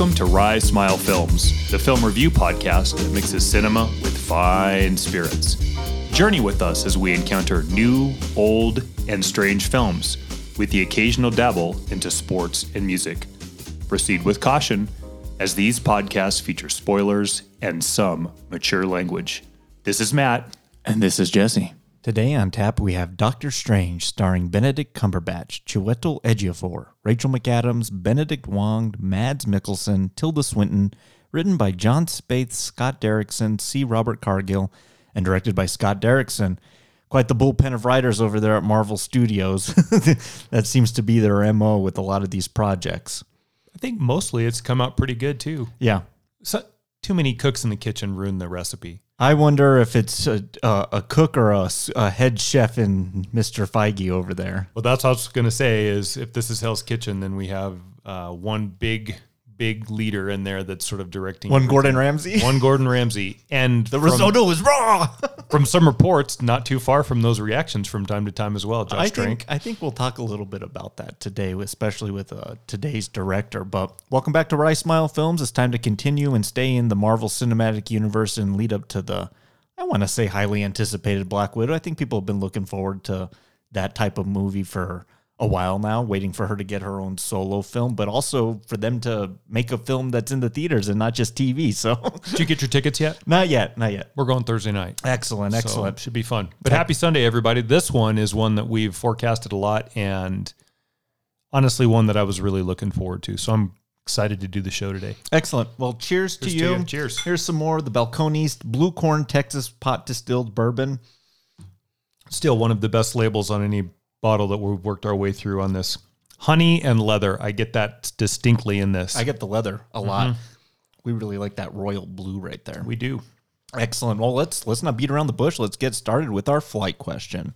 Welcome to Rise Smile Films, the film review podcast that mixes cinema with fine spirits. Journey with us as we encounter new, old, and strange films, with the occasional dabble into sports and music. Proceed with caution, as these podcasts feature spoilers and some mature language. This is Matt. And this is Jesse. Today on tap, we have Doctor Strange starring Benedict Cumberbatch, Chiwetel Ejiofor, Rachel McAdams, Benedict Wong, Mads Mikkelsen, Tilda Swinton, written by Jon Spaihts, Scott Derrickson, C. Robert Cargill, and directed by Scott Derrickson. Quite the bullpen of writers over there at Marvel Studios. that seems to be their MO with a lot of these projects. I think mostly it's come out pretty good too. Yeah. So, too many cooks in the kitchen ruin the recipe. I wonder if it's a, a, a cook or a, a, head chef in Mr. Feige over there. Well, that's what I was going to say is if this is Hell's Kitchen, then we have uh, one big, big leader in there that's sort of directing. One. Gordon Ramsay. One Gordon Ramsay. And The from, risotto is raw. from some reports, not too far from those reactions from time to time as well, Josh I Trank. think I think we'll talk a little bit about that today, especially with uh, today's director. But welcome back to Rice Smile Films. It's time to continue and stay in the Marvel Cinematic Universe and lead up to the, I want to say, highly anticipated Black Widow. I think people have been looking forward to that type of movie for a while now, waiting for her to get her own solo film, but also for them to make a film that's in the theaters and not just TV. So, Did you get your tickets yet? not yet, not yet. We're going Thursday night. Excellent, So excellent. should be fun. But happy Sunday, everybody. This one is one that we've forecasted a lot and honestly one that I was really looking forward to. So I'm excited to do the show today. Excellent. Well, cheers to Cheers to you. you. Cheers. Here's some more of the Balcones Blue Corn Texas Pot Distilled Bourbon. Still one of the best labels on any bottle that we've worked our way through on this. Honey and leather. I get that distinctly in this. I get the leather a mm-hmm. lot. We really like that royal blue right there. we do. Excellent. Well, let's let's not beat around the bush. Let's get started with our flight question.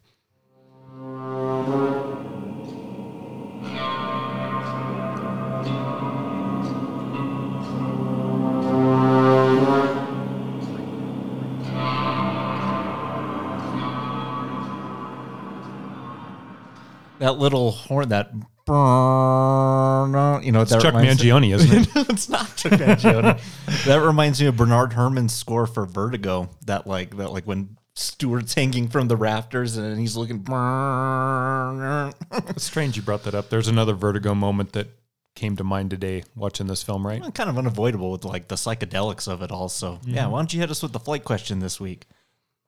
That little horn, that you know, that Chuck reminds- Mangione, isn't it? it's not Chuck Mangione. that reminds me of Bernard Herrmann's score for Vertigo. That like that like when Stewart's hanging from the rafters and he's looking. It's strange you brought that up. There's another Vertigo moment that came to mind today watching this film, right? kind of unavoidable with like the psychedelics of it. Also, yeah. Mm-hmm. Why don't you hit us with the flight question this week?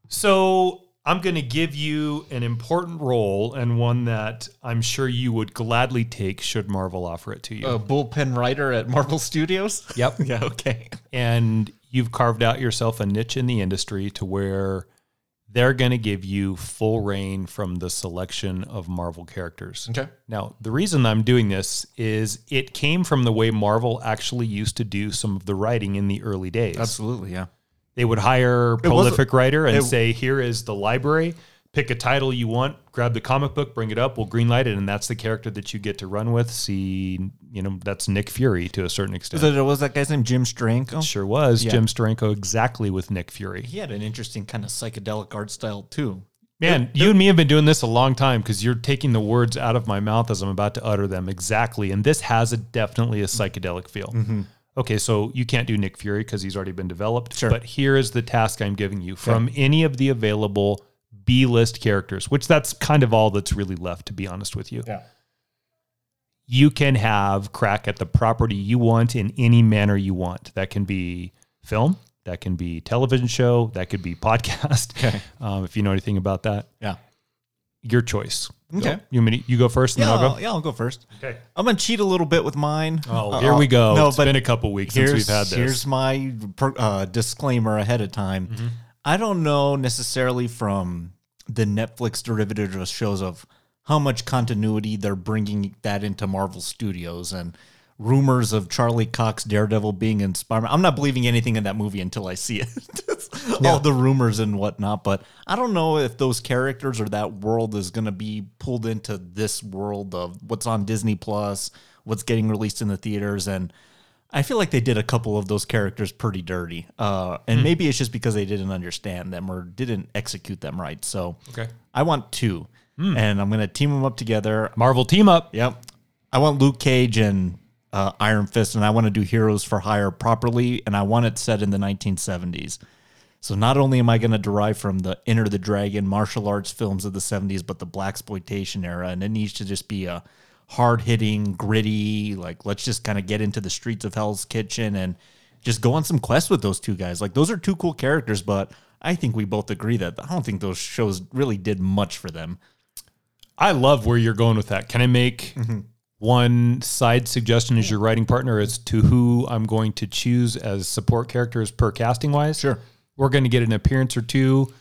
So I'm going to give you an important role and one that I'm sure you would gladly take should Marvel offer it to you. A bullpen writer at Marvel Studios. Yep. yeah. Okay. and you've carved out yourself a niche in the industry to where they're going to give you full reign from the selection of Marvel characters. Okay. Now, the reason I'm doing this is it came from the way Marvel actually used to do some of the writing in the early days. Absolutely. Yeah. They would hire a prolific writer and it- say, "Here is the library. Pick a title you want. Grab the comic book, bring it up. We'll greenlight it, and that's the character that you get to run with." See, you know, that's Nick Fury to a certain extent. Was, that, was that guy's name Jim Steranko? Sure was Yeah. Jim Steranko exactly with Nick Fury. He had an interesting kind of psychedelic art style too. Man, you and me have been doing this a long time because you're taking the words out of my mouth as I'm about to utter them exactly. And this has a definitely a psychedelic feel. Mm-hmm. Okay, so you can't do Nick Fury because he's already been developed. Sure. But here is the task I'm giving you from any of the available B list characters, which that's kind of all that's really left, to be honest with you. Yeah. You can have crack at the property you want in any manner you want. That can be film, that can be television show, that could be podcast. Okay. Um, if you know anything about that, Yeah. Your choice. Okay. Go. You, want me to- you go first and Yeah. then I'll go? yeah. I'll go first. Okay. I'm gonna cheat a little bit with mine. Oh, Uh, here we go. No, it's been a couple weeks since we've had this. Here's my uh, disclaimer ahead of time. Mm-hmm. I don't know necessarily from the Netflix derivative of shows of how much continuity they're bringing that into Marvel Studios and rumors of Charlie Cox Daredevil being in Spider-Man. I'm not believing anything in that movie until I see it. All the rumors and whatnot, but I don't know if those characters or that world is going to be pulled into this world of what's on Disney Plus, what's getting released in the theaters, and I feel like they did a couple of those characters pretty dirty. Uh, and maybe it's just because they didn't understand them or didn't execute them right. So Okay. I want two, and I'm going to team them up together. Marvel team up. Yep. I want Luke Cage and uh, Iron Fist, and I want to do Heroes for Hire properly, and I want it set in the 1970s. So not only am I going to derive from the Enter the Dragon martial arts films of the 70s, but the black exploitation era, and it needs to just be a hard hitting, gritty, like let's just kind of get into the streets of Hell's Kitchen and just go on some quests with those two guys. Like those are two cool characters, but I think we both agree that I don't think those shows really did much for them. I love where you're going with that. Can I make one side suggestion as your writing partner as to who I'm going to choose as support characters per casting wise? Sure. We're going to get an appearance or two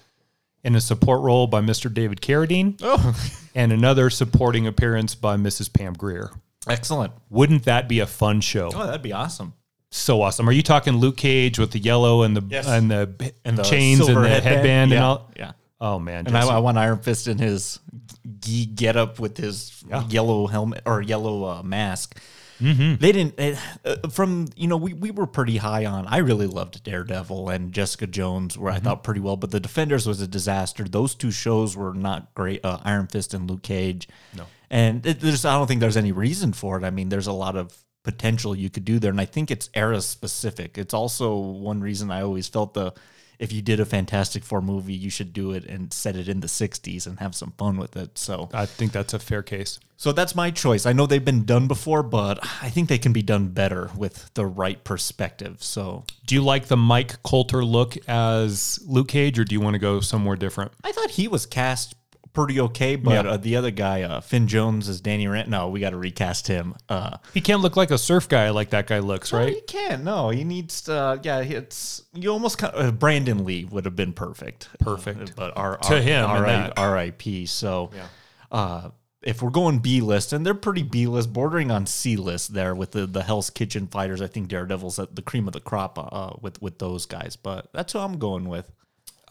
in a support role by Mr. David Carradine Oh, and another supporting appearance by Mrs. Pam Grier. excellent. Wouldn't that be a fun show? Oh, that'd be awesome. So awesome. Are you talking Luke Cage with the yellow and the Yes. and the And the chains and the headband, yeah, and all? Yeah. Oh man. And I, I want Iron Fist in his ge- get up with his yellow helmet or yellow uh, mask. Mm-hmm. They didn't uh, from you know we, we were pretty high on. I really loved Daredevil and Jessica Jones, where Mm-hmm. I thought pretty well, but the Defenders was a disaster. Those two shows were not great. Uh, Iron Fist and Luke Cage. No, and it, there's I don't think there's any reason for it. I mean, there's a lot of potential you could do there, and I think it's era specific. It's also one reason I always felt the if you did a Fantastic Four movie, you should do it and set it in the '60s and have some fun with it. So, I think that's a fair case. so that's my choice. I know they've been done before, but I think they can be done better with the right perspective. So, Do you like the Mike Colter look as Luke Cage, or do you want to go somewhere different? I thought he was cast pretty okay, but Yeah. uh, the other guy, uh, Finn Jones, as Danny Rand. No, we got to recast him. Uh, He can't look like a surf guy like that guy looks, No, right? he can't. No, he needs to. Yeah, it's you almost kind of, uh, Brandon Lee would have been perfect. Perfect. Uh, but our, To him and R.I.P. So, uh, if we're going B list, and they're pretty B list, bordering on C list there with the the Hell's Kitchen fighters. I think Daredevil's at the cream of the crop uh, with with those guys. But that's who I'm going with.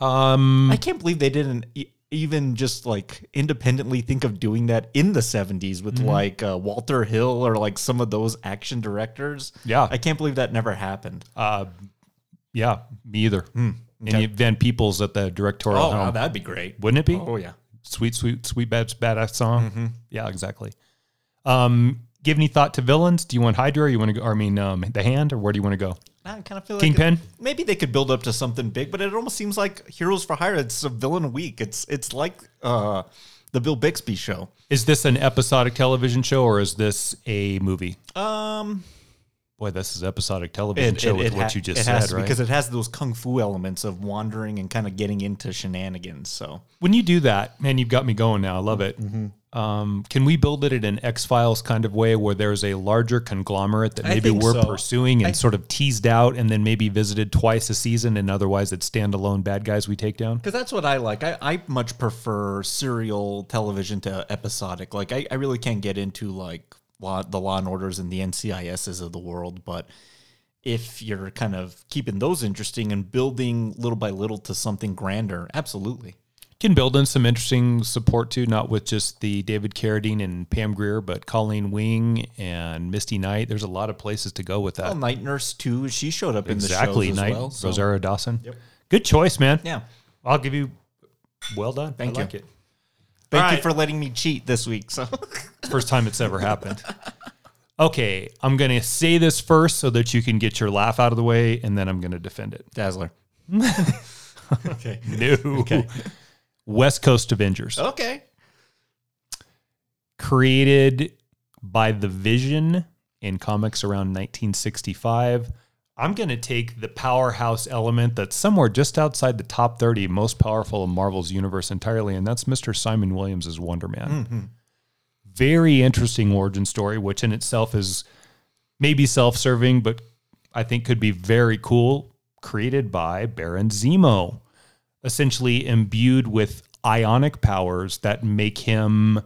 Um, I can't believe they didn't. Even just like independently think of doing that in the 70s with Mm-hmm. like uh, Walter Hill or like some of those action directors. Yeah. I can't believe that never happened. uh, yeah, me either. Hmm, And Van Peebles at the directorial Oh, that'd be great. Wouldn't it be? Oh, yeah. Sweet, sweet, sweet, bad, badass song. Mm-hmm. Yeah, exactly. Um, give any thought to villains? Do you want Hydra? Or you want to go? I mean, um, the Hand, or where do you want to go? I kind of feel Kingpin? like it- maybe they could build up to something big, but it almost seems like Heroes for Hire. It's a villain week. It's it's like uh, the Bill Bixby show. Is this an episodic television show or is this a movie? Um, Boy, this is episodic television show with what ha- you just it has said, right? Because it has those kung fu elements of wandering and kind of getting into shenanigans. So when you do that, man, you've got me going now. I love it. Mm-hmm. Um, can we build it in an X Files kind of way where there's a larger conglomerate that maybe we're so. pursuing and I- sort of teased out and then maybe visited twice a season and otherwise it's standalone bad guys we take down? Because that's what I like. I, I much prefer serial television to episodic. Like, I, I really can't get into like law, the Law and Orders and the NCISs of the world, but if you're kind of keeping those interesting and building little by little to something grander, absolutely. Can build in some interesting support too, not with just the David Carradine and Pam Grier, but Colleen Wing and Misty Knight. There's a lot of places to go with that. Well, Night Nurse too. She showed up exactly, in the shows as Knight, well. so- Rosario Dawson. Yep. Good choice, man. Yeah. I'll give you well done. Thank I you. like it. Thank All you right. for letting me cheat this week. So First time it's ever happened. Okay, I'm going to say this first so that you can get your laugh out of the way, and then I'm going to defend it. Dazzler. okay. No. West Coast Avengers. Okay. created by the Vision in comics around 1965. I'm going to take the powerhouse element that's somewhere just outside the top 30 most powerful of Marvel's universe entirely, and that's Mr. Simon Williams as Wonder Man. Mm-hmm. Very interesting origin story, which in itself is maybe self serving, but I think could be very cool. Created by Baron Zemo, essentially imbued with ionic powers that make him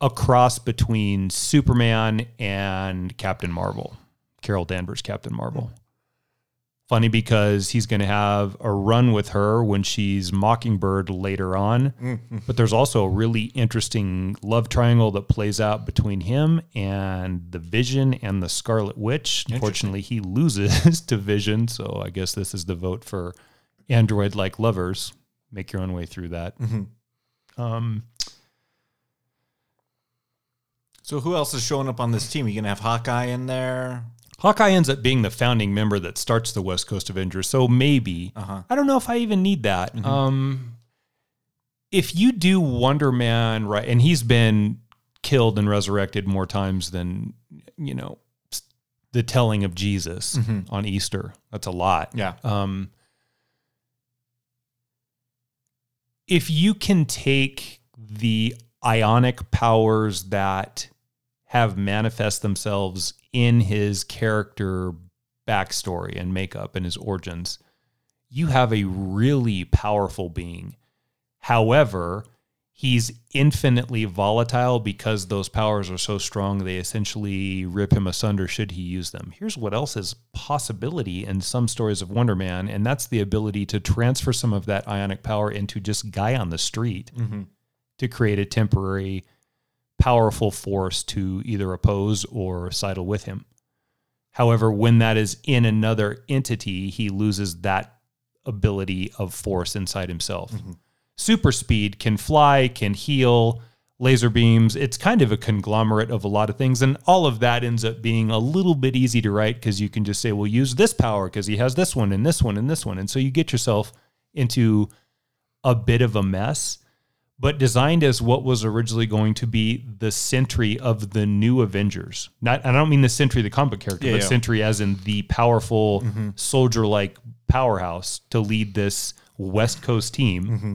a cross between Superman and Captain Marvel, Carol Danvers, Captain Marvel. Funny because he's going to have a run with her when she's Mockingbird later on. But there's also a really interesting love triangle that plays out between him and the Vision and the Scarlet Witch. Unfortunately, he loses to Vision. So I guess this is the vote for android like lovers. Make your own way through that. Um, So who else is showing up on this team? Are You gonna have Hawkeye in there? Hawkeye ends up being the founding member that starts the West Coast Avengers. So maybe Uh-huh. I don't know if I even need that. Um, if you do Wonder Man right, and he's been killed and resurrected more times than you know the telling of Jesus on Easter. That's a lot. Yeah. Um, if you can take the ionic powers that have manifest themselves in his character backstory and makeup and his origins, you have a really powerful being. However, he's infinitely volatile because those powers are so strong they essentially rip him asunder should he use them. Here's what else is possibility in some stories of Wonder Man, and that's the ability to transfer some of that ionic power into just guy on the street mm-hmm. to create a temporary powerful force to either oppose or sidle with him. However, when that is in another entity, he loses that ability of force inside himself. Mm-hmm. Super speed can fly, can heal, laser beams. It's kind of a conglomerate of a lot of things. And all of that ends up being a little bit easy to write because you can just say, well, use this power because he has this one and this one and this one. And so you get yourself into a bit of a mess but designed as what was originally going to be the Sentry of the new Avengers. Not, I don't mean the Sentry, the comic character, Yeah, but yeah. Sentry as in the powerful mm-hmm. soldier-like powerhouse to lead this West Coast team. Mm-hmm.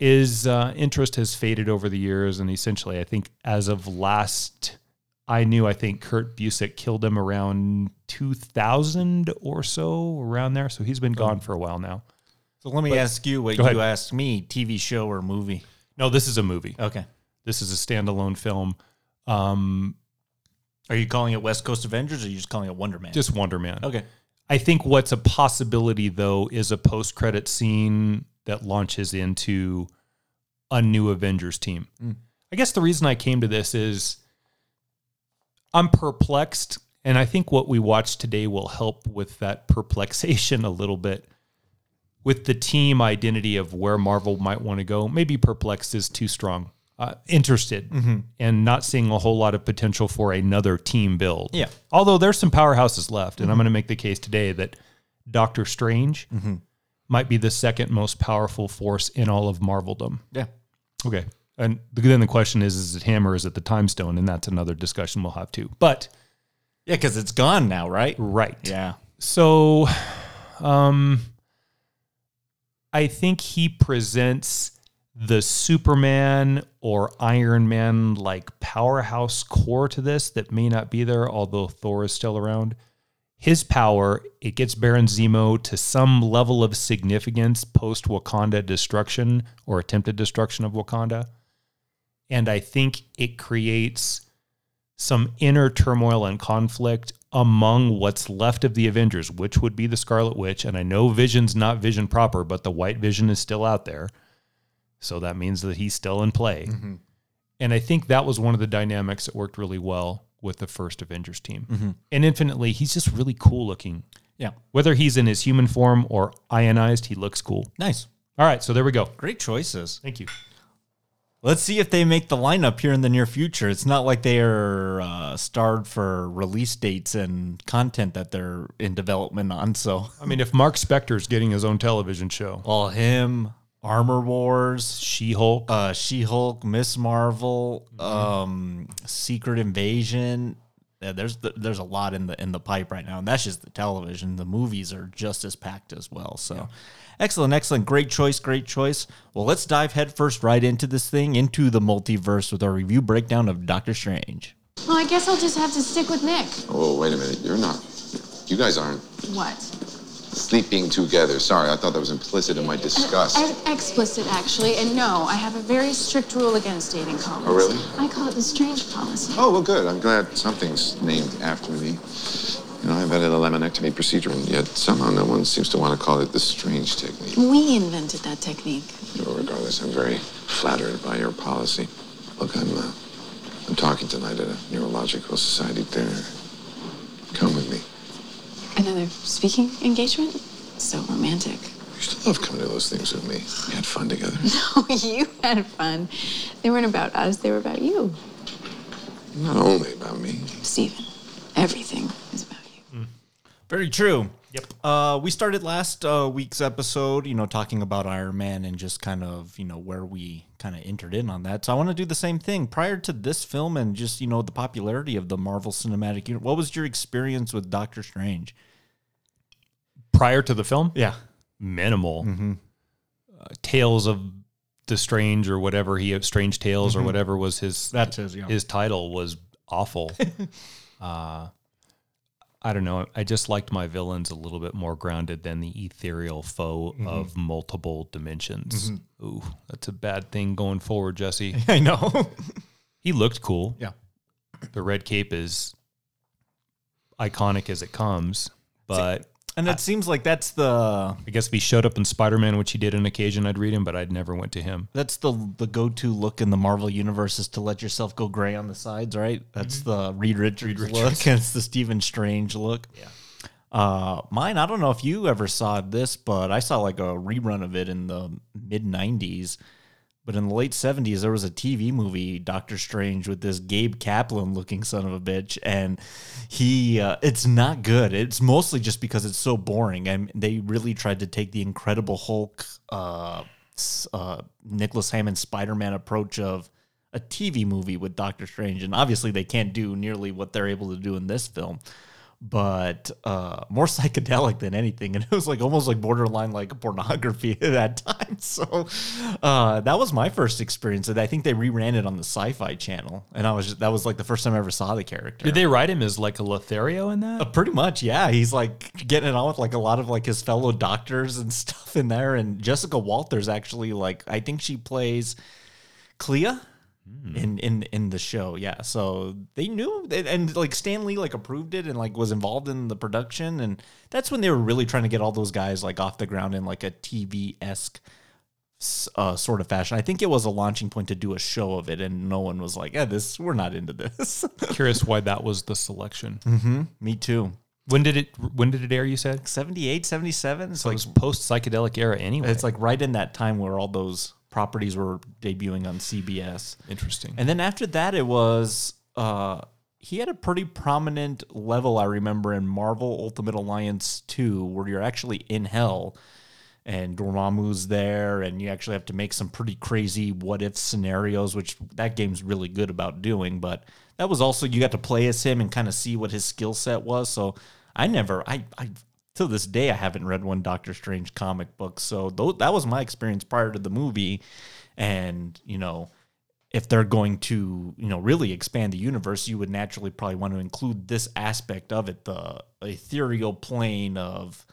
Is uh, interest has faded over the years, and essentially, I think as of last I knew, I think Kurt Busiek killed him around 2000 or so, around there. So he's been gone for a while now. So let me ask you what Go you asked me: TV show or movie? No, this is a movie. Okay. This is a standalone film. Um, Are you calling it West Coast Avengers, or are you just calling it Wonder Man? just Wonder Man. okay. I think what's a possibility though is a post-credit scene that launches into a new Avengers team. Mm. I guess the reason I came to this is I'm perplexed, and I think what we watched today will help with that perplexation a little bit. With the team identity of where Marvel might want to go, maybe perplexed is too strong. Uh, interested mm-hmm. and not seeing a whole lot of potential for another team build. Yeah. Although there's some powerhouses left, and I'm mm-hmm. going to make the case today that Doctor Strange mm-hmm. Might be the second most powerful force in all of Marveldom. Yeah. Okay. And then the question is, is it him or is it the time stone? And that's another discussion we'll have too. But Yeah, because it's gone now, right? right. Yeah. So um I think he presents the Superman or Iron Man like powerhouse core to this that may not be there, although Thor is still around. His power, it gets Baron Zemo to some level of significance post Wakanda destruction or attempted destruction of Wakanda. And I think it creates some inner turmoil and conflict among what's left of the Avengers, which would be the Scarlet Witch. And I know Vision's not Vision proper, but the White Vision is still out there. So that means that he's still in play. Mm-hmm. And I think that was one of the dynamics that worked really well with the first Avengers team. And infinitely, he's just really cool looking. Yeah. Whether he's in his human form or ionized, he looks cool. Nice. All right, so there we go. Great choices. Thank you. Let's see if they make the lineup here in the near future. It's not like they are uh, starved for release dates and content that they're in development on. So, I mean, if Marc Spector's getting his own television show, all him, Armor Wars, She Hulk, uh, She Hulk, Miss Marvel, um, Secret Invasion. Yeah, there's there's a lot in the in the pipe right now, and that's just the television. The movies are just as packed as well. So, excellent, excellent, great choice, great choice. Well, let's dive headfirst right into this thing, into the multiverse with our review breakdown of Doctor Strange. Well, I guess I'll just have to stick with Nick. Oh, wait a minute. You're not. You guys aren't What? Sleeping together. Sorry, I thought that was implicit in my disgust. Ex- explicit, actually. And no, I have a very strict rule against dating couples. Oh, really? I call it the strange policy. Oh, well, good. I'm glad something's named after me. You know, I invented the laminectomy procedure, and yet somehow no one seems to want to call it the strange technique. We invented that technique. Well, regardless, I'm very flattered by your policy. Look, I'm, uh, I'm talking tonight at a neurological society dinner. Come with me. Another speaking engagement? So romantic. You used to love coming to those things with me. We had fun together. No, you had fun. They weren't about us, they were about you. Not only about me. Stephen, everything is about you. Hmm. Very true. Yep. Uh, we started last uh, week's episode, you know, talking about Iron Man and just kind of, you know, where we kind of entered in on that. So I want to do the same thing. Prior to this film and just, you know, the popularity of the Marvel Cinematic Universe, what was your experience with Doctor Strange? Prior to the film, Yeah. minimal. Uh, Tales of the Strange or whatever he Strange Tales or whatever was his That's his, yeah. his title was awful. uh, I don't know. I just liked my villains a little bit more grounded than the ethereal foe mm-hmm. of multiple dimensions. Mm-hmm. Ooh, that's a bad thing going forward, Jesse. I know. he looked cool. yeah. The red cape is iconic as it comes, but And it seems like that's the I guess if he showed up in Spider Man, which he did on occasion, I'd read him, but I'd never went to him. that's the the go to look in the Marvel universe is to let yourself go gray on the sides, right? That's the Reed Richards, look. and it's the Stephen Strange look. Yeah. Uh, mine, I don't know if you ever saw this, but I saw like a rerun of it in the mid '90s. But in the late '70s, there was a TV movie, Doctor Strange, with this Gabe Kaplan looking son of a bitch, and he uh, it's not good. It's mostly just because it's so boring, and they really tried to take the Incredible Hulk, uh, uh, Nicholas Hammond Spider Man approach of a TV movie with Doctor Strange, and obviously they can't do nearly what they're able to do in this film but uh, more psychedelic than anything. And it was like almost like borderline like pornography at that time. So uh, that was my first experience. And I think they reran it on the Sci-Fi Channel, and I was just, that was like the first time I ever saw the character. Did they write him as like a Lothario in that? Uh, pretty much, yeah. He's like getting it on with like a lot of like his fellow doctors and stuff in there. And Jessica Walters actually like I think she plays Clea in in in the show. Yeah, so they knew and, and like Stan Lee like approved it and like was involved in the production, and that's when they were really trying to get all those guys like off the ground in like a TV esque. Uh, sort of fashion. I think it was a launching point to do a show of it, and no one was like, "Yeah, this we're not into this." Curious why that was the selection. Me too. When did it? When did it air? You said 78, 77? It's so like was post psychedelic era anyway. It's like right in that time where all those properties were debuting on CBS. interesting. And then after that, it was uh, he had a pretty prominent level. I remember in Marvel Ultimate Alliance two, where you're actually in hell, and Dormammu's there, and you actually have to make some pretty crazy what if scenarios, which that game's really good about doing. But that was also you got to play as him and kind of see what his skill set was. So I never, I, I to this day, I haven't read one Doctor Strange comic book. So tho- that was my experience prior to the movie, and you know if they're going to you know really expand the universe you would naturally probably want to include this aspect of it the ethereal plane of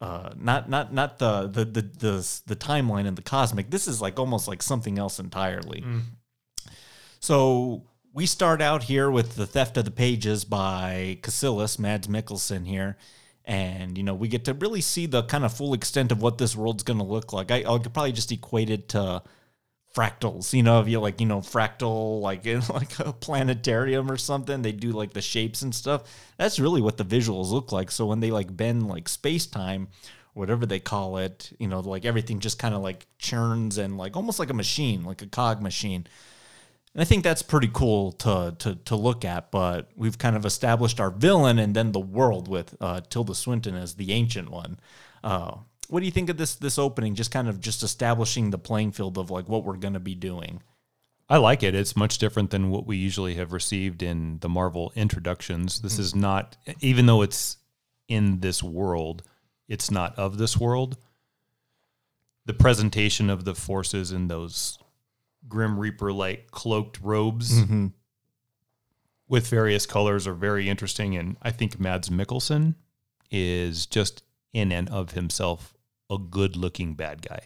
uh, not not not the the, the the the timeline and the cosmic this is like almost like something else entirely so we start out here with the theft of the pages by Kaecilius, Mads Mikkelsen here. And, you know, we get to really see the kind of full extent of what this world's going to look like. I, I could probably just equate it to fractals, you know, if you like, you know, fractal, like in like a planetarium or something, they do like the shapes and stuff. That's really what the visuals look like. So when they like bend like space time, whatever they call it, you know, like everything just kind of like churns and like almost like a machine, like a cog machine. And I think that's pretty cool to, to to look at. But we've kind of established our villain and then the world with uh, Tilda Swinton as the ancient one. Uh, what do you think of this this opening? Just kind of just establishing the playing field of like what we're going to be doing. I like it. It's much different than what we usually have received in the Marvel introductions. This is not, even though it's in this world, it's not of this world. The presentation of the forces in those Grim Reaper like cloaked robes with various colors are very interesting. And I think Mads Mikkelsen is just in and of himself a good looking bad guy.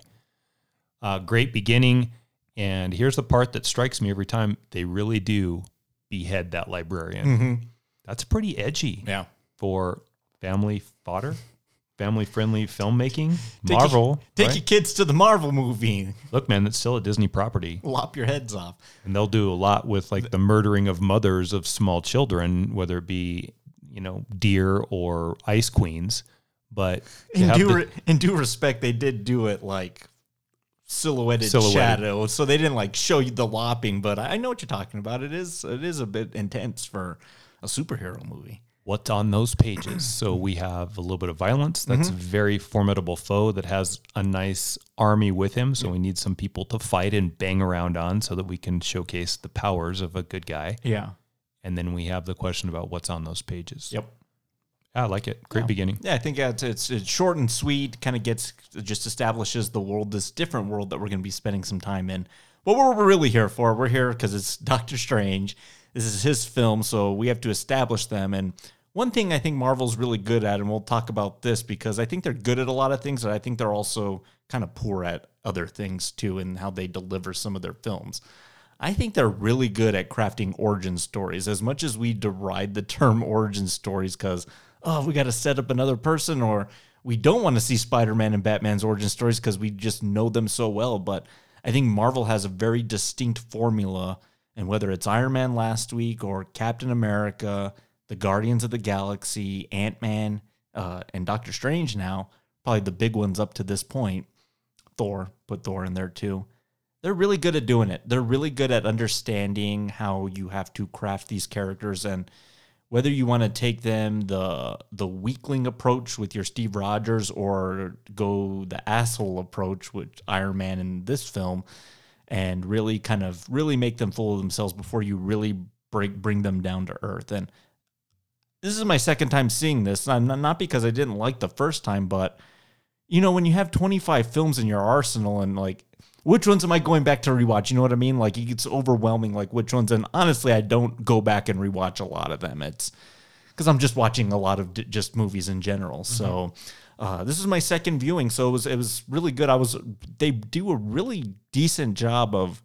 Uh, great beginning. And here's the part that strikes me every time they really do behead that librarian. That's pretty edgy Yeah. for family fodder, family friendly filmmaking. Take Marvel. your, take right? your kids to the Marvel movie. Look, man, that's still a Disney property. Lop your heads off. And they'll do a lot with like the murdering of mothers of small children, whether it be, you know, deer or ice queens. But In due, the- in due respect, they did do it like silhouetted, Silhouetted. shadow, so they didn't like show you the lopping. But I I know what you're talking about. It is it is a bit intense for a superhero movie. What's on those pages. So we have a little bit of violence. That's a very formidable foe that has a nice army with him. So we need some people to fight and bang around on so that we can showcase the powers of a good guy. Yeah. And then we have the question about what's on those pages. Yep. Ah, I like it. Great beginning. Yeah, I think it's, it's it's short and sweet. Kind of gets just establishes the world, this different world that we're going to be spending some time in. What we're really here for, we're here because it's Doctor Strange. This is his film, so we have to establish them. And one thing I think Marvel's really good at, and we'll talk about this because I think they're good at a lot of things, but I think they're also kind of poor at other things too, and how they deliver some of their films. I think they're really good at crafting origin stories. As much as we deride the term origin stories because, oh, we got to set up another person, or we don't want to see Spider Man and Batman's origin stories because we just know them so well. But I think Marvel has a very distinct formula. And whether it's Iron Man last week or Captain America, the Guardians of the Galaxy, Ant Man, uh, and Doctor Strange now, probably the big ones up to this point. Thor, put Thor in there too they're really good at doing it. They're really good at understanding how you have to craft these characters and whether you want to take them the the weakling approach with your Steve Rogers or go the asshole approach with Iron Man in this film and really kind of really make them full of themselves before you really break bring them down to earth. And this is my second time seeing this. Not not because I didn't like the first time, but you know, when you have 25 films in your arsenal and like which ones am I going back to rewatch? You know what I mean? Like it's overwhelming like which ones and honestly I don't go back and rewatch a lot of them. It's cuz I'm just watching a lot of d- just movies in general. So uh, this is my second viewing, so it was it was really good. I was they do a really decent job of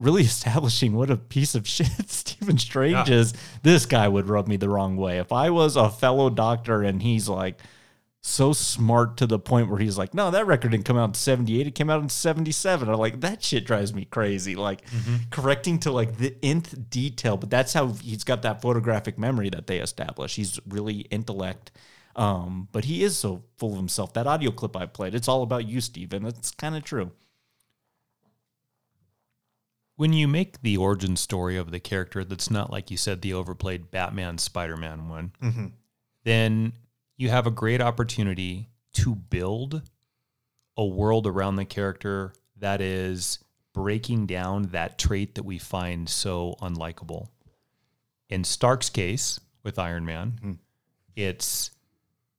really establishing what a piece of shit Stephen Strange is. This guy would rub me the wrong way. If I was a fellow doctor and he's like so smart to the point where he's like, no, that record didn't come out in 78. It came out in 77. I'm like, that shit drives me crazy. Like correcting to like the nth detail, but that's how he's got that photographic memory that they establish. He's really intellect. Um, but he is so full of himself. That audio clip I played, it's all about you, Steven. It's kind of true. When you make the origin story of the character that's not like you said the overplayed Batman Spider Man one, mm-hmm. then you have a great opportunity to build a world around the character that is breaking down that trait that we find so unlikable. In Stark's case with Iron Man, mm-hmm. it's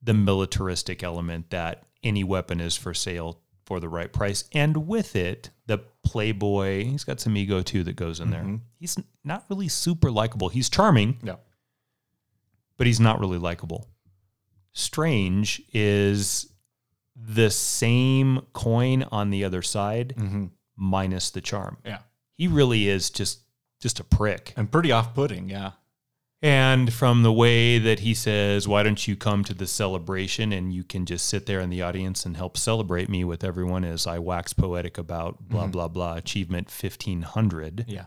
the militaristic element that any weapon is for sale for the right price. And with it, the playboy, he's got some ego too that goes in there. Mm-hmm. He's not really super likable. He's charming, Yeah. but he's not really likable. Strange is the same coin on the other side mm-hmm. minus the charm. Yeah. He really is just just a prick. And pretty off putting. Yeah. And from the way that he says, Why don't you come to the celebration and you can just sit there in the audience and help celebrate me with everyone as I wax poetic about blah, mm-hmm. blah, blah, achievement 1500. Yeah.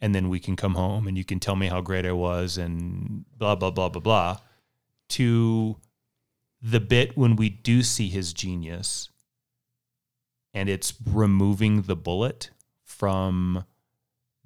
And then we can come home and you can tell me how great I was and blah, blah, blah, blah, blah. To the bit when we do see his genius and it's removing the bullet from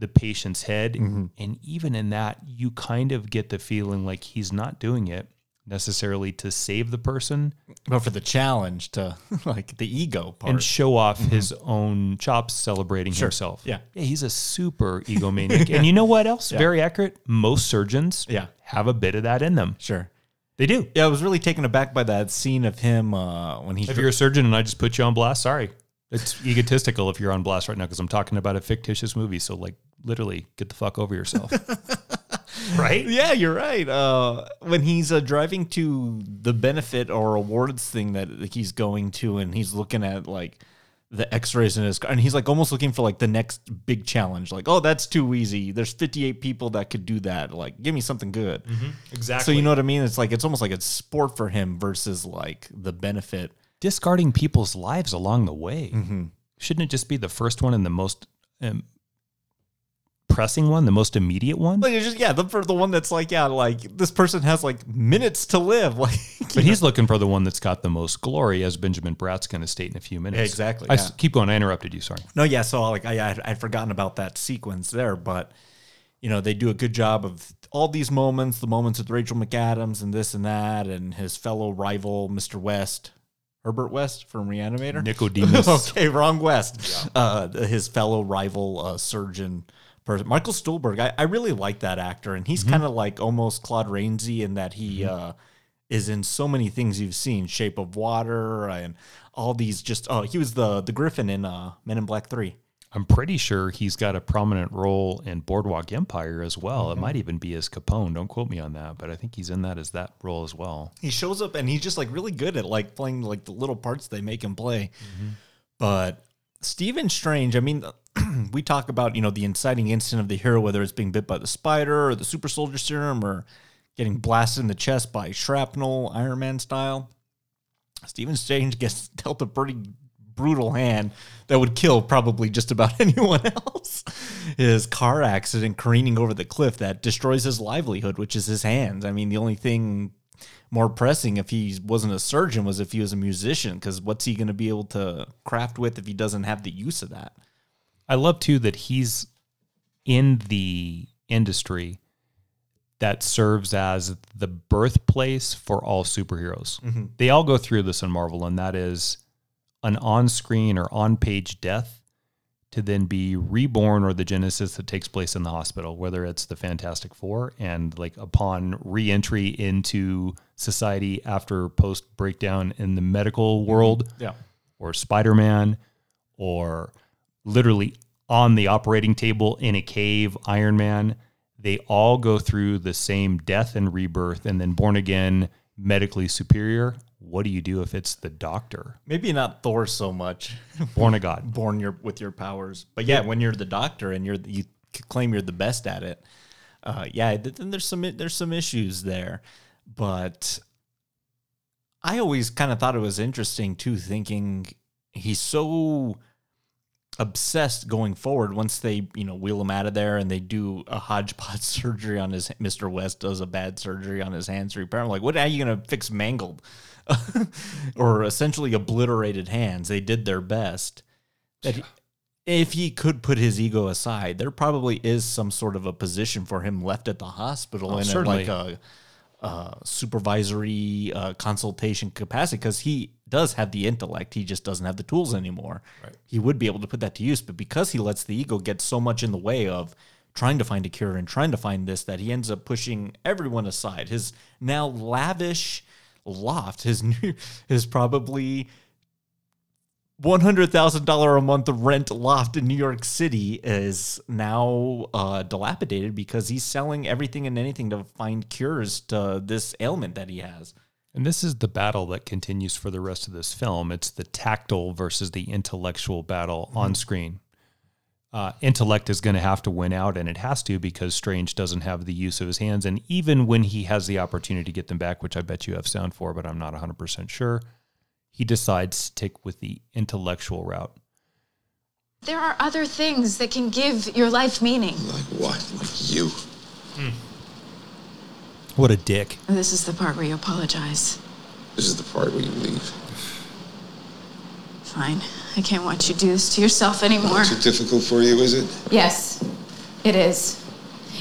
the patient's head. And even in that, you kind of get the feeling like he's not doing it necessarily to save the person But for the challenge to like the ego part. and show off his own chops celebrating himself. Yeah. He's a super egomaniac. And you know what else? Very accurate. Most surgeons Yeah. have a bit of that in them. sure. They do. Yeah, I was really taken aback by that scene of him uh, when he. If you're a surgeon and I just put you on blast, sorry. It's egotistical if you're on blast right now because I'm talking about a fictitious movie. So, like, literally, get the fuck over yourself. right? yeah, you're right. Uh, when he's uh, driving to the benefit or awards thing that he's going to, and he's looking at like the X-rays in his car, and he's like almost looking for like the next big challenge. Like, oh, that's too easy. There's 58 people that could do that. Like, give me something good. Exactly. So you know what I mean? It's like it's almost like it's sport for him versus like the benefit. discarding people's lives along the way. Shouldn't it just be the first one and the most um, pressing one, the most immediate one. Like it's just yeah, the for the one that's like yeah, like this person has like minutes to live. Like, But he's looking for the one that's got the most glory, as Benjamin Bratt's going to state in a few minutes. Exactly, I yeah. s- keep going. I interrupted you. Sorry. no, yeah. So like I I'd, forgotten about that sequence there, but you know they do a good job of all these moments, the moments with Rachel McAdams and this and that, and his fellow rival Mr. West, Herbert West from Reanimator. Nicodemus. okay, wrong West. Uh, his fellow rival uh, surgeon person, Michael Stuhlbarg. I, I really like that actor, and he's kind of like almost Claude Rainsy in that he uh, is in so many things you've seen, Shape of Water, and all these. Just oh, he was the the Griffin in uh, Men in Black Three. I'm pretty sure he's got a prominent role in Boardwalk Empire as well. Mm-hmm. It might even be as Capone. Don't quote me on that, but I think he's in that as that role as well. He shows up and he's just like really good at like playing like the little parts they make him play. But Stephen Strange, I mean, we talk about you know the inciting incident of the hero, whether it's being bit by the spider or the super soldier serum or getting blasted in the chest by shrapnel, Iron Man style. Stephen Strange gets dealt a pretty brutal hand that would kill probably just about anyone else. His car accident careening over the cliff that destroys his livelihood, which is his hands. I mean, the only thing more pressing if he wasn't a surgeon was if he was a musician, because what's he going to be able to craft with if he doesn't have the use of that? I love too that he's in the industry that serves as the birthplace for all superheroes. Mm-hmm. They all go through this in Marvel, and that is an on screen or on page death to then be reborn or the genesis that takes place in the hospital, whether it's the Fantastic Four and like upon re entry into society after post breakdown in the medical mm-hmm. world Yeah. or Spider Man or literally on the operating table in a cave, Iron Man, they all go through the same death and rebirth and then born again, medically superior. What do you do if it's the doctor? Maybe not Thor so much, Born a god. born your with your powers, but yeah, when you're the doctor and you're you claim you're the best at it, uh, yeah, then there's some there's some issues there, but I always kind of thought it was interesting too, thinking he's so obsessed going forward. Once they you know wheel him out of there and they do a hodgepodge surgery on his mr west does a bad surgery on his hands repair i'm like what are you gonna fix mangled or essentially obliterated hands they did their best that he- if he could put his ego aside there probably is some sort of a position for him left at the hospital in a, certainly. like a uh, supervisory uh, consultation capacity because he does have the intellect. He just doesn't have the tools anymore. He would be able to put that to use, but because he lets the ego get so much in the way of trying to find a cure and trying to find this, that he ends up pushing everyone aside. His now lavish loft, his new, his probably one hundred thousand dollar a month rent loft in New York City is now uh, dilapidated because he's selling everything and anything to find cures to this ailment that he has. And this is the battle that continues for the rest of this film. It's the tactile versus the intellectual battle on screen. Uh, intellect is going to have to win out, and it has to because Strange doesn't have the use of his hands. And even when he has the opportunity to get them back, which I bet you have sound for, but I'm not 100% sure, he decides to take with the intellectual route. There are other things that can give your life meaning. Like what? Like you? What a dick. This is the part where you apologize. This is the part where you leave. Fine. I can't watch you do this to yourself anymore. Too difficult for you, is it? Yes, it is.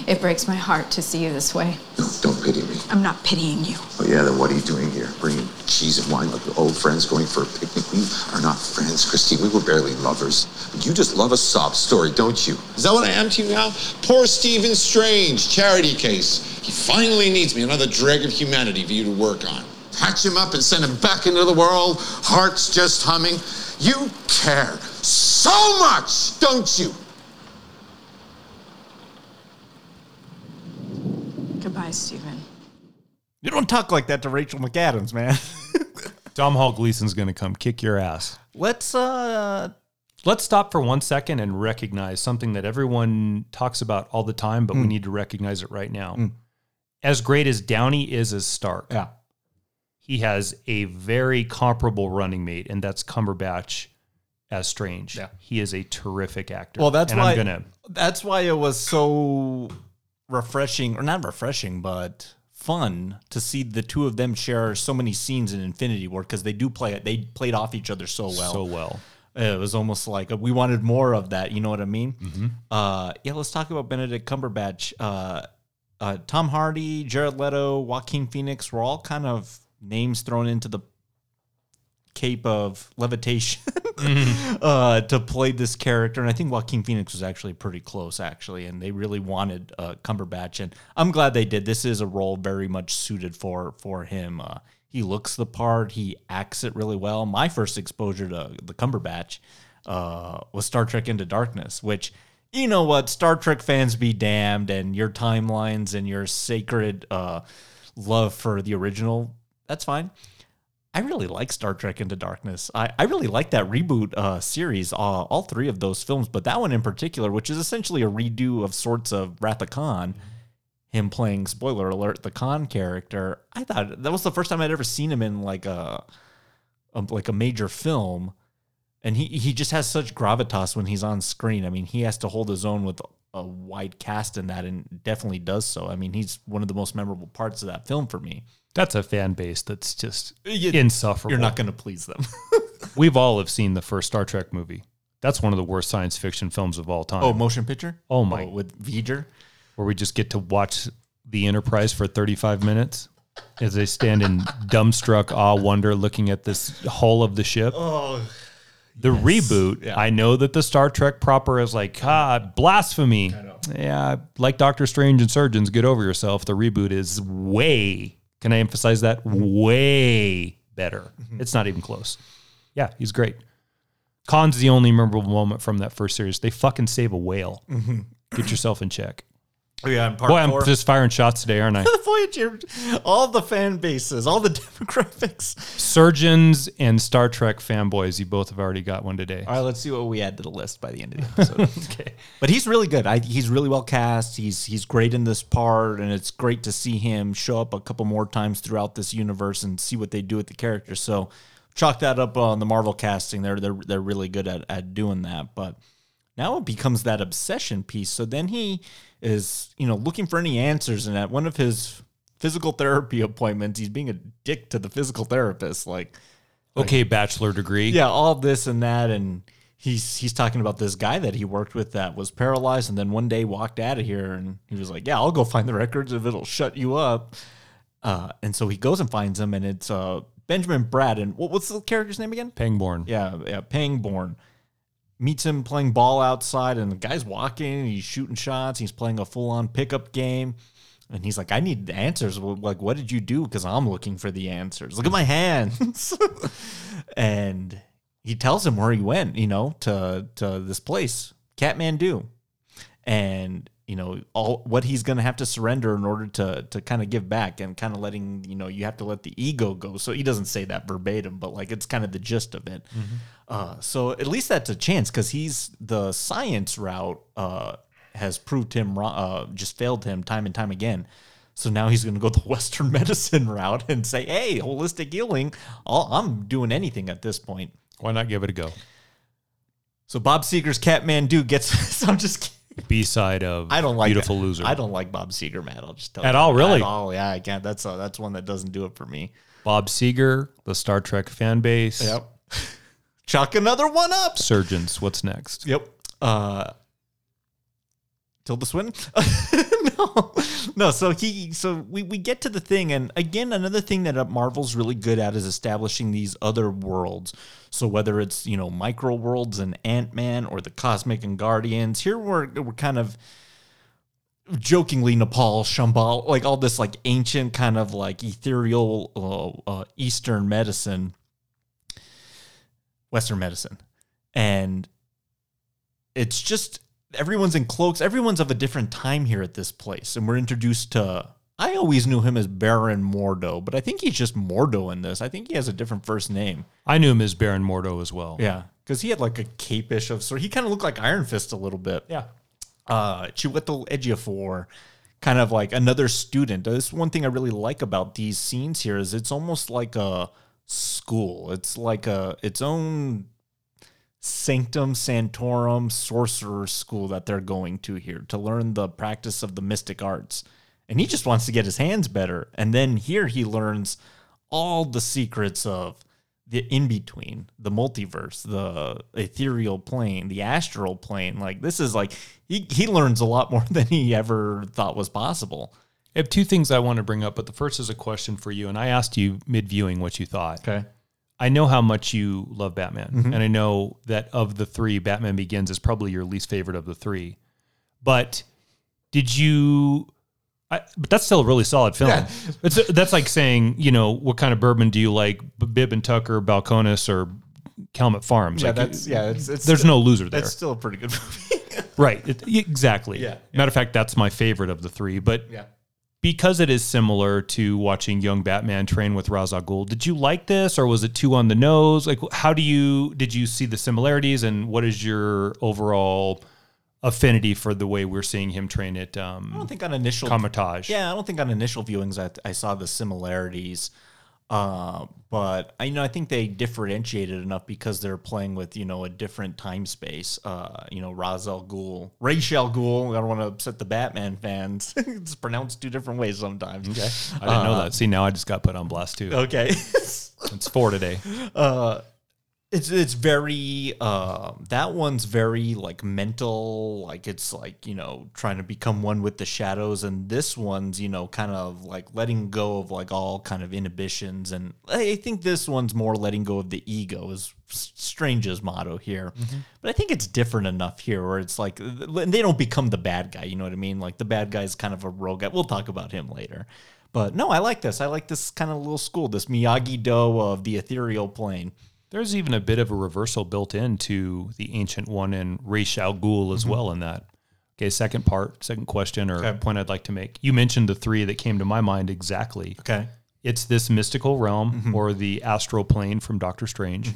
It breaks my heart to see you this way. No, don't pity me. I'm not pitying you. Oh yeah, then what are you doing here? Bringing cheese and wine like old friends going for a picnic? We are not friends, Christine. We were barely lovers. But you just love a sob story, don't you? Is that what I am to you now? Poor Stephen Strange, charity case. He finally needs me, another dreg of humanity for you to work on. Patch him up and send him back into the world, hearts just humming. You care so much, don't you? Goodbye, Stephen. You don't talk like that to Rachel McAdams, man. Domhnall Gleeson's going to come kick your ass. Let's uh Let's stop for one second and recognize something that everyone talks about all the time, but we need to recognize it right now. As great as Downey is as Stark, yeah. He has a very comparable running mate, and that's Cumberbatch as Strange. Yeah. He is a terrific actor. Well, that's and why I'm gonna that's why it was so refreshing, or not refreshing, but fun to see the two of them share so many scenes in Infinity War because they do play it. They played off each other so well. so well. It was almost like we wanted more of that. You know what I mean? Mm-hmm. Uh, yeah, let's talk about Benedict Cumberbatch. Uh, uh, Tom Hardy, Jared Leto, Joaquin Phoenix were all kind of names thrown into the cape of levitation uh, to play this character. And I think Joaquin Phoenix was actually pretty close, actually. And they really wanted uh, Cumberbatch. And I'm glad they did. This is a role very much suited for, for him. Uh, he looks the part, he acts it really well. My first exposure to the Cumberbatch uh, was Star Trek Into Darkness, which. You know what? Star Trek fans be damned, and your timelines and your sacred uh, love for the original, that's fine. I really like Star Trek Into Darkness. I, I really like that reboot uh, series, uh, all three of those films, but that one in particular, which is essentially a redo of sorts of Wrath of Khan, him playing, spoiler alert, the Khan character. I thought that was the first time I'd ever seen him in like a, a like a major film, and he he just has such gravitas when he's on screen. I mean, he has to hold his own with a wide cast in that, and definitely does so. I mean, he's one of the most memorable parts of that film for me. That's a fan base that's just You- insufferable. You're not going to please them. We've all have seen the first Star Trek movie. That's one of the worst science fiction films of all time. Oh, motion picture? Oh, my. Oh, with V'ger? where we just get to watch the Enterprise for 35 minutes as they stand in dumbstruck awe wonder looking at this hull of the ship. Oh, the reboot. I know that the Star Trek proper is like, ah, blasphemy. Yeah, like Doctor Strange and Surgeons, get over yourself. The reboot is way, can I emphasize that? Way better. It's not even close. Yeah, he's great. Khan's the only memorable moment from that first series. They fucking save a whale. Get yourself in check. Oh, yeah, in part Boy, I'm just firing shots today, aren't I? the Voyager, all the fan bases, all the demographics. Surgeons and Star Trek fanboys, you both have already got one today. All right, let's see what we add to the list by the end of the episode. okay, but he's really good. I, he's really well cast. He's he's great in this part, and it's great to see him show up a couple more times throughout this universe and see what they do with the character. So, chalk that up on the Marvel casting. They're they're they're really good at at doing that, but. Now it becomes that obsession piece. So then he is, you know, looking for any answers. And at one of his physical therapy appointments, he's being a dick to the physical therapist. Like, Okay, bachelor degree. yeah, all this and that, and he's he's talking about this guy that he worked with that was paralyzed, and then one day walked out of here, and he was like, "Yeah, I'll go find the records if it'll shut you up." Uh, and so he goes and finds him, and it's uh, Benjamin Braddon. What, what's the character's name again? Pangborn. Yeah, yeah, Pangborn meets him playing ball outside, and the guy's walking, he's shooting shots, he's playing a full on pickup game. And he's like, I need the answers. Like, what did you do? Because I'm looking for the answers. Look at my hands. and he tells him where he went, you know, to to this place, Kathmandu. And, you know, all what he's gonna have to surrender in order to to kind of give back and kind of letting, you know, you have to let the ego go. So he doesn't say that verbatim, but like it's kind of the gist of it. Mm-hmm. Uh, so at least that's a chance because he's the science route uh, has proved him wrong, uh, just failed him time and time again. So now he's going to go the Western medicine route and say, "Hey, holistic healing. I'll, I'm doing anything at this point." Why not give it a go? So Bob Seger's Katmandu gets. I'm just. kidding. B side of I don't like Beautiful that. Loser. I don't like Bob Seger, man. I'll just tell At you. all, really? At all, yeah. I can't. That's uh, that's one that doesn't do it for me. Bob Seger, the Star Trek fan base. Yep. Chuck another one up. Surgeons. What's next? Yep. Uh Tilda Swinton? no. No, so he so we, we get to the thing and again another thing that uh, Marvel's really good at is establishing these other worlds. So whether it's, you know, micro worlds and Ant-Man or the Cosmic and Guardians, here we're we're kind of jokingly Nepal, Shambhala, like all this like ancient kind of like ethereal uh, uh, Eastern medicine, Western medicine, and it's just everyone's in cloaks. Everyone's of a different time here at this place, and we're introduced to. I always knew him as Baron Mordo, but I think he's just Mordo in this. I think he has a different first name. I knew him as Baron Mordo as well. Yeah, because he had like a cape-ish of sort. He kind of looked like Iron Fist a little bit Yeah. uh, Chiwetel Ejiofor, kind of like another student. This one thing I really like about these scenes here is it's almost like a school. It's like a its own Sanctum sanctorum sorcerer school that they're going to here to learn the practice of the mystic arts. And he just wants to get his hands better. And then here he learns all the secrets of the in between, the multiverse, the ethereal plane, the astral plane. Like this is like he he learns a lot more than he ever thought was possible. I have two things I want to bring up, but the first is a question for you. And I asked you mid viewing what you thought. Okay. I know how much you love Batman, mm-hmm. and I know that of the three, Batman Begins is probably your least favorite of the three. But did you? I, but that's still a really solid film. It's, that's like saying, you know, what kind of bourbon do you like, B- Bib and Tucker, Balcones, or Calumet Farms? Yeah, like, that's yeah. It's, it's there's no loser there, That's still a pretty good movie. right? It, exactly. Yeah, Matter of fact, that's my favorite of the three. But yeah. Because it is similar to watching young Batman train with Ra's al Ghul, did you like this or was it too on the nose? Like, how do you did you see the similarities and what is your overall affinity for the way we're seeing him train at I um, don't think on initial Kamar-Taj? Yeah, I don't think on initial viewings I, I saw the similarities. Uh, but I you know I think they differentiated enough because they're playing with you know a different time space. Uh, you know Ra's al Ghul, Ra's al Ghul. I don't want to upset the Batman fans. it's pronounced two different ways sometimes. Okay. I didn't know that. See, now I just got put on blast too. Okay. It's four today. It's it's very uh, that one's very like mental like it's like you know trying to become one with the shadows and this one's you know kind of like letting go of like all kind of inhibitions and i think this one's more letting go of the ego is strange's motto here. But i think it's different enough here where it's like they don't become the bad guy you know what i mean? Like the bad guy is kind of a rogue guy. We'll talk about him later. But no i like this. I like this kind of little school this miyagi do of the ethereal plane There's even a bit of a reversal built into the Ancient One and Ra's al Ghul as well in that. Okay, second part, second question or Mm-hmm. Okay. point I'd like to make. You mentioned the three that came to my mind exactly. okay It's this mystical realm Mm-hmm. or the astral plane from Doctor Strange.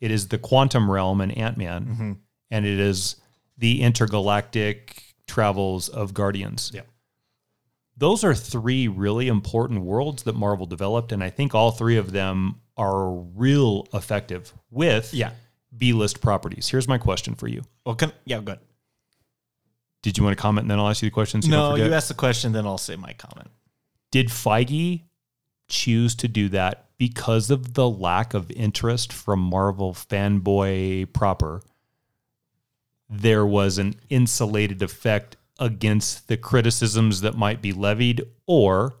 It is the quantum realm in Ant Man, Mm-hmm. and it is the intergalactic travels of Guardians. Yep. Those are three really important worlds that Marvel developed, and I think all three of them are real effective with Yeah. B list properties. Here's my question for you. Well, can, yeah, good. Did you want to comment and then I'll ask you the question? So No, forget? you ask the question, then I'll say my comment. Did Feige choose to do that because of the lack of interest from Marvel fanboy proper? There was an insulated effect against the criticisms that might be levied, or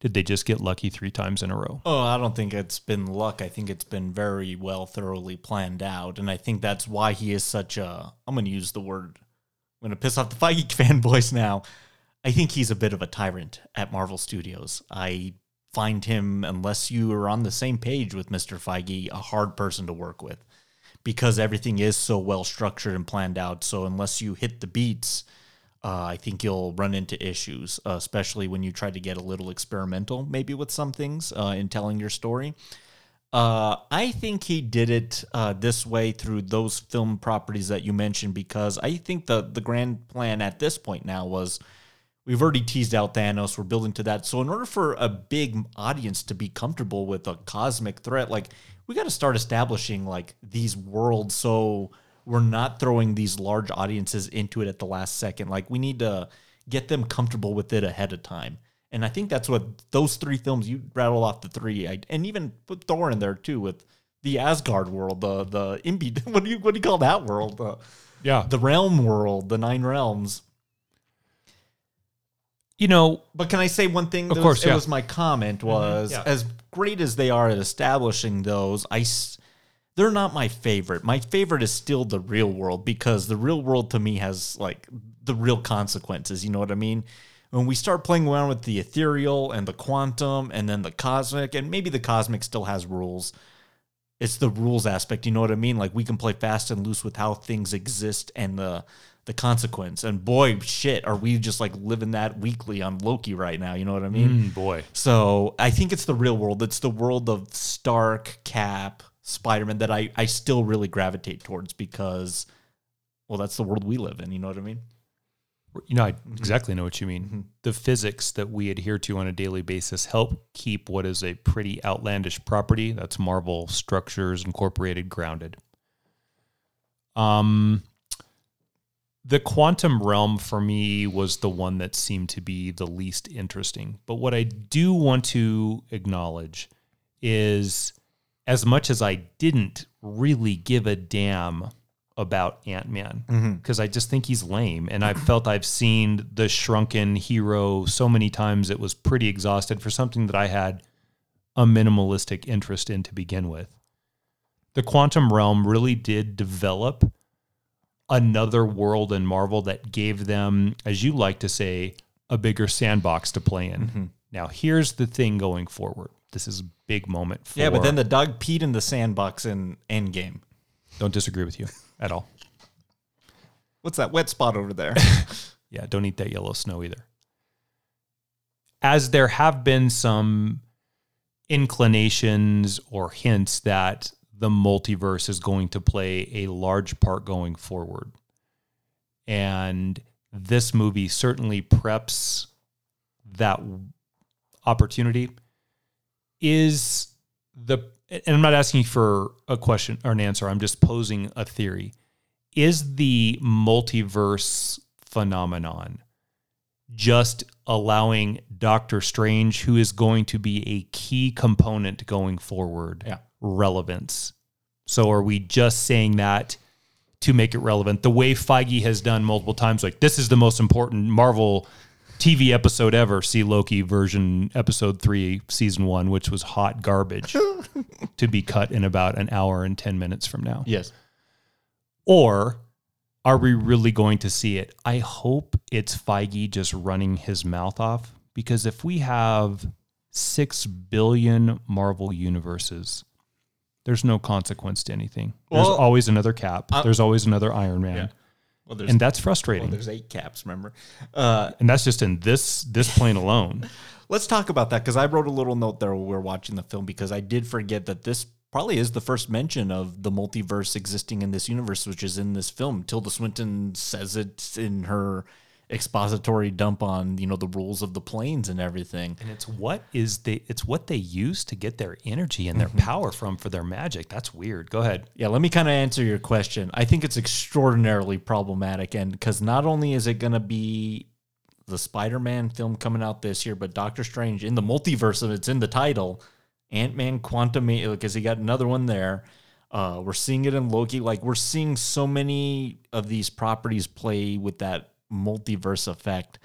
did they just get lucky three times in a row? Oh, I don't think it's been luck. I think it's been very well, thoroughly planned out, and I think that's why he is such a. I'm going to use the word. I'm going to piss off the Feige fanboys now. I think he's a bit of a tyrant at Marvel Studios. I find him, unless you are on the same page with Mr. Feige, a hard person to work with because everything is so well structured and planned out. So unless you hit the beats, uh, I think you'll run into issues, uh, especially when you try to get a little experimental, maybe with some things uh, in telling your story. Uh, I think he did it uh, this way through those film properties that you mentioned because I think the the grand plan at this point now was we've already teased out Thanos. We're building to that. So in order for a big audience to be comfortable with a cosmic threat, like we got to start establishing like these worlds. So we're not throwing these large audiences into it at the last second. Like we need to get them comfortable with it ahead of time. And I think that's what those three films you rattle off the three, I, and even put Thor in there too with the Asgard world, the the Imbi. What do you what do you call that world? The, Yeah. the realm world, the nine realms. You know, But can I say one thing? Of course, was, yeah. Mm-hmm. it was my comment was yeah. as great as they are at establishing those, I they're not my favorite. My favorite is still the real world because the real world to me has like the real consequences. You know what I mean? When we start playing around with the ethereal and the quantum and then the cosmic, and maybe the cosmic still has rules. It's the rules aspect. You know what I mean? Like we can play fast and loose with how things exist and the the consequence. And boy, shit, are we just like living that weekly on Loki right now? You know what I mean? mm, boy. So I think it's the real world. It's the world of Stark, Cap, Spider Man that I, I still really gravitate towards because, well, that's the world we live in. You know what I mean? You know, I Mm-hmm. exactly know what you mean. The physics that we adhere to on a daily basis help keep what is a pretty outlandish property, that's Marvel Structures Incorporated, grounded. Um, the quantum realm for me was the one that seemed to be the least interesting. But what I do want to acknowledge is as much as I didn't really give a damn about Ant Man because mm-hmm. I just think he's lame. And I felt I've seen the shrunken hero so many times it was pretty exhausted for something that I had a minimalistic interest in to begin with. The quantum realm really did develop another world in Marvel that gave them, as you like to say, a bigger sandbox to play in. Mm-hmm. Now, here's the thing going forward. This is a big moment for Yeah, but then the dog peed in the sandbox in Endgame. don't disagree with you at all. What's that wet spot over there? Yeah, don't eat that yellow snow either. As there have been some inclinations or hints that the multiverse is going to play a large part going forward. And this movie certainly preps that opportunity. Is the, and I'm not asking for a question or an answer, I'm just posing a theory. Is the multiverse phenomenon just allowing Doctor Strange, who is going to be a key component going forward, Yeah. relevance. So are we just saying that to make it relevant? The way Feige has done multiple times, like this is the most important Marvel TV episode ever. See Loki version episode three, season one, which was hot garbage to be cut in about an hour and 10 minutes from now. yes. Or are we really going to see it? I hope it's Feige just running his mouth off because if we have 6 billion Marvel universes, there's no consequence to anything. There's always another Cap. there's always another Iron Man. Well, And that's frustrating. there's eight caps. Remember? Uh, and that's just in this this plane alone. let's talk about that because I wrote a little note there while we were watching the film because I did forget that this probably is the first mention of the multiverse existing in this universe, which is in this film. Tilda Swinton says it in her expository dump on you know the rules of the planes and everything. And it's what is they it's what they use to get their energy and their power from for their magic. That's weird. Go ahead. Yeah, let me kind of answer your question. I think it's extraordinarily problematic, and because not only is it going to be the Spider-Man film coming out this year, but Doctor Strange in the multiverse of it's in the title, Ant-Man Quantum, because he got another one there. Uh, we're seeing it in Loki. Like we're seeing so many of these properties play with that multiverse effect,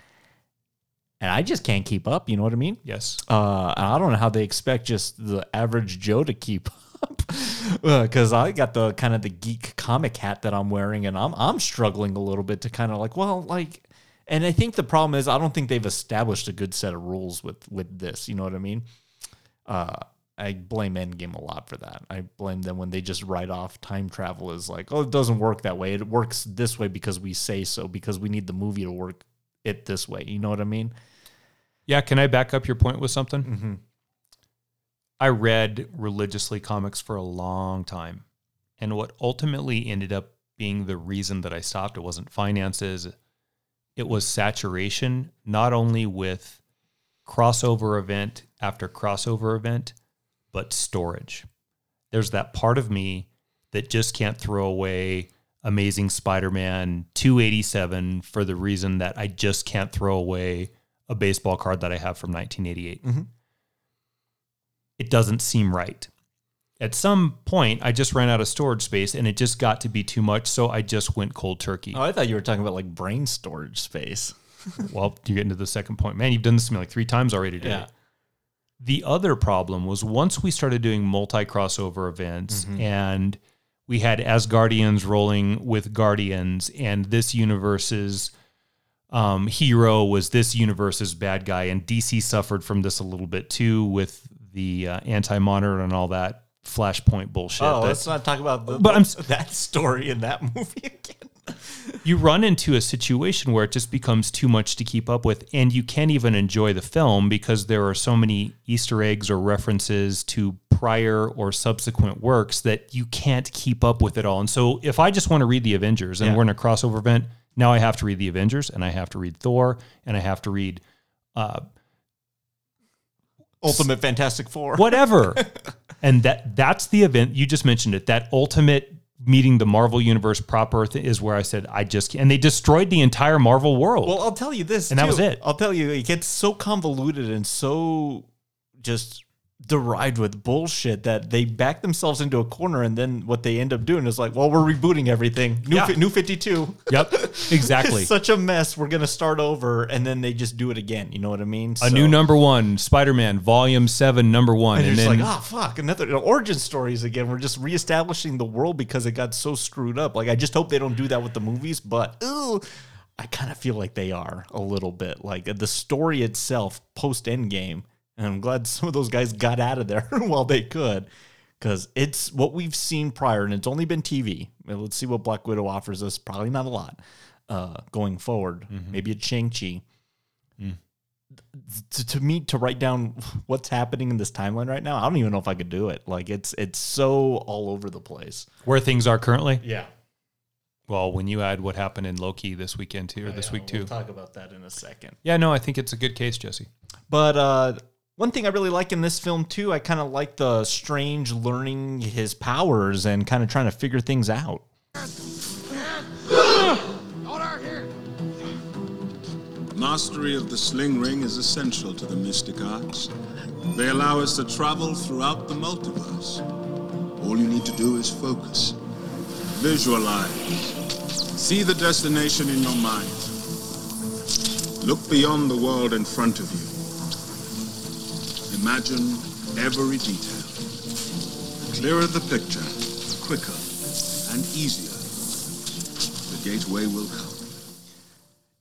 and I just can't keep up. You know what I mean? Yes. Uh, and I don't know how they expect just the average Joe to keep up, because I got the kind of the geek comic hat that I'm wearing, and I'm I'm struggling a little bit to kind of like, well, like, and I think the problem is I don't think they've established a good set of rules with with this. You know what I mean? Uh, I blame Endgame a lot for that. I blame them when they just write off time travel as like, oh, it doesn't work that way. It works this way because we say so, because we need the movie to work it this way. You know what I mean? Yeah, can I back up your point with something? Mm-hmm. I read religiously comics for a long time. And what ultimately ended up being the reason that I stopped, it wasn't finances, it was saturation, not only with crossover event after crossover event, but storage. There's that part of me that just can't throw away Amazing Spider Man 287 for the reason that I just can't throw away a baseball card that I have from 1988. Mm-hmm. It doesn't seem right. At some point, I just ran out of storage space and it just got to be too much. So I just went cold turkey. Oh, I thought you were talking about like brain storage space. well, you get into the second point. Man, you've done this to me like three times already today. Yeah. The other problem was once we started doing multi crossover events Mm-hmm. and we had Asgardians rolling with Guardians, and this universe's um, hero was this universe's bad guy, and DC suffered from this a little bit too with the uh, anti monitor and all that Flashpoint bullshit. Oh, let's not talk about the, But I'm- that story in that movie again. You run into a situation where it just becomes too much to keep up with and you can't even enjoy the film because there are so many easter eggs or references to prior or subsequent works that you can't keep up with it all and so if i just want to read the avengers and Yeah. we're in a crossover event now i have to read the avengers and i have to read thor and i have to read uh, Ultimate Fantastic Four. whatever and that that's the event you just mentioned it that ultimate meeting the Marvel Universe proper th- is where I said I just and they destroyed the entire Marvel world. Well, I'll tell you this, And that was it. I'll tell you, it gets so convoluted and so just derived with bullshit that they back themselves into a corner, and then what they end up doing is like, well, we're rebooting everything. New, Yeah. fi- new Fifty Two. yep, exactly. It's such a mess. We're gonna start over, and then they just do it again. You know what I mean? a new number one, Spider-Man, Volume Seven, Number One, And, and, then just like, oh fuck, another you know, origin stories again. We're just reestablishing the world because it got so screwed up. Like I just hope they don't do that with the movies, but ooh, I kind of feel like they are a little bit. Like the story itself post Endgame, and I'm glad some of those guys got out of there while they could. Because it's what we've seen prior, and it's only been TV. Let's see what Black Widow offers us. Probably not a lot uh, going forward. Maybe it's Shang-Chi to, to me to write down what's happening in this timeline right now i don't even know if i could do it like it's it's so all over the place where things are currently. yeah Well, when you add what happened in Loki this weekend too, or this week too. we'll talk about that in a second Yeah, no, I think it's a good case, Jesse. but uh one thing i really like in this film too i kind of like the strange learning his powers and kind of trying to figure things out Mastery of the sling ring is essential to the mystic arts. They allow us to travel throughout the multiverse. All you need to do is focus. Visualize. See the destination in your mind. Look beyond the world in front of you. Imagine every detail. The clearer the picture, the quicker and easier the gateway will come.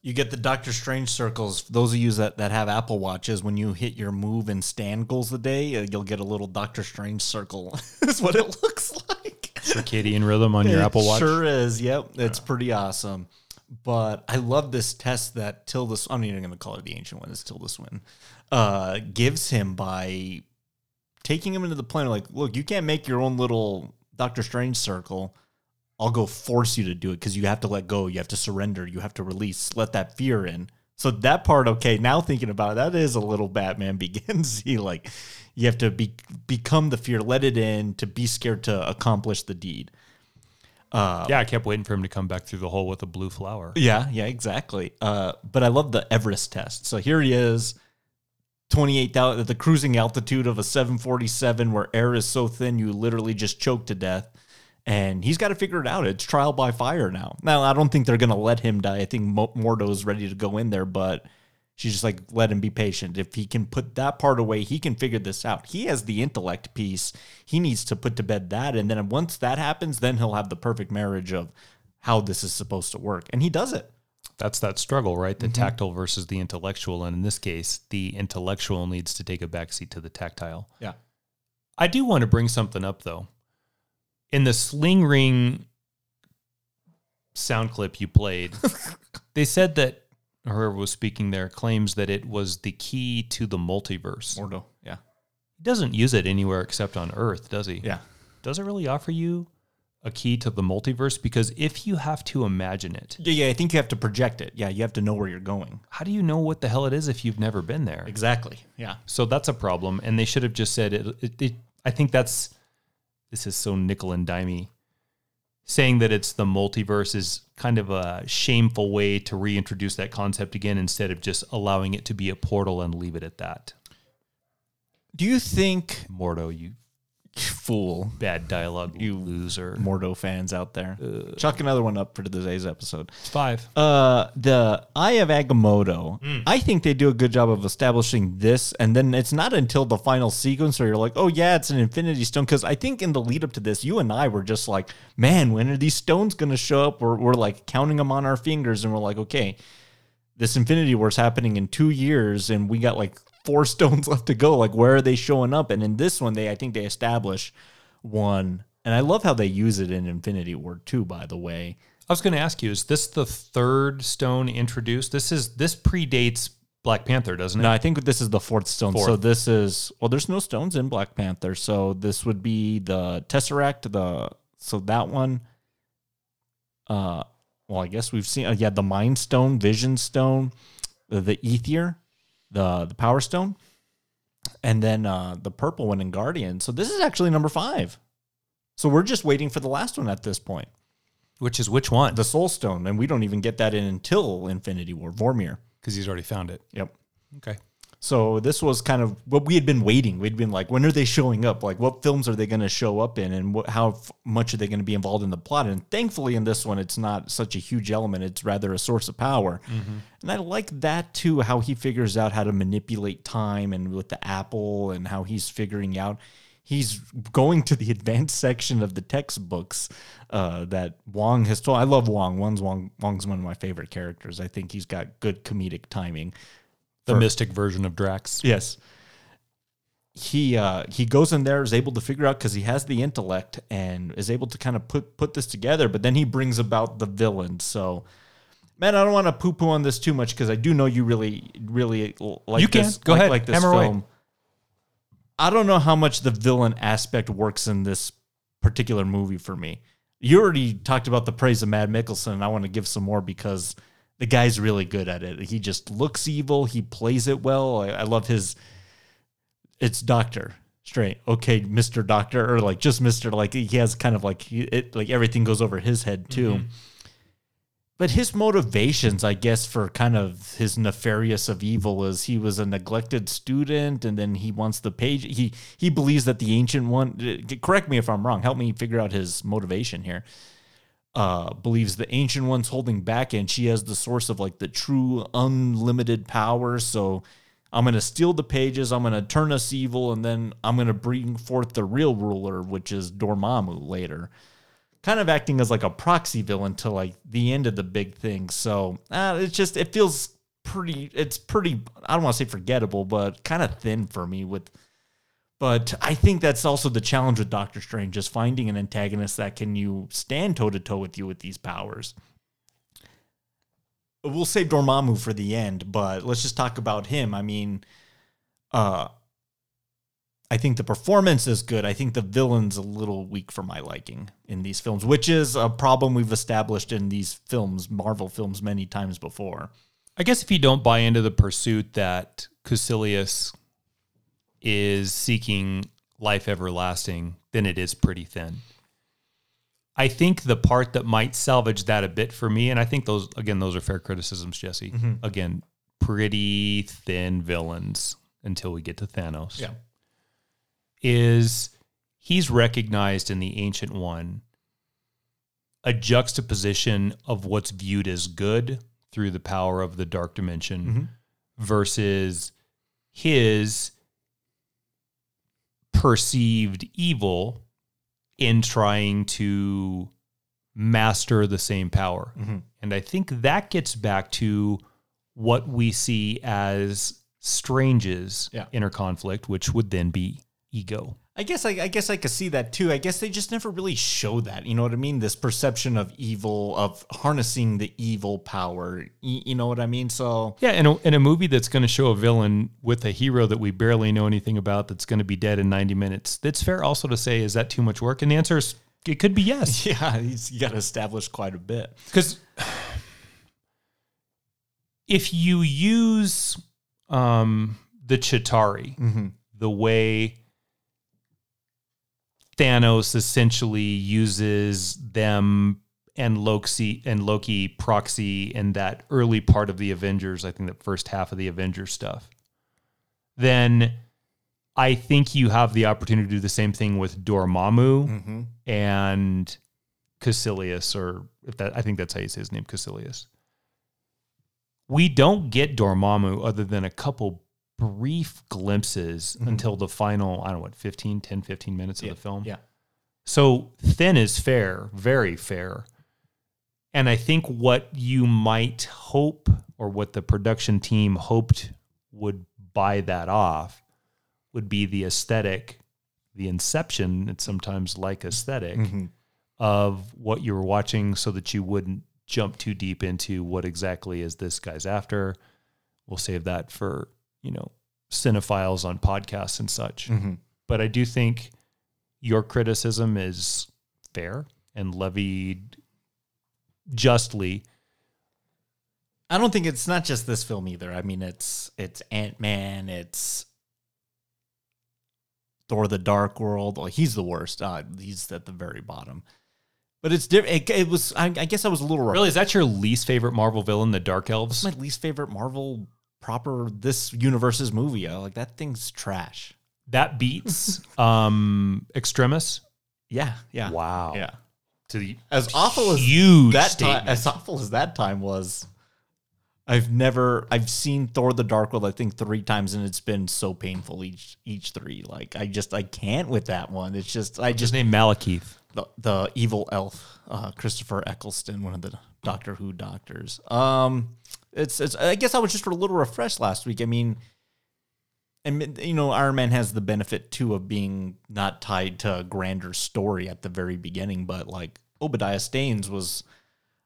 you get the Doctor Strange circles. Those of you that, that have Apple Watches, when you hit your move and stand goals a day, uh, you'll get a little Doctor Strange circle. That's what it looks like. Circadian rhythm on your It Apple Watch. Sure is. Yep. It's pretty awesome. But I love this test that Tilda, I'm not even going to call it the ancient one, it's Tilda Swin, uh, gives him by taking him into the planet. Like, look, you can't make your own little Doctor Strange circle. I'll go force you to do it because you have to let go. You have to surrender. You have to release, let that fear in. So that part, okay. Now thinking about it, that is a little Batman Begins. he like, you have to be become the fear, let it in, to be scared to accomplish the deed. Uh, yeah, I kept waiting for him to come back through the hole with a blue flower. Yeah, yeah, exactly. Uh, but I love the Everest test. So here he is, 28,000 at the cruising altitude of a 747 where air is so thin you literally just choke to death. And he's got to figure it out. It's trial by fire now. Now, I don't think they're going to let him die. I think Mo- Mordo's ready to go in there, but she's just like, let him be patient. If he can put that part away, he can figure this out. He has the intellect piece. He needs to put to bed that. And then once that happens, then he'll have the perfect marriage of how this is supposed to work. And he does it. That's that struggle, right? Mm-hmm. The tactile versus the intellectual. And in this case, the intellectual needs to take a backseat to the tactile. Yeah. I do want to bring something up though. In the sling ring sound clip you played, they said that whoever was speaking there claims that it was the key to the multiverse. Mordo. Yeah. He doesn't use it anywhere except on Earth, does he? Yeah. Does it really offer you a key to the multiverse? Because if you have to imagine it, Yeah, yeah, I think you have to project it. Yeah, you have to know where you're going. how do you know what the hell it is if you've never been there? Exactly. Yeah. So that's a problem, and they should have just said it. it, it I think that's this is so nickel and dimey. Saying that it's the multiverse is kind of a shameful way to reintroduce that concept again instead of just allowing it to be a portal and leave it at that. Do you think Mordo, you fool bad dialogue, you loser. Mordo fans out there? Chuck another one up for today's episode. It's five. Uh, the Eye of Agamotto. Hmm. I think they do a good job of establishing this, and then it's not until the final sequence where you're like, "Oh yeah, it's an Infinity Stone." Because I think in the lead up to this, you and I were just like, "Man, when are these stones going to show up?" We're we're like counting them on our fingers, and we're like, "Okay, this Infinity War's happening in two years, and we got like four stones left to go. Like, where are they showing up?" And in this one, they I think they establish one, and I love how they use it in Infinity War too. By the way. I was going to ask you: Is this the third stone introduced? This is this predates Black Panther, doesn't it? No, I think this is the fourth stone. So this is well, there's no stones in Black Panther, so this would be the Tesseract. The so that one. Uh, well, I guess we've seen. Uh, yeah, the Mind Stone, Vision Stone, the, the Aether, the the Power Stone, and then uh the purple one in Guardian. So this is actually number five. So we're just waiting for the last one at this point, Which is which one? the Soul Stone, and we don't even get that in until Infinity War. Vormir. Because he's already found it. Yep. Okay. So this was kind of what we had been waiting. We'd been like, when are they showing up? Like, what films are they going to show up in, and what, how f- much are they going to be involved in the plot? And thankfully, in this one, it's not such a huge element. It's rather a source of power, and I like that too. How he figures out how to manipulate time, and with the apple, and how he's figuring out. He's going to the advanced section of the textbooks uh, that Wong has told. I love Wong. Wong's Wong. Wong's one of my favorite characters. I think he's got good comedic timing. The mystic version of Drax. Yes. He uh, he goes in there is able to figure out because he has the intellect and is able to kind of put put this together. But then he brings about the villain. So, man, I don't want to poo poo on this too much because I do know you really really like You can. this. Go like, ahead. Like this Hammer away. film. I don't know how much the villain aspect works in this particular movie for me. You already talked about the praise of Mad Mikkelsen, and I want to give some more because the guy's really good at it. He just looks evil. He plays it well. I, I love his. It's Doctor straight, okay, Mister Doctor, or like just Mister. Like he has kind of like he- it, like everything goes over his head too. But his motivations, I guess, for kind of his nefarious of evil is he was a neglected student, and then he wants the page. He he believes that the ancient one. uh, Correct me if I'm wrong. Help me figure out his motivation here uh, believes the ancient one's holding back and she has the source of like the true unlimited power. So I'm going to steal the pages, I'm going to turn us evil, and then I'm going to bring forth the real ruler, which is Dormammu later. Kind of acting as like a proxy villain to like the end of the big thing. So uh, it's just, it feels pretty, it's pretty, I don't want to say forgettable, but kind of thin for me with but I think that's also the challenge with Doctor Strange, is finding an antagonist that can you stand toe to toe with you with these powers. We'll save Dormammu for the end, but let's just talk about him. I mean, uh I think the performance is good. I think the villain's a little weak for my liking in these films, which is a problem we've established in these films, Marvel films, many times before. I guess if you don't buy into the pursuit that Kaecilius is seeking life everlasting, then it is pretty thin. I think the part that might salvage that a bit for me, and I think those again, those are fair criticisms, Jesse. Mm-hmm. Again, pretty thin villains until we get to Thanos. Yeah. Is he's recognized in the ancient one a juxtaposition of what's viewed as good through the power of the dark dimension mm-hmm. versus his perceived evil in trying to master the same power. Mm-hmm. And I think that gets back to what we see as Strange's Yeah. inner conflict, which would then be ego. I guess I, I guess I could see that too. I guess they just never really show that. You know what I mean? This perception of evil, of harnessing the evil power. Y- You know what I mean? So Yeah, in a, in a movie that's going to show a villain with a hero that we barely know anything about that's going to be dead in 90 minutes, it's fair also to say, is that too much work? And the answer is, it could be yes. yeah, he's got to establish quite a bit. Because if you use um, the Chitari the way Thanos essentially uses them and Loki and Loki proxy in that early part of the Avengers, I think the first half of the Avengers stuff, then I think you have the opportunity to do the same thing with Dormammu mm-hmm. and Kaecilius, or if that I think that's how you say his name, Kaecilius. We don't get Dormammu other than a couple brief glimpses mm-hmm. until the final, I don't know what, 15, 10, 15 minutes of the film. Yeah. So thin is fair, very fair. And I think what you might hope, or what the production team hoped would buy that off, would be the aesthetic, the inception, it's sometimes like aesthetic mm-hmm. of what you were watching so that you wouldn't jump too deep into what exactly is this guy's after. We'll save that for, you know, cinephiles on podcasts and such. But I do think your criticism is fair and levied justly. I don't think it's not just this film either. I mean, it's it's Ant Man, it's Thor: The Dark World. Like he's the worst. Uh, he's at the very bottom. But it's different. It, it was. I, I guess I was a little Really, is that your least favorite Marvel villain, the Dark Elves? my least favorite Marvel proper this universe's movie. I like that thing's trash. That beats um Extremis. Yeah, yeah. Wow. Yeah. To the As awful as huge that time, as awful as that time was, I've never I've seen Thor: The Dark World I think three times and it's been so painful each each three. Like I just I can't with that one. It's just I just name Malekith. the, the evil elf, uh, Christopher Eccleston, one of the Doctor Who doctors. Um, it's, it's I guess I was just a little refreshed last week. I mean, and you know, Iron Man has the benefit too of being not tied to a grander story at the very beginning, but like Obadiah Staines was,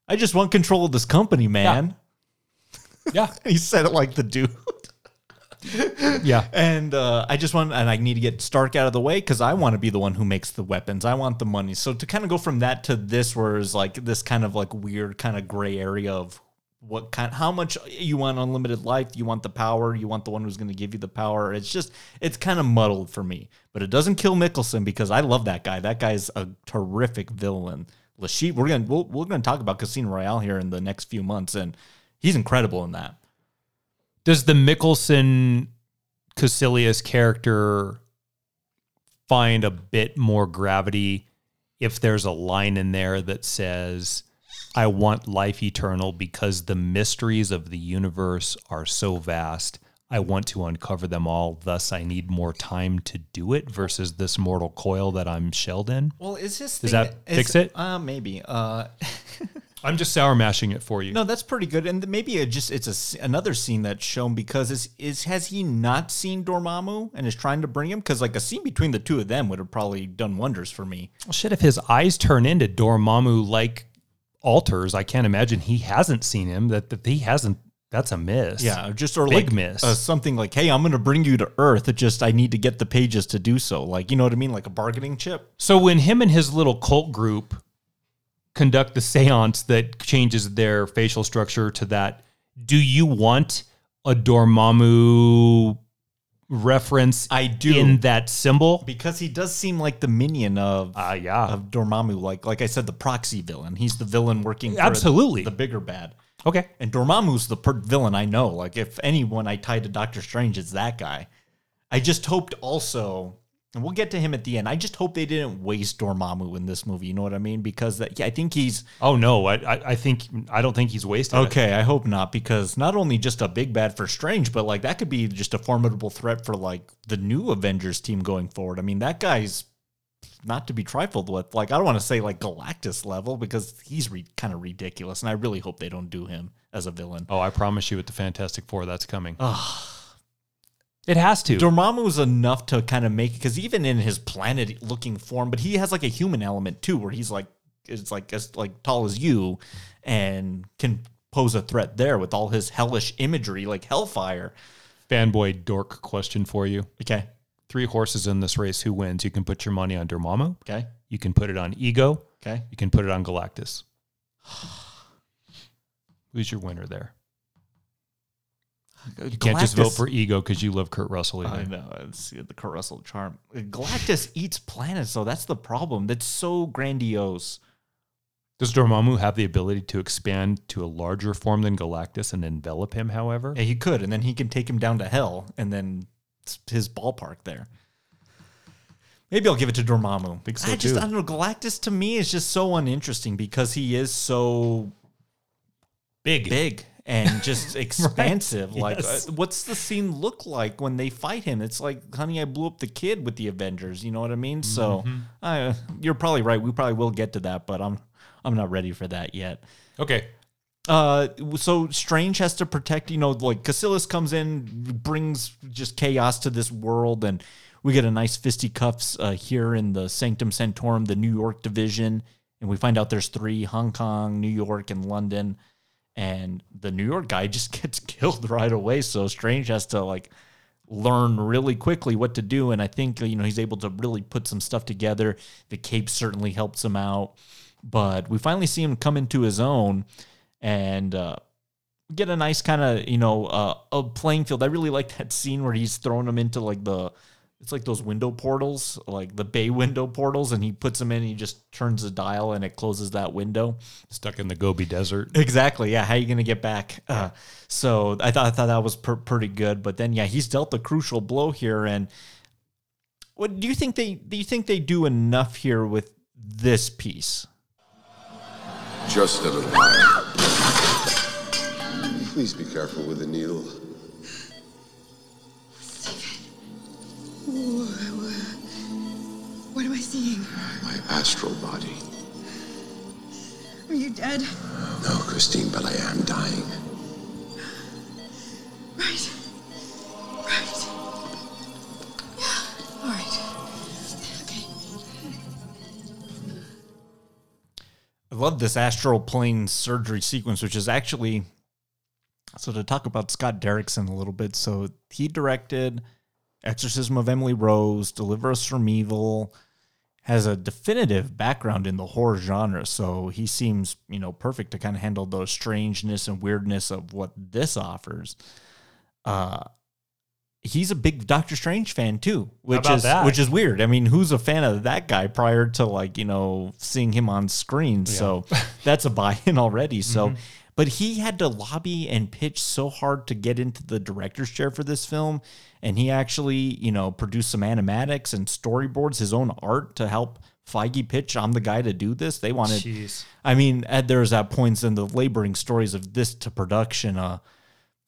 I just want control of this company, man. Yeah. he said it like the dude. Yeah. And uh, I just want, and I need to get Stark out of the way because I want to be the one who makes the weapons. I want the money. So to kind of go from that to this, where it's like this kind of like weird kind of gray area of what kind, how much you want unlimited life, you want the power, you want the one who's going to give you the power. It's just, it's kind of muddled for me. But it doesn't kill Mikkelsen because I love that guy. That guy's a terrific villain. Le Chiffre, we're gonna we'll, we're gonna talk about Casino Royale here in the next few months, and he's incredible in that. Does the Mikkelsen Kaecilius character find a bit more gravity if there's a line in there that says, I want life eternal because the mysteries of the universe are so vast. I want to uncover them all. Thus, I need more time to do it versus this mortal coil that I'm shelled in. Well, is this Does that fix it? Uh, maybe. Uh, I'm just sour mashing it for you. no, that's pretty good. And maybe it just it's a another scene that's shown because is is has he not seen Dormammu and is trying to bring him? Because like a scene between the two of them would have probably done wonders for me. Well, shit, if his eyes turn into Dormammu like altars, I can't imagine he hasn't seen him. That, that he hasn't. That's a miss. Yeah, just or Big like miss. Uh, something like, "Hey, I'm going to bring you to Earth. It just I need to get the pages to do so." Like, you know what I mean? Like a bargaining chip. So when him and his little cult group conduct the seance that changes their facial structure to that, do you want a Dormammu reference I do. in that symbol? Because he does seem like the minion of Ah, yeah. of Dormammu. Like like I said, the proxy villain. He's the villain working for Absolutely. the bigger bad. Okay. And Dormammu's the per- villain I know. Like if anyone I tied to Doctor Strange, it's that guy. I just hoped also, and we'll get to him at the end. I just hope they didn't waste Dormammu in this movie. You know what I mean? Because that, yeah, I think he's Oh no, I, I I think I don't think he's wasted. it. okay. I hope not because not only just a big bad for Strange, but like that could be just a formidable threat for like the new Avengers team going forward. I mean, that guy's not to be trifled with. Like I don't want to say like Galactus level because he's re- kind of ridiculous, and I really hope they don't do him as a villain. Oh, I promise you, with the Fantastic Four, that's coming. It has to. Dormammu's enough to kind of make because even in his planet looking form, but he has like a human element too, where he's like it's like as like tall as you and can pose a threat there with all his hellish imagery, like hellfire. Fanboy dork question for you. Okay. Three horses in this race. Who wins? You can put your money on Dormammu. Okay. You can put it on Ego. Okay. You can put it on Galactus. Who's your winner there? You can't just vote for Ego because you love Kurt Russell. I Either. know it's the Kurt Russell charm. Galactus eats planets, so That's the problem. That's so grandiose. Does Dormammu have the ability to expand to a larger form than Galactus and envelop him? However, Yeah, he could, and then he can take him down to hell, and then it's his ballpark there. Maybe I'll give it to Dormammu because so, I just. I don't know. Galactus to me is just so uninteresting because he is so big, big and just expansive. Like, Yes. uh, what's the scene look like when they fight him? It's like, honey, I blew up the kid with the Avengers. You know what I mean? So, Mm-hmm. uh, you're probably right. We probably will get to that, but I'm I'm not ready for that yet. Okay. Uh, so Strange has to protect, you know, like Kaecilius comes in, brings just chaos to this world, and we get a nice fisticuffs uh, here in the Sanctum Sanctorum, the New York division, and we find out there's three: Hong Kong, New York, and London. And the New York guy just gets killed right away. So Strange has to like learn really quickly what to do. And I think, you know, he's able to really put some stuff together. The cape certainly helps him out. But we finally see him come into his own and uh, get a nice kind of, you know, uh, a playing field. I really like that scene where he's throwing him into like the it's like those window portals, like the bay window portals, and he puts them in. And he just turns the dial and it closes that window. Stuck in the Gobi Desert. Exactly. Yeah. How are you gonna get back? Uh, so I thought I thought that was per- pretty good. But then yeah, he's dealt a crucial blow here. And what do you think they do? You think they do enough here with this piece? Just a little higher. Please be careful with the needle. What am I seeing? My astral body. Are you dead? No, Christine, but I am dying. Right. Right. Yeah. All right. Okay. I love this astral plane surgery sequence, which is actually so to talk about Scott Derrickson a little bit. So he directed Exorcism of Emily Rose, Deliver Us from Evil, has a definitive background in the horror genre. So he seems, you know, perfect to kind of handle the strangeness and weirdness of what this offers. Uh he's a big Doctor Strange fan too, which is that? which is weird. I mean, who's a fan of that guy prior to like you know seeing him on screen? So that's a buy-in already. So, Mm-hmm. but he had to lobby and pitch so hard to get into the director's chair for this film, and he actually you know produced some animatics and storyboards, his own art to help Feige pitch. I'm the guy to do this. They wanted. Jeez. I mean, at, there's at points in the laboring stories of this to production. Uh,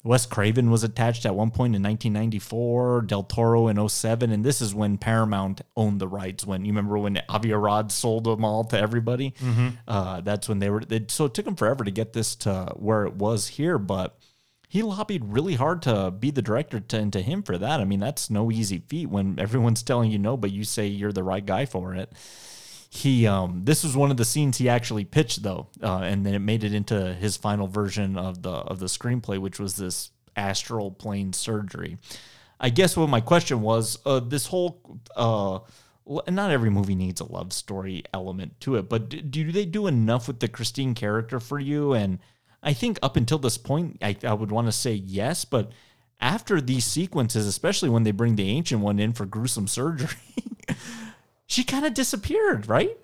Wes Craven was attached at one point in 1994, Del Toro in 07, and this is when Paramount owned the rights. When you remember when Avi Arad sold them all to everybody, uh, that's when they were. They, so it took them forever to get this to where it was here, but he lobbied really hard to be the director to, and to him for that. I mean, that's no easy feat when everyone's telling you no, but you say you're the right guy for it. He um this was one of the scenes he actually pitched though uh, and then it made it into his final version of the of the screenplay which was this astral plane surgery. I guess what my question was uh this whole uh not every movie needs a love story element to it but do, do they do enough with the christine character for you? And i think up until this point i, I would want to say yes but after these sequences especially when they bring the ancient one in for gruesome surgery she kind of disappeared, right?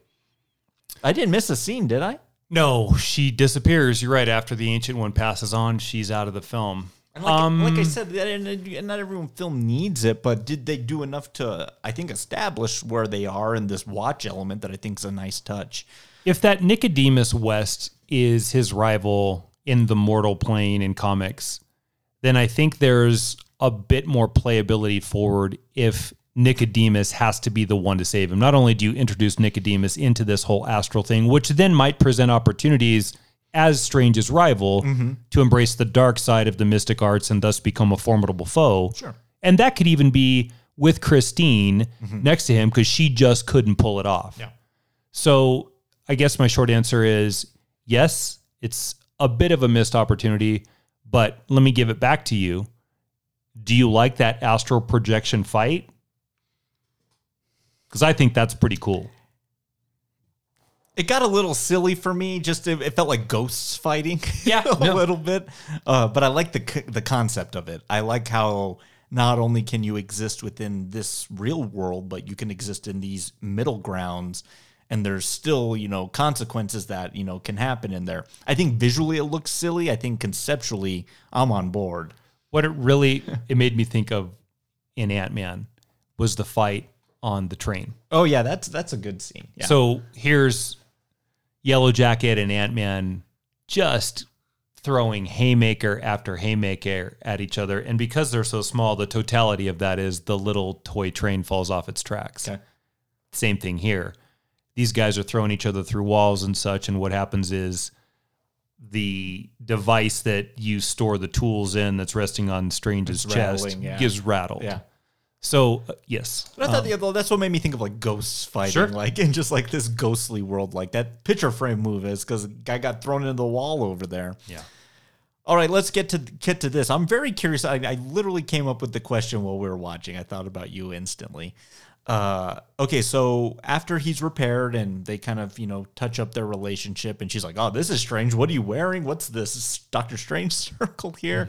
I didn't miss a scene, did I? No, she disappears. You're right. After the ancient one passes on, she's out of the film. And like, Um, like I said, and- and not everyone film needs it, but did they do enough to, I think, establish where they are in this watch element that I think is a nice touch? if that Nicodemus West is his rival in the mortal plane in comics, then I think there's a bit more playability forward if Nicodemus has to be the one to save him. Not only do you introduce Nicodemus into this whole astral thing, which then might present opportunities as Strange's rival mm-hmm. to embrace the dark side of the mystic arts and thus become a formidable foe. Sure. And that could even be with Christine mm-hmm. next to him because she just couldn't pull it off. Yeah. So I guess my short answer is yes, it's a bit of a missed opportunity, but let me give it back to you. Do you like that astral projection fight? Because I think that's pretty cool. It got a little silly for me. Just it, it felt like ghosts fighting, Yeah, a yeah. little bit. Uh, but I like the the concept of it. I like how not only can you exist within this real world, but you can exist in these middle grounds, and there's still you know consequences that you know can happen in there. I think visually it looks silly. I think conceptually I'm on board. What it really it made me think of in Ant Man was the fight on the train. Oh yeah, that's that's a good scene. Yeah. So here's Yellow Jacket and Ant Man just throwing haymaker after haymaker at each other. And because they're so small, the totality of that is the little toy train falls off its tracks. Okay. Same thing here. These guys are throwing each other through walls and such. And what happens is the device that you store the tools in that's resting on Strange's It's chest rattling, yeah. gives rattled. yeah. So, uh, yes. But I thought the other, that's what made me think of like ghosts fighting, Sure. like in just like this ghostly world, like that picture frame move is because guy got thrown into the wall over there. Yeah. All right, let's get to get to this. I'm very curious. I, I literally came up with the question while we were watching. I thought about you instantly. Uh, okay, so after he's repaired and they kind of, you know, touch up their relationship, and she's like, Oh, this is strange. What are you wearing? What's this? Doctor Strange circle here?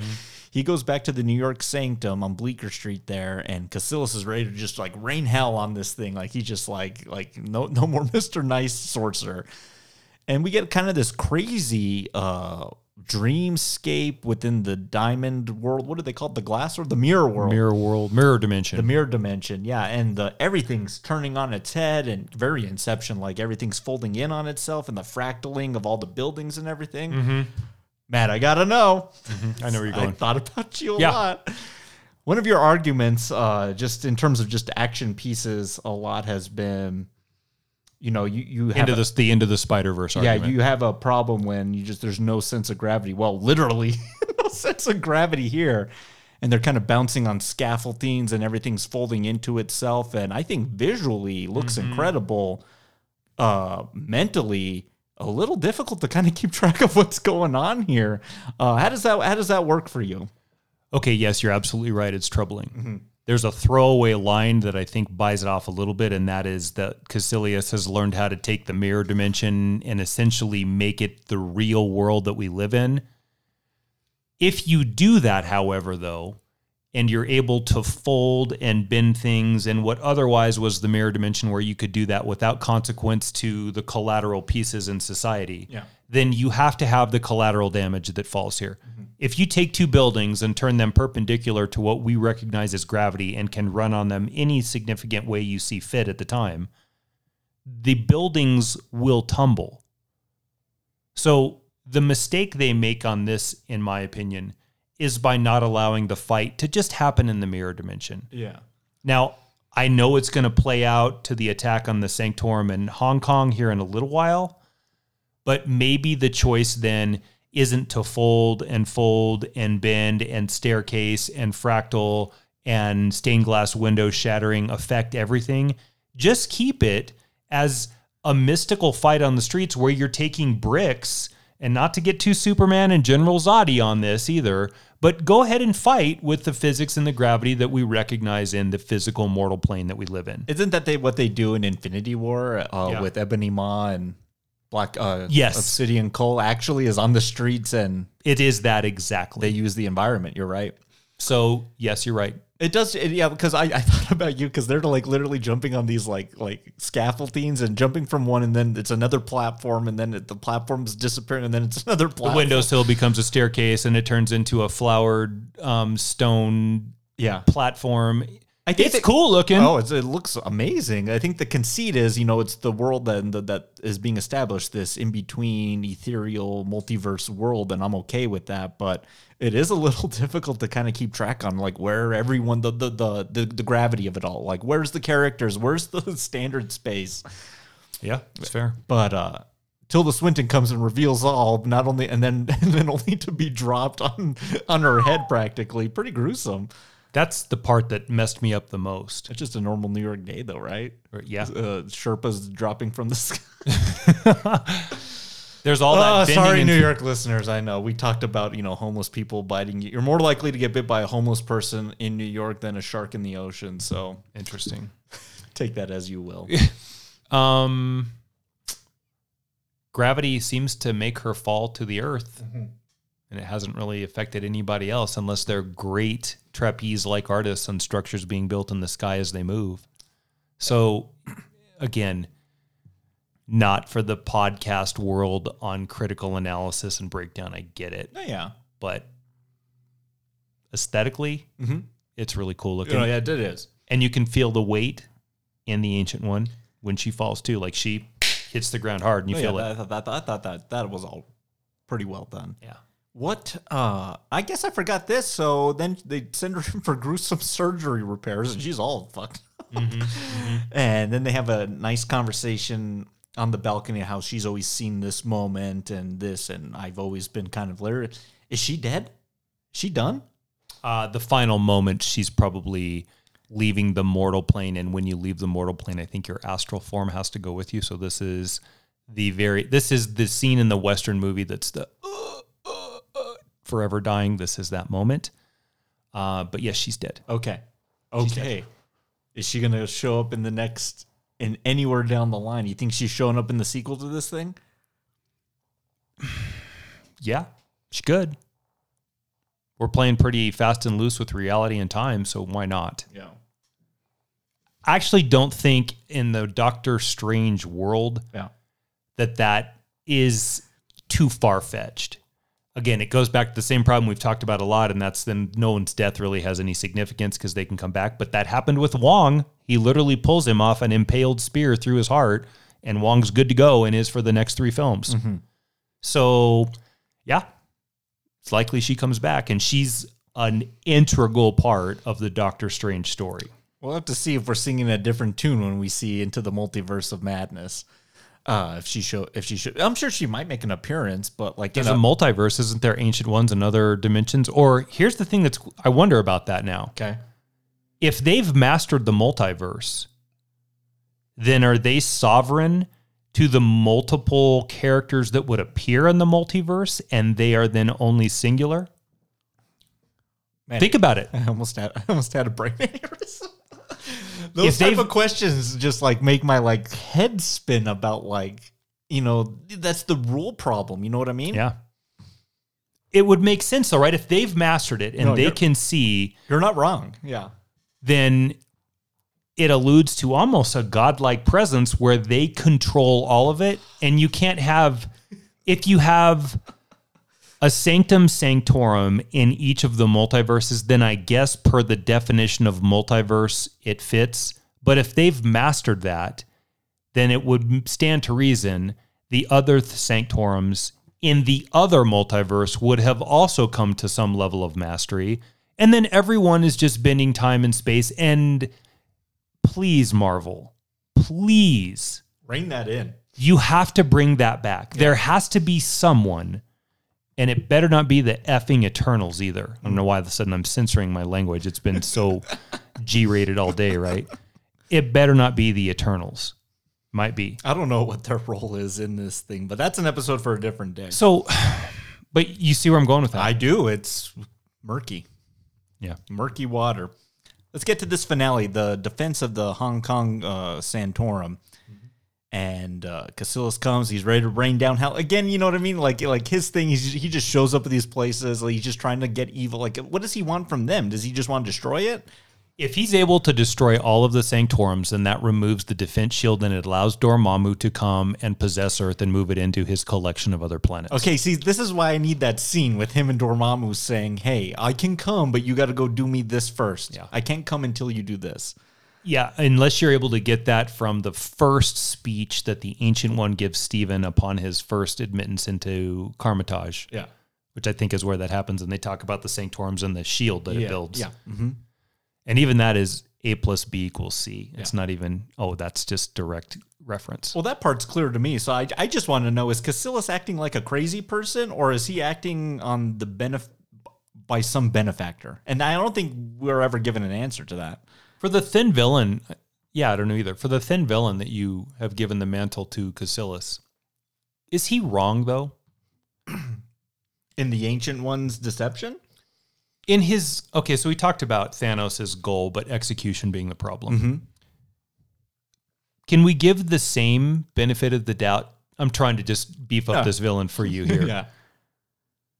He goes back to the New York Sanctum on Bleecker Street there, and Kaecilius is ready to just like rain hell on this thing. Like he's just like, like no, no more Mister Nice sorcerer and we get kind of this crazy uh dreamscape within the diamond world. What do they call it? The glass or the mirror world. Mirror world, mirror dimension. the mirror dimension yeah. And the everything's turning on its head and very inception like everything's folding in on itself and the fractaling of all the buildings and everything. Matt i gotta know. I know where you're I going. thought about you a Yeah. lot. One of your arguments, uh, just in terms of just action pieces, a lot has been, you know, you you have into this, the end of the Spider Verse. yeah, argument. you have a problem when you just there's no sense of gravity. Well, literally, no sense of gravity here. And they're kind of bouncing on scaffoldings and everything's folding into itself. And I think visually looks Mm-hmm. incredible. Uh mentally, a little difficult to kind of keep track of what's going on here. Uh how does that how does that work for you? Okay, yes, you're absolutely right. It's troubling. Mm-hmm. There's a throwaway line that I think buys it off a little bit, and that is that Kaecilius has learned how to take the mirror dimension and essentially make it the real world that we live in. If you do that, however, though, and you're able to fold and bend things in what otherwise was the mirror dimension where you could do that without consequence to the collateral pieces in society, Yeah. Then you have to have the collateral damage that falls here. Mm-hmm. If you take two buildings and turn them perpendicular to what we recognize as gravity and can run on them any significant way you see fit at the time, the buildings will tumble. So the mistake they make on this, in my opinion, is by not allowing the fight to just happen in the mirror dimension. Yeah. Now, I know it's going to play out to the attack on the Sanctorum in Hong Kong here in a little while, but maybe the choice then isn't to fold and fold and bend and staircase and fractal and stained glass window shattering affect everything. Just keep it as a mystical fight on the streets where you're taking bricks and not to get too Superman and General Zodi on this either, but go ahead and fight with the physics and the gravity that we recognize in the physical mortal plane that we live in. Isn't that they what they do in Infinity War uh, Yeah. with Ebony Maw and Black uh, Yes. Obsidian Cull actually is on the streets and It is that exactly. they use the environment. You're right. so, yes, you're right. It does, it, yeah. Because I, I thought about you because they're like literally jumping on these like like scaffoldings and jumping from one, and then it's another platform, and then it, the platform's disappearing, and then it's another platform. The windowsill becomes a staircase and it turns into a flowered um, stone yeah. platform. I think It's cool looking. Oh, it's, it looks amazing. I think the conceit is, you know, it's the world that that, that is being established, this in between ethereal multiverse world, and I'm okay with that. But it is a little difficult to kind of keep track on, like where everyone, the the the the, the gravity of it all, like where's the characters, where's the standard space. Yeah, it's fair. But uh Tilda Swinton comes and reveals all, not only and then and then only to be dropped on on her head, practically. Pretty gruesome. That's the part that messed me up the most. It's just a normal New York day, though, right? Or- Yeah. uh, Sherpas dropping from the sky. There's all that bending sorry, New York listeners. I know we talked about you know homeless people biting you. You're more likely to get bit by a homeless person in New York than a shark in the ocean. So Interesting. take that as you will. Um, gravity seems to make her fall to the earth, Mm-hmm. And it hasn't really affected anybody else unless they're great trapeze-like artists on structures being built in the sky as they move. So, again, not for the podcast world on critical analysis and breakdown. I get it, Oh, yeah, but aesthetically, Mhm. it's really cool looking Oh, yeah, it is. and you can feel the weight in the ancient one when she falls too. Like she hits the ground hard, and you Oh, feel yeah, it. that, that, that, I thought that that was all pretty well done. Yeah. What? Uh, I guess I forgot this. So then they send her in for gruesome surgery repairs, and she's all fucked. up. And then they have a nice conversation on the balcony how she's always seen this moment and this, and I've always been kind of lyric. Is she dead? She done? Uh, the final moment, she's probably leaving the mortal plane, and when you leave the mortal plane, I think your astral form has to go with you. So this is the very this is the scene in the western movie that's the uh, forever dying. This is that moment. Uh, but yes, she's dead. Okay. Okay. Is she gonna show up in the next in anywhere down the line? You think she's showing up in the sequel to this thing? Yeah, she could. We're playing pretty fast and loose with reality and time, so why not? Yeah. I actually don't think in the Doctor Strange world Yeah. that that is too far fetched. Again, it goes back to the same problem we've talked about a lot, and that's then no one's death really has any significance because they can come back. But that happened with Wong. He literally pulls him off an impaled spear through his heart, and Wong's good to go and is for the next three films. Mm-hmm. So, yeah, it's likely she comes back, and she's an integral part of the Doctor Strange story. We'll have to see if we're singing a different tune when we see into the multiverse of madness. Uh, if she show, if she should, I'm sure she might make an appearance, but like There's a multiverse, isn't there? Ancient ones and other dimensions. Or here's the thing that's I wonder about that now. okay, If they've mastered the multiverse, then are they sovereign to the multiple characters that would appear in the multiverse, and they are then only singular? Man, Think about it. I almost had, I almost had a brain aneurysm. Those If type of questions just like make my like head spin about like you know that's the rule problem. You know what I mean? Yeah. It would make sense though, right? If they've mastered it and No, they can see, You're not wrong. Yeah. then it alludes to almost a godlike presence where they control all of it. And you can't have, if you have a sanctum sanctorum in each of the multiverses, then I guess per the definition of multiverse, it fits. But if they've mastered that, then it would stand to reason the other sanctorums in the other multiverse would have also come to some level of mastery. And then everyone is just bending time and space. And please, Marvel, please, Rein that in. you have to bring that back. There has to be someone, and it better not be the effing Eternals either. I don't know why all of a sudden I'm censoring my language. It's been so G rated all day, right? It better not be the Eternals. Might be. I don't know what their role is in this thing, but that's an episode for a different day. So, but you see where I'm going with that. I do. It's murky. yeah. murky water. Let's get to this finale, the defense of the Hong Kong uh, Sanctorum. And uh, Kaecilius comes. He's ready to rain down hell again. You know what I mean? Like, like his thing. He's, he just shows up at these places. Like he's just trying to get evil. Like, what does he want from them? Does he just want to destroy it? If he's able to destroy all of the Sanctorums, then that removes the defense shield and it allows Dormammu to come and possess Earth and move it into his collection of other planets. Okay, see, this is why I need that scene with him and Dormammu saying, "Hey, I can come, but you got to go do me this first. Yeah. I can't come until you do this." Yeah, unless you're able to get that from the first speech that the Ancient One gives Stephen upon his first admittance into Kamar-Taj. Yeah. Which I think is where that happens. And they talk about the Sanctorums and the shield that it builds. Yeah. hmm And even that is A plus B equals C. It's not even, oh, that's just direct reference. Well, that part's clear to me. So I, I just want to know: is Kaecilius acting like a crazy person, or is he acting on the benef- by some benefactor? And I don't think we're ever given an answer to that. For the thin villain, yeah, I don't know either. For the thin villain that you have given the mantle to Kaecilius, is he wrong though? In the ancient one's deception, In his okay, so we talked about Thanos' goal, but execution being the problem. Mm-hmm. Can we give the same benefit of the doubt? I'm trying to just beef up Yeah. this villain for you here. yeah,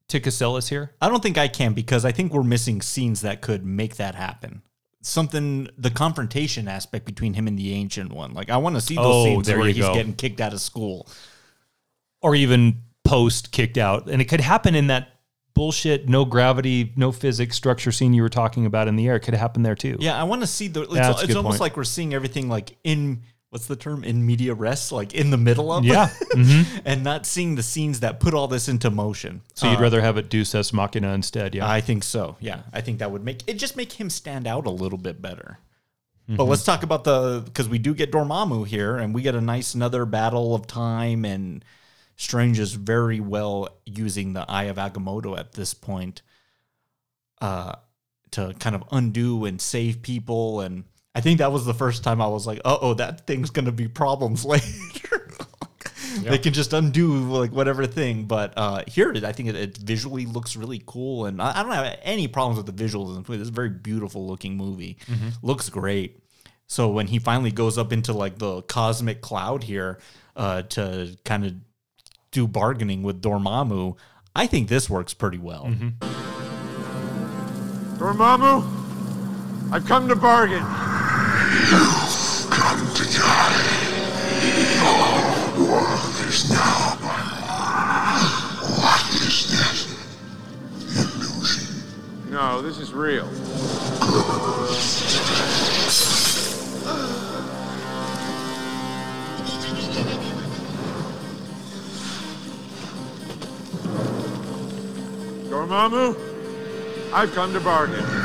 To Kaecilius here? I don't think I can because I think we're missing scenes that could make that happen. Something, the confrontation aspect between him and the ancient one. Like I want to see those Oh, scenes where he's go. getting kicked out of school. Or even post kicked out. And it could happen in that bullshit, no gravity, no physics structure scene you were talking about in the air. It could happen there too. Yeah, I want to see the. It's, it's almost point. like we're seeing everything like in what's the term in media res, like in the middle of. Yeah. Mm-hmm. and not seeing the scenes that put all this into motion. So you'd Uh, rather have it Deus Ex Machina instead, yeah. I think so. Yeah, I think that would make it just make him stand out a little bit better. Mm-hmm. But let's talk about the because we do get Dormammu here, and we get a nice another battle of time, and Strange is very well using the Eye of Agamotto at this point, uh, to kind of undo and save people, and I think that was the first time I was like, "Uh oh, that thing's gonna be problems later." They can just undo like whatever thing, but uh, here I think it, it visually looks really cool, and I, I don't have any problems with the visuals. in this. It's a very beautiful looking movie, looks great. So when he finally goes up into like the cosmic cloud here uh, to kind of do bargaining with Dormammu, I think this works pretty well. Dormammu, I've come to bargain. You've come to die. All world is now What is this? Illusion. No, this is real. Dormammu, I've come to bargain.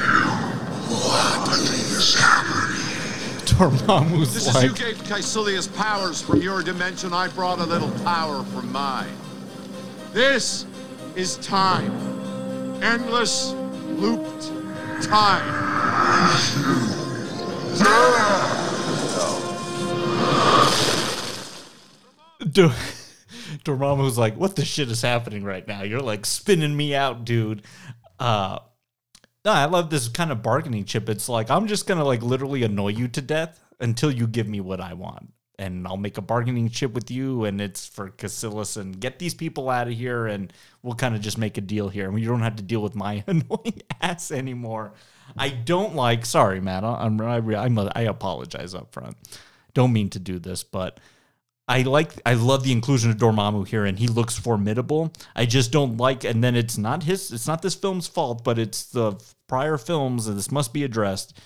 What is happening? Dormammu's as like, you gave Kaecilius powers from your dimension, I brought a little power from mine. This is time. Endless, looped time. Dor- Dormammu's like, what the shit is happening right now? You're like spinning me out, dude. Uh, no, I love this kind of bargaining chip. It's like I'm just gonna like literally annoy you to death until you give me what I want, and I'll make a bargaining chip with you, and it's for Kaecilius and get these people out of here, and we'll kind of just make a deal here, and you don't have to deal with my annoying ass anymore. I don't like. Sorry, Matt. I'm I, I'm I apologize up front. Don't mean to do this, but I like I love the inclusion of Dormammu here and he looks formidable. I just don't like and then it's not his it's not this film's fault, but it's the prior films and this must be addressed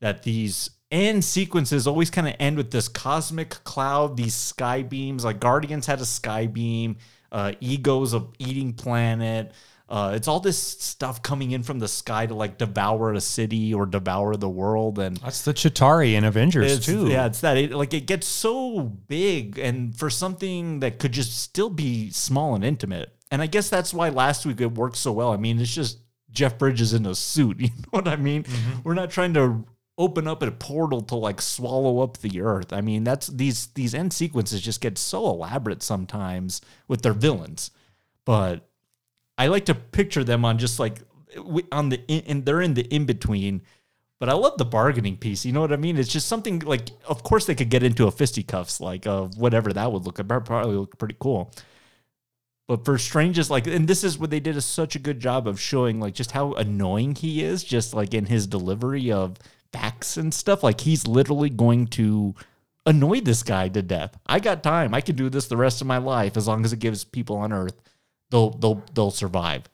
that these end sequences always kind of end with this cosmic cloud, these sky beams. Like Guardians had a sky beam, uh Ego's of eating planet. Uh, it's all this stuff coming in from the sky to like devour a city or devour the world, and That's the Chitauri in Avengers too. Yeah, it's that. It, like it gets so big, and for something that could just still be small and intimate. And I guess that's why last week it worked so well. I mean, it's just Jeff Bridges in a suit. You know what I mean? We're not trying to open up a portal to like swallow up the earth. I mean, that's these these end sequences just get so elaborate sometimes with their villains, but I like to picture them on just like on the in, and they're in the in between. But I love the bargaining piece. You know what I mean? It's just something like, of course, they could get into a fisticuffs, like of whatever that would look. Probably look pretty cool. But for strangers, like, and this is what they did a, such a good job of showing, like, just how annoying he is, just like in his delivery of facts and stuff. Like, he's literally going to annoy this guy to death. I got time. I can do this the rest of my life as long as it gives people on Earth they'll they'll they'll survive.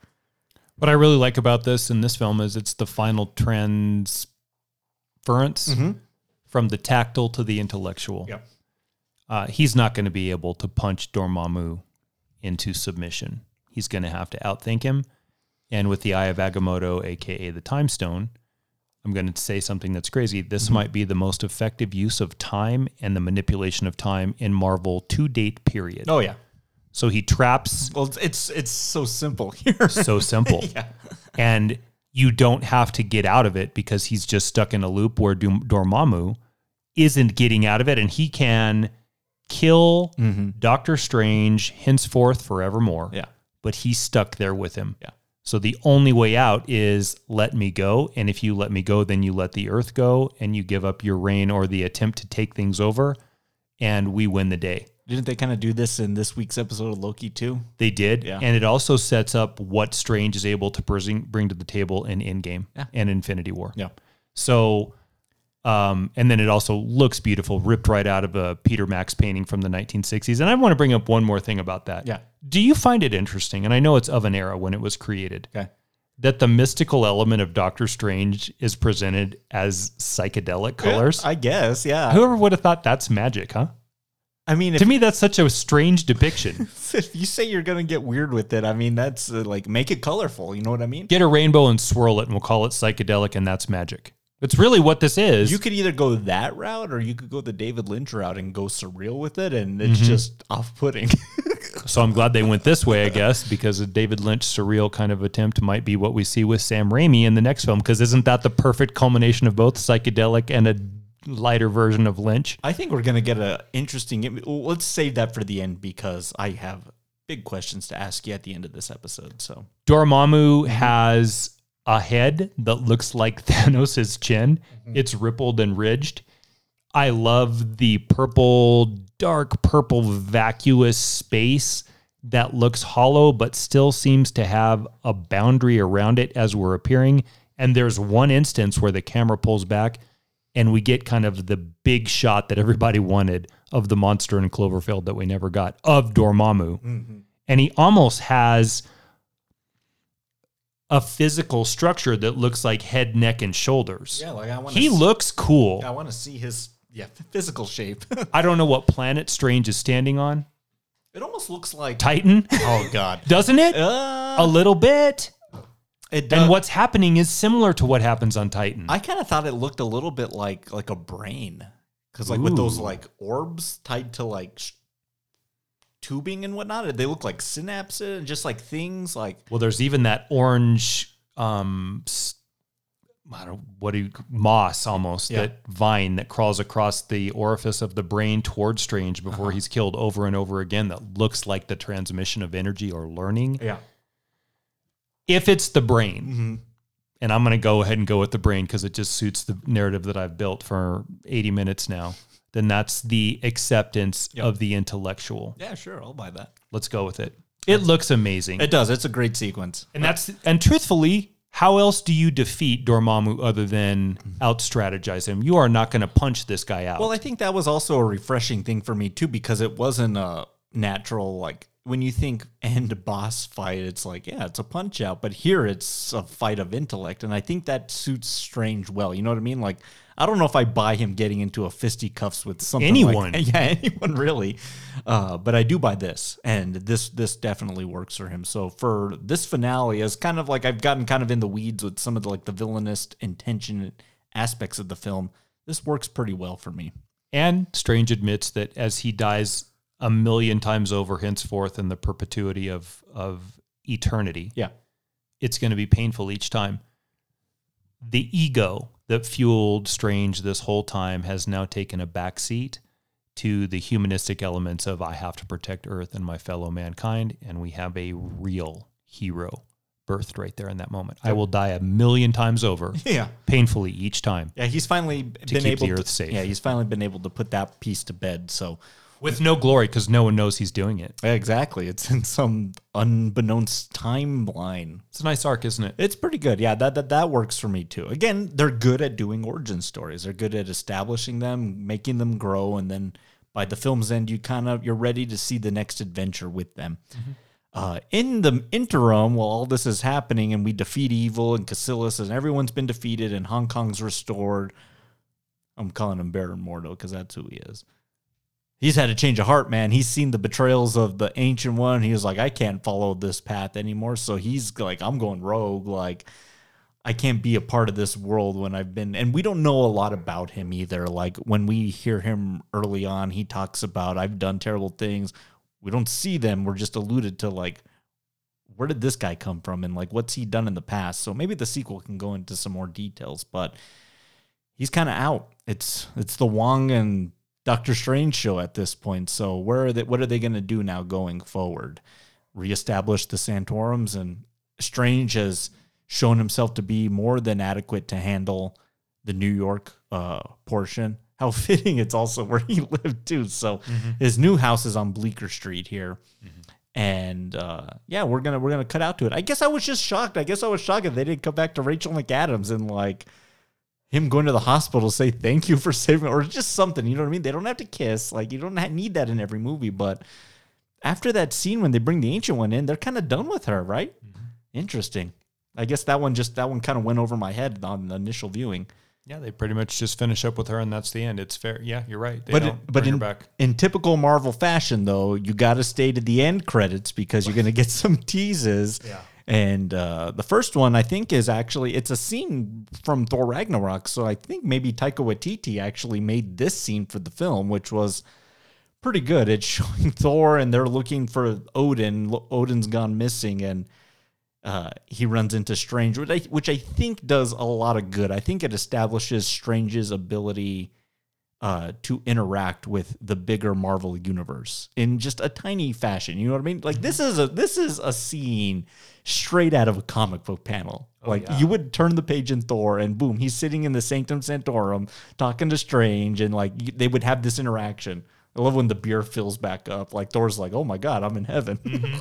What I really like about this in this film is it's the final transference from the tactile to the intellectual. Yep. Uh, he's not going to be able to punch Dormammu into submission. He's going to have to outthink him. And with the Eye of Agamotto, aka the Time Stone, I'm going to say something that's crazy. This might be the most effective use of time and the manipulation of time in Marvel to date. Period. Oh yeah. So he traps Well, it's it's, so simple here. so simple. yeah. And you don't have to get out of it because he's just stuck in a loop where Dum- Dormammu isn't getting out of it and he can kill mm-hmm. Doctor Strange henceforth forevermore. Yeah. But he's stuck there with him. Yeah. So the only way out is let me go. And if you let me go, then you let the earth go and you give up your reign or the attempt to take things over and we win the day. Didn't they kind of do this in this week's episode of Loki too? They did, Yeah. and it also sets up what Strange is able to bring bring to the table in Endgame Yeah. and Infinity War. Yeah. So, um, and then it also looks beautiful, ripped right out of a Peter Max painting from the 1960s. And I want to bring up one more thing about that. Yeah. Do you find it interesting? And I know it's of an era when it was created. Okay. That the mystical element of Doctor Strange is presented as psychedelic colors. I guess, yeah. Whoever would have thought that's magic, huh? I mean, To me, that's such a strange depiction. if you say you're gonna get weird with it, I mean, that's uh, like make it colorful. You know what I mean? get a rainbow and swirl it and we'll call it psychedelic and that's magic. It's really what this is. You could either go that route or you could go the David Lynch route and go surreal with it, and it's just off-putting. so I'm glad they went this way, I guess, because a David Lynch surreal kind of attempt might be what we see with Sam Raimi in the next film. Because isn't that the perfect culmination of both psychedelic and a lighter version of Lynch? I think we're gonna get an interesting. Let's save that for the end because I have big questions to ask you at the end of this episode. So Dormammu has a head that looks like Thanos' chin. Mm-hmm. It's rippled and ridged. I love the purple, dark purple, vacuous space that looks hollow, but still seems to have a boundary around it as we're appearing. And there's one instance where the camera pulls back and we get kind of the big shot that everybody wanted of the monster in Cloverfield that we never got of Dormammu. And he almost has a physical structure that looks like head, neck, and shoulders. Yeah, like I want. He looks cool. I want to see his yeah physical shape. I don't know what planet Strange is standing on. it almost looks like Titan, Oh God. doesn't it? Uh, a little bit. It does. And what's happening is similar to what happens on Titan. I kind of thought it looked a little bit like like a brain, because like with those like orbs tied to like sh- tubing and whatnot, they look like synapses and just like things like well, there's even that orange, um, I don't what do you moss almost Yeah. that vine that crawls across the orifice of the brain towards Strange before Uh-huh. he's killed over and over again. That looks like the transmission of energy or learning. yeah. If it's the brain, Mm-hmm. and I'm going to go ahead and go with the brain because it just suits the narrative that I've built for 80 minutes now. Then that's the acceptance Yep. of the intellectual. Yeah, sure, I'll buy that. Let's go with it. It looks amazing. It does. It's a great sequence. and that's and truthfully, how else do you defeat Dormammu other than out strategize him? You are not going to punch this guy out. Well, I think that was also a refreshing thing for me too, because it wasn't a natural like when you think end boss fight, it's like yeah, it's a punch out, but here it's a fight of intellect, and I think that suits Strange well. You know what I mean? Like I don't know if I buy him getting into a fisticuffs with something Anyone. Like, yeah, anyone really. Uh, but I do buy this, and this this definitely works for him. So for this finale, as kind of like I've gotten kind of in the weeds with some of the like the villainous intention aspects of the film. This works pretty well for me. and Strange admits that as he dies a million times over henceforth in the perpetuity of of eternity, Yeah. it's going to be painful each time. The ego that fueled Strange this whole time has now taken a back seat to the humanistic elements of I have to protect Earth and my fellow mankind, and we have a real hero birthed right there in that moment. I will die a million times over, Yeah. painfully each time, Yeah, he's finally been keep able the to Earth safe. Yeah, he's finally been able to put that piece to bed. So with no glory because no one knows he's doing it. Exactly, it's in some unbeknownst timeline. It's a nice arc, isn't it? It's pretty good. Yeah, that, that that works for me too. Again, they're good at doing origin stories. They're good at establishing them, making them grow, and then by the film's end, you kind of you're ready to see the next adventure with them. Uh, in the interim, while all this is happening and we defeat evil and Kaecilius and everyone's been defeated and Hong Kong's restored, I'm calling him Baron Mordo because that's who he is. He's had a change of heart, man. He's seen the betrayals of the ancient one. He was like, I can't follow this path anymore. So he's like, I'm going rogue. Like, I can't be a part of this world when I've been. And we don't know a lot about him either. Like, when we hear him early on, he talks about, I've done terrible things. We don't see them. We're just alluded to, like, where did this guy come from? And, like, what's he done in the past? So maybe the sequel can go into some more details. But he's kind of out. It's it's the Wong and Doctor Strange show at this point. So where are they? What are they going to do now going forward? Reestablish the Sanctorums, and Strange has shown himself to be more than adequate to handle the New York uh, portion. How fitting it's also where he lived too. So his new house is on Bleecker Street here. And uh, yeah, we're gonna we're gonna cut out to it. I guess I was just shocked. I guess I was shocked that they didn't come back to Rachel McAdams and like him going to the hospital to say thank you for saving or just something. You know what I mean? They don't have to kiss. Like you don't need that in every movie. But after that scene when they bring the ancient one in, they're kind of done with her, right? Mm-hmm. Interesting. I guess that one just that one kind of went over my head on the initial viewing. Yeah, they pretty much just finish up with her, and that's the end. It's fair. Yeah, you're right. They but don't but in, in typical Marvel fashion, though, you got to stay to the end credits because you're going to get some teases. Yeah. And uh, the first one, I think, is actually it's a scene from Thor Ragnarok. So I think maybe Taika Waititi actually made this scene for the film, which was pretty good. It's showing Thor and they're looking for Odin. Odin's gone missing, and uh, he runs into Strange, which I, which I think does a lot of good. I think it establishes Strange's ability uh, to interact with the bigger Marvel universe in just a tiny fashion. You know what I mean? Like this is a this is a scene straight out of a comic book panel. like you would turn the page in Thor, and boom, he's sitting in the Sanctum Sanctorum talking to Strange, and like you- they would have this interaction. I love when the beer fills back up. Like Thor's like, "Oh my god, I'm in heaven."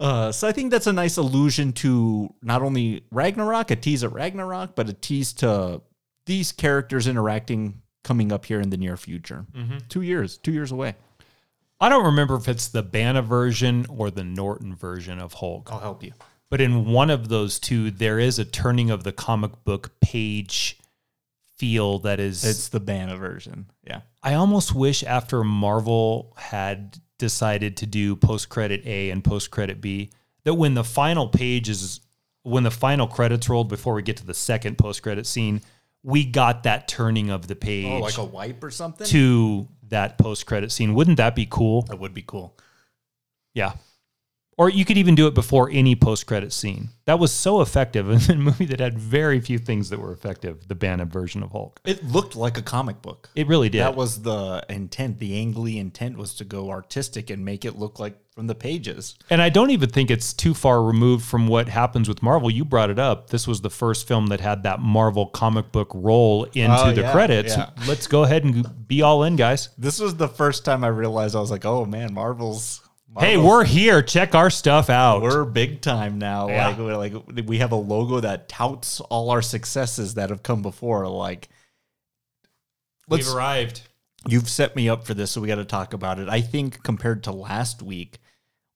Uh, so I think that's a nice allusion to not only Ragnarok, a tease at Ragnarok, but a tease to these characters interacting coming up here in the near future. Mm-hmm. Two years, two years away. I don't remember if it's the Bana version or the Norton version of Hulk. I'll help you. But in one of those two, there is a turning of the comic book page feel that is. It's the Bana version. Yeah. I almost wish after Marvel had decided to do post credit A and post credit B, that when the final page is, when the final credits rolled before we get to the second post credit scene, we got that turning of the page Oh, like a wipe or something? to that post credit scene. Wouldn't that be cool? That would be cool. Yeah. Or you could even do it before any post credit scene. That was so effective in a movie that had very few things that were effective, the Bana version of Hulk. It looked like a comic book. It really did. That was the intent. The Ang Lee intent was to go artistic and make it look like from the pages. And I don't even think it's too far removed from what happens with Marvel. You brought it up. This was the first film that had that Marvel comic book roll into Oh, the yeah, credits. yeah. Let's go ahead and be all in, guys. This was the first time I realized I was like, oh man, Marvel's. Hey, we're here. Check our stuff out. We're big time now. Yeah. Like, we're like we have a logo that touts all our successes that have come before. Like, We've arrived. you've set me up for this, so we got to talk about it. I think compared to last week,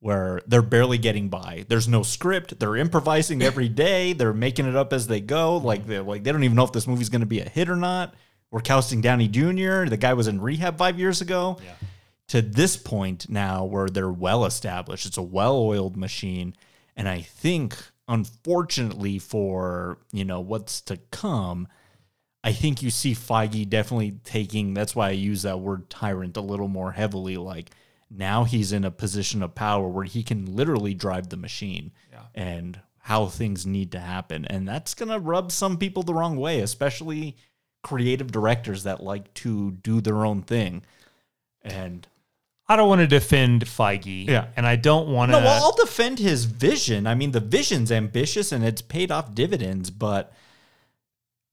where they're barely getting by, there's no script. They're improvising every day. They're making it up as they go. Hmm. Like they like they don't even know if this movie's going to be a hit or not. We're casting Downey Jr. The guy was in rehab five years ago. To this point now, where they're well established, it's a well-oiled machine, and I think, unfortunately, for you know what's to come. I think you see Feige definitely taking. That's why I use that word tyrant a little more heavily. Like now he's in a position of power where he can literally drive the machine and how things need to happen, and that's gonna rub some people the wrong way, especially creative directors that like to do their own thing. And I don't want to defend Feige. Yeah. And I don't want to. no, well, I'll defend his vision. I mean, the vision's ambitious and it's paid off dividends, but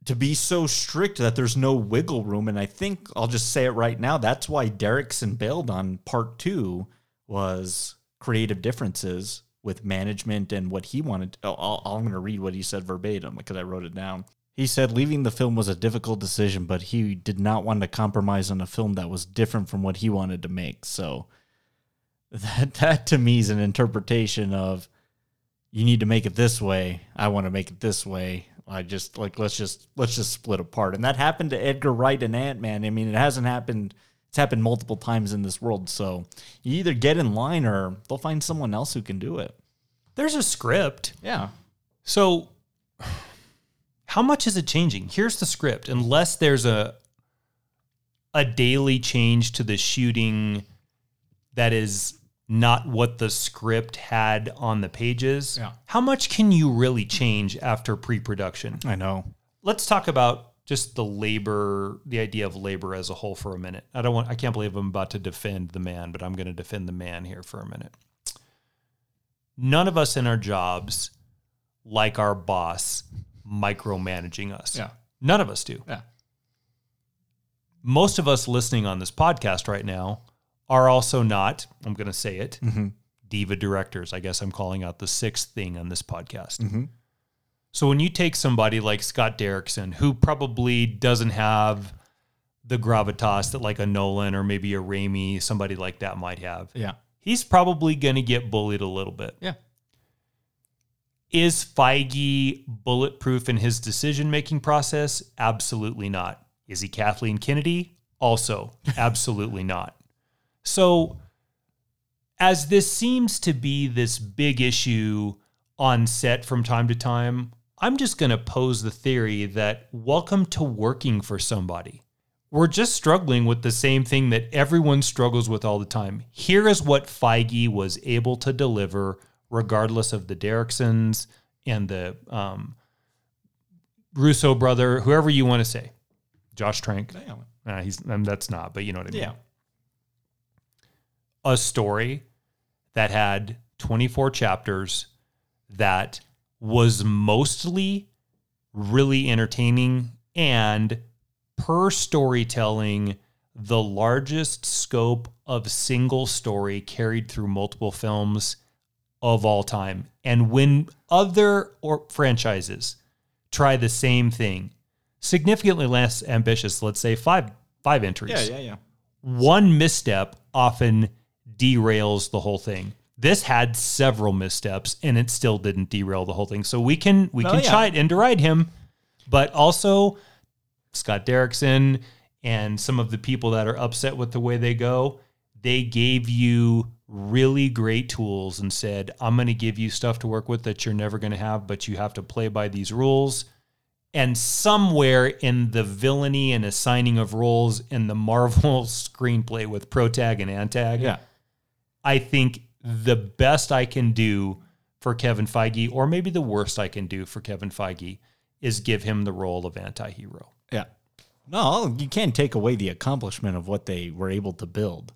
to be so strict that there's no wiggle room, and I think I'll just say it right now. That's why Derrickson bailed on part two was creative differences with management and what he wanted. Oh, I'll, I'm going to read what he said verbatim because I wrote it down. He said leaving the film was a difficult decision, but he did not want to compromise on a film that was different from what he wanted to make. So that that to me is an interpretation of you need to make it this way. I want to make it this way. I just like let's just let's just split apart. And that happened to Edgar Wright and Ant Man. I mean, it hasn't happened. It's happened multiple times in this world. So you either get in line or they'll find someone else who can do it. There's a script. Yeah. So, how much is it changing? Here's the script. Unless there's a a daily change to the shooting that is not what the script had on the pages. Yeah. How much can you really change after pre-production? I know. Let's talk about just the labor, the idea of labor as a whole for a minute. I don't want I can't believe I'm about to defend the man, but I'm going to defend the man here for a minute. None of us in our jobs like our boss micromanaging us. Yeah. None of us do. Yeah. Most of us listening on this podcast right now are also not, I'm going to say it, mm-hmm. diva directors. I guess I'm calling out the sixth thing on this podcast. Mm-hmm. So when you take somebody like Scott Derrickson, who probably doesn't have the gravitas that like a Nolan or maybe a Raimi, somebody like that might have, Yeah. he's probably going to get bullied a little bit. Yeah. Is Feige bulletproof in his decision making process? Absolutely not. Is he Kathleen Kennedy? Also, absolutely not. So, as this seems to be this big issue on set from time to time, I'm just going to pose the theory that welcome to working for somebody. We're just struggling with the same thing that everyone struggles with all the time. Here is what Feige was able to deliver, regardless of the Derricksons and the um, Russo brother, whoever you want to say, Josh Trank. He's um, that's not, but you know what I mean. Yeah. A story that had 24 chapters that was mostly really entertaining and per storytelling the largest scope of single story carried through multiple films of all time. And when other or franchises try the same thing, significantly less ambitious, let's say five five entries. Yeah, yeah, yeah. One misstep often derails the whole thing. This had several missteps and it still didn't derail the whole thing. So we can we Oh, can yeah. chide and deride him, but also Scott Derrickson and some of the people that are upset with the way they go, they gave you really great tools and said, I'm going to give you stuff to work with that you're never going to have, but you have to play by these rules. And somewhere in the villainy and assigning of roles in the Marvel screenplay with protag and antag, Yeah. I think the best I can do for Kevin Feige, or maybe the worst I can do for Kevin Feige, is give him the role of anti hero. Yeah. No, you can't take away the accomplishment of what they were able to build.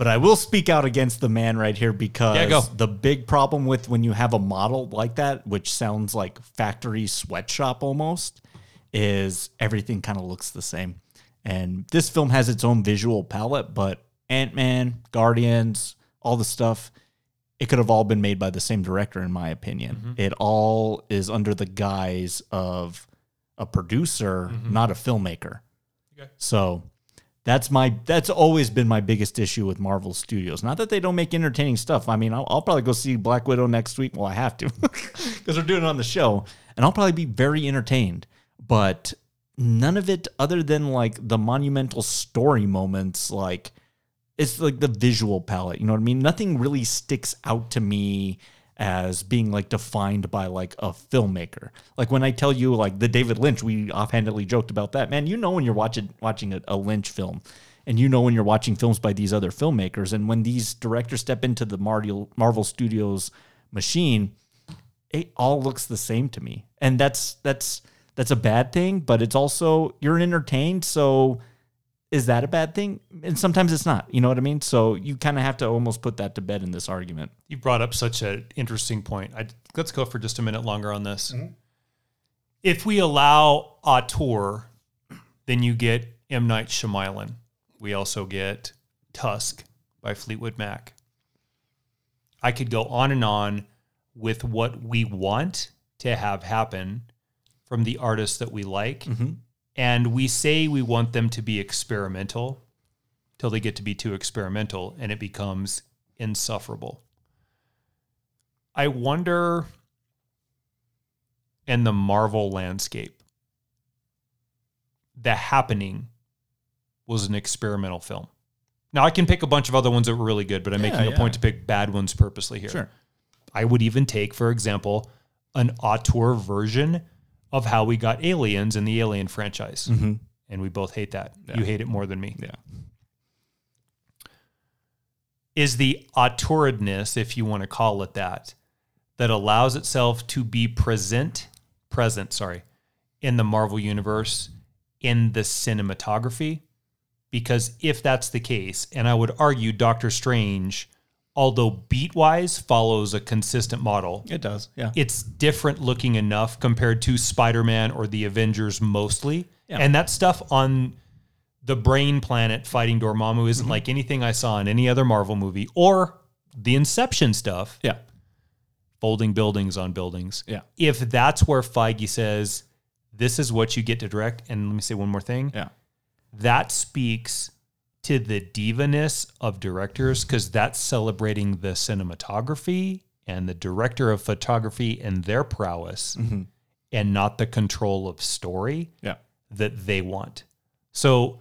But I will speak out against the man right here because Yeah, go. the big problem with when you have a model like that, which sounds like factory sweatshop almost, is everything kind of looks the same. And this film has its own visual palette, but Ant Man, Guardians, all the stuff, it could have all been made by the same director, in my opinion. Mm-hmm. It all is under the guise of a producer, mm-hmm. not a filmmaker. So that's my that's always been my biggest issue with Marvel Studios. Not that they don't make entertaining stuff. I mean, I'll, I'll probably go see Black Widow next week. Well, I have to because we're doing it on the show, and I'll probably be very entertained. But none of it, other than like the monumental story moments, like it's like the visual palette. You know what I mean? Nothing really sticks out to me as being like defined by like a filmmaker. Like when I tell you like the David Lynch, we offhandedly joked about that. Man, you know when you're watching watching a, a Lynch film, and you know when you're watching films by these other filmmakers, and when these directors step into the Marvel Marvel Studios machine, it all looks the same to me, and that's that's that's a bad thing. But it's also you're entertained, so is that a bad thing? And sometimes it's not. You know what I mean? So you kind of have to almost put that to bed in this argument. You brought up such an interesting point. I, let's go for just a minute longer on this. Mm-hmm. If we allow auteur, then you get M. Night Shyamalan. We also get Tusk by Fleetwood Mac. I could go on and on with what we want to have happen from the artists that we like. Mm-hmm. And we say we want them to be experimental till they get to be too experimental and it becomes insufferable. I wonder in the Marvel landscape, The Happening was an experimental film. Now I can pick a bunch of other ones that were really good, but I'm Yeah, making a yeah. point to pick bad ones purposely here. Sure. I would even take, for example, an auteur version of how we got aliens in the Alien franchise. Mm-hmm. And we both hate that. You hate it more than me. Yeah. Is the auteuredness, if you want to call it that, that allows itself to be present, present, sorry, in the Marvel universe in the cinematography? Because if that's the case, and I would argue Doctor Strange, although beat wise follows a consistent model, It does. Yeah. it's different looking enough compared to Spider-Man or the Avengers mostly. Yeah. And that stuff on the brain planet fighting Dormammu isn't Mm-hmm. like anything I saw in any other Marvel movie or the Inception stuff, yeah. folding buildings on buildings. Yeah. If that's where Feige says this is what you get to direct and let me say one more thing Yeah. that speaks to the divaness of directors because that's celebrating the cinematography and the director of photography and their prowess mm-hmm. and not the control of story Yeah. that they want. So,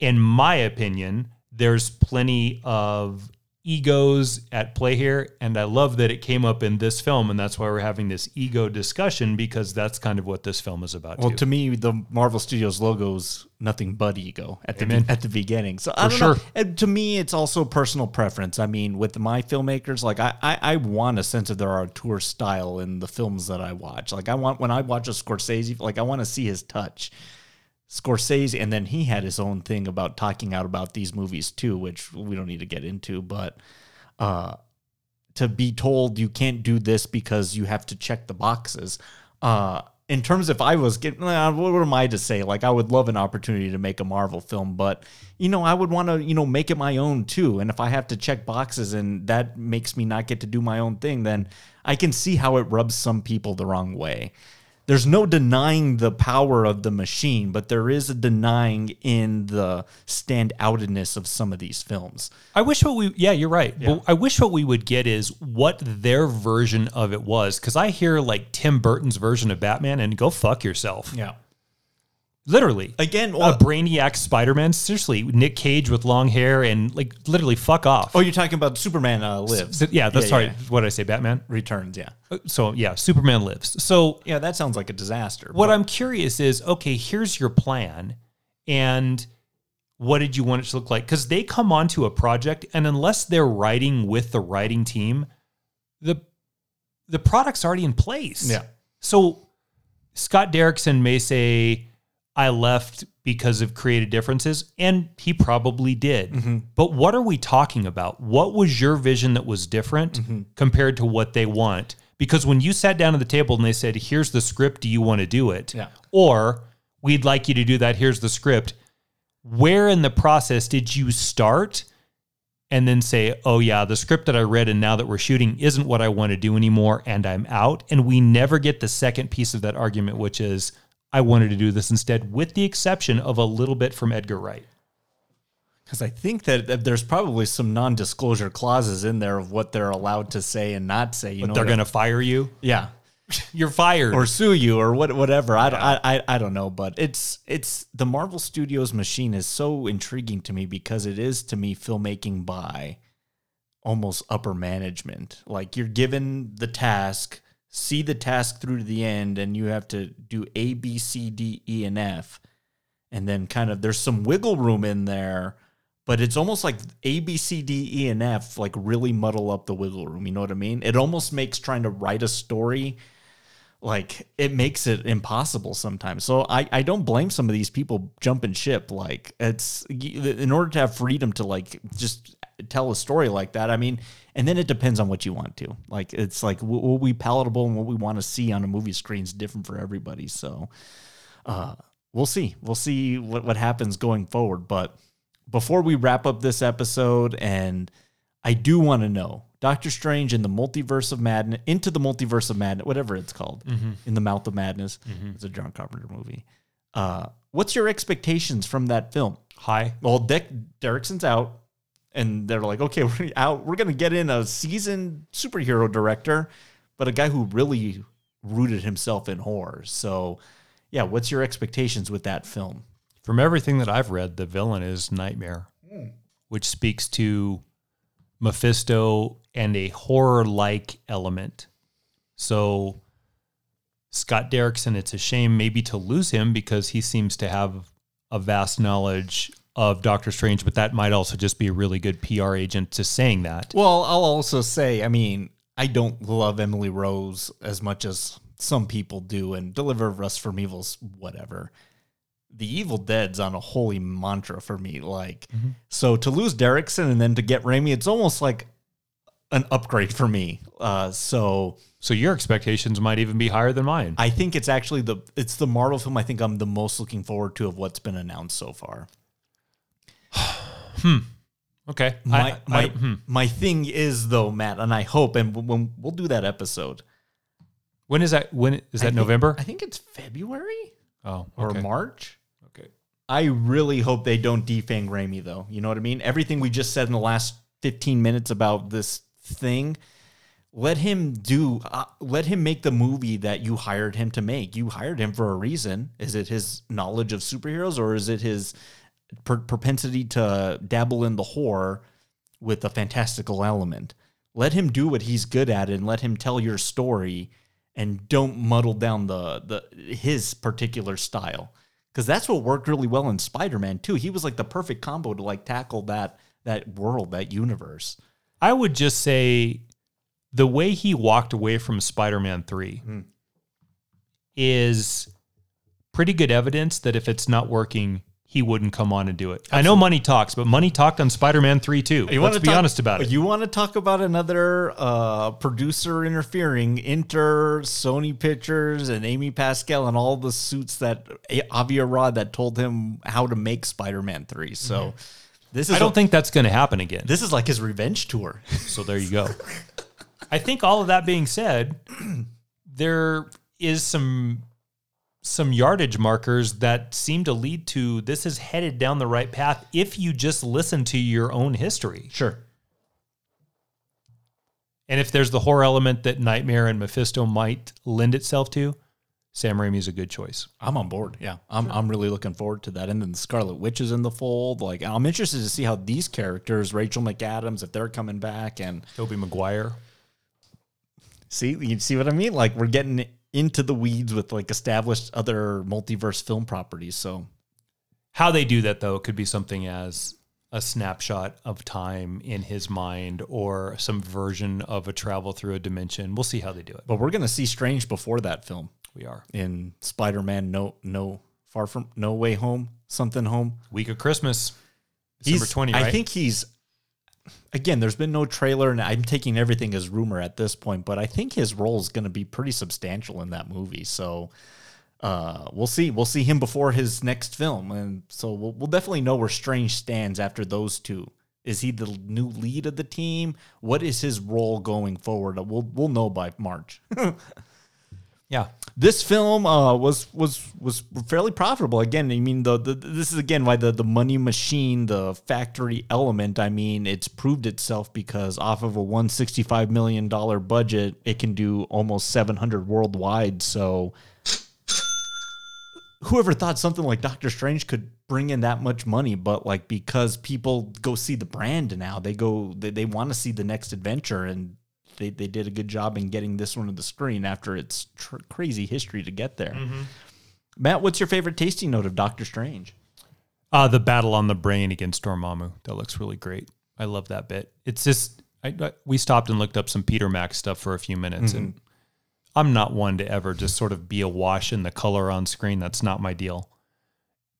in my opinion, there's plenty of egos at play here. And I love that it came up in this film. And that's why we're having this ego discussion because that's kind of what this film is about. Well, too. to me, the Marvel Studios logo is nothing but ego at the Amen. at the beginning. So I For don't know. And to me, it's also personal preference. I mean, with my filmmakers, like I, I, I want a sense of their auteur style in the films that I watch. Like I want when I watch a Scorsese, like I want to see his touch. Scorsese, and then he had his own thing about talking out about these movies too, which we don't need to get into. But uh, to be told you can't do this because you have to check the boxes. Uh, in terms if I was getting, uh, what am I to say? Like I would love an opportunity to make a Marvel film, but you know I would want to you know make it my own too. And if I have to check boxes and that makes me not get to do my own thing, then I can see how it rubs some people the wrong way there's no denying the power of the machine, but there is a denying in the standoutedness of some of these films. I wish what we yeah, you're right. But I wish what we would get is what their version of it was cuz I hear like Tim Burton's version of Batman and go fuck yourself. Yeah. Literally. Again, a well- brainiac Spider-Man, seriously, Nick Cage with long hair and like literally fuck off. Oh, you're talking about Superman uh, lives. S- yeah, that's sorry. What did I say? Batman Returns, yeah. Uh, So yeah, Superman lives. So Yeah, that sounds like a disaster. what but- I'm curious is, okay, here's your plan, and what did you want it to look like? Because they come onto a project, and unless they're writing with the writing team, the the product's already in place. Yeah. So Scott Derrickson may say, "I left because of creative differences," and he probably did. Mm-hmm. But what are we talking about? What was your vision that was different Mm-hmm. compared to what they want? Because when you sat down at the table and they said, "Here's the script. Do you want to do it?" Yeah. Or we'd like you to do that. Here's the script. Where in the process did you start and then say, oh, yeah, the script that I read and now that we're shooting isn't what I want to do anymore and I'm out? And we never get the second piece of that argument, which is, I wanted to do this instead, with the exception of a little bit from Edgar Wright. Because I think that there's probably some non-disclosure clauses in there of what they're allowed to say and not say. You But know, they're going to fire you. yeah, You're fired. or sue you or what, whatever. I, don't- I, I, I don't know, but it's it's the Marvel Studios machine is so intriguing to me because it is to me filmmaking by almost upper management. Like you're given the task, see the task through to the end, and you have to do A, B, C, D, E, and F, and then kind of there's some wiggle room in there. But it's almost like A, B, C, D, E, and F like really muddle up the wiggle room. You know what I mean? It almost makes trying to write a story like it makes it impossible sometimes. So I, I don't blame some of these people jumping ship. Like it's in order to have freedom to like just tell a story like that. I mean, and then it depends on what you want to. Like it's like what be palatable and what we want to see on a movie screen is different for everybody. So uh, we'll see. We'll see what what happens going forward. But before we wrap up this episode, and I do want to know Doctor Strange in the multiverse of madness, into the multiverse of madness, whatever it's called, in the mouth of madness. It's a John Carpenter movie. Uh, what's your expectations from that film? High. Well, Dick Derrickson's out, and they're like, okay, we're out. We're gonna get in a seasoned superhero director, but a guy who really rooted himself in horror. So, yeah, what's your expectations with that film? From everything that I've read, the villain is Nightmare, hmm. which speaks to Mephisto and a horror like element. So, Scott Derrickson, it's a shame maybe to lose him because he seems to have a vast knowledge of Doctor Strange, but that might also just be a really good PR agent to saying that. Well, I'll also say, I mean, I don't love Emily Rose as much as some people do, and Deliver Us from Evil's whatever. The Evil Dead's on a holy mantra for me. Like, so to lose Derrickson and then to get Raimi, it's almost like an upgrade for me. Uh, so So, your expectations might even be higher than mine. I think it's actually the it's the Marvel film I think I'm the most looking forward to of what's been announced so far. Okay. My I- my I- hmm. my thing is though, Matt, and I hope, and when we'll do that episode. When is that? When is I that think- November? I think it's February Oh, or. March. Okay. I really hope they don't defang Raimi though. You know what I mean? Everything we just said in the last 15 minutes about this thing, let him do uh, let him make the movie that you hired him to make. You hired him for a reason. Is it his knowledge of superheroes or is it his per- propensity to dabble in the horror with a fantastical element? Let him do what he's good at and let him tell your story and don't muddle down the the his particular style because that's what worked really well in Spider-Man too. He was like the perfect combo to like tackle that that world, that universe. I would just say the way he walked away from Spider Man 3 Hmm. is pretty good evidence that if it's not working, he wouldn't come on and do it. I know money talks, but money talked on Spider-Man 3 too. Let's wanna be talk- honest about it. You want to talk about another uh, producer interfering? Enter Sony Pictures and Amy Pascal and all the suits that Avi Arad that told him how to make Spider-Man Three. So this is Mm-hmm. I don't think that's going to happen again. this is like his revenge tour. So there you go. I think all of that being said, there is some some yardage markers that seem to lead to this is headed down the right path if you just listen to your own history. Sure. And if there's the horror element that Nightmare and Mephisto might lend itself to, Sam Raimi's a good choice. I'm on board. Yeah, I'm I'm really looking forward to that. And then the Scarlet Witch is in the fold. Like I'm interested to see how these characters, Rachel McAdams, if they're coming back, and Tobey Maguire. see you see what I mean. Like we're getting into the weeds with like established other multiverse film properties. So How they do that though could be something as a snapshot of time in his mind or some version of a travel through a dimension. We'll see how they do it. But we're gonna see Strange before that film We are. in Spider Man. No, no, far from No Way Home, something home. Week of Christmas. December He's 20, right? I think he's. Again, there's been no trailer, and I'm taking everything as rumor at this point. But I think his role is going to be pretty substantial in that movie. So uh, we'll see. We'll see him before his next film, and so we'll, we'll definitely know where Strange stands after those two. Is he the new lead of the team? What is his role going forward? We'll we'll know by March. yeah. this film uh, was was was fairly profitable. Again, I mean, the, the this is again why the the money machine, the factory element. I mean, it's proved itself because off of a one sixty five million dollar budget, it can do almost seven hundred worldwide. So, whoever thought something like Doctor Strange could bring in that much money? But like because people go see the brand now, they go they, they want to see the next adventure and. They, they did a good job in getting this one to the screen after its tr- crazy history to get there. Matt, what's your favorite tasting note of Doctor Strange? Uh, the battle on the brain against Dormammu. That looks really great. I love that bit. It's just I, I, we stopped and looked up some Peter Max stuff for a few minutes, and I'm not one to ever just sort of be awash in the color on screen. That's not my deal.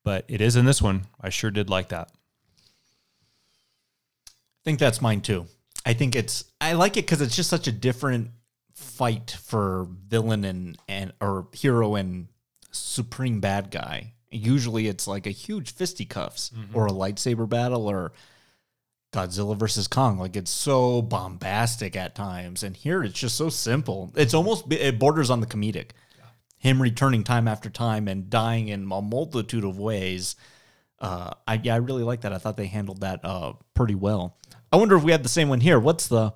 But it is in this one. I sure did like that. I think that's mine too. I think it's I like it because it's just such a different fight for villain and and or hero and supreme bad guy. Usually it's like a huge fisticuffs or a lightsaber battle or Godzilla versus Kong. Like it's so bombastic at times, and here it's just so simple. It's almost it borders on the comedic. Him returning time after time and dying in a multitude of ways. Uh, I yeah, I really like that. I thought they handled that uh pretty well. I wonder if we have the same one here. What's the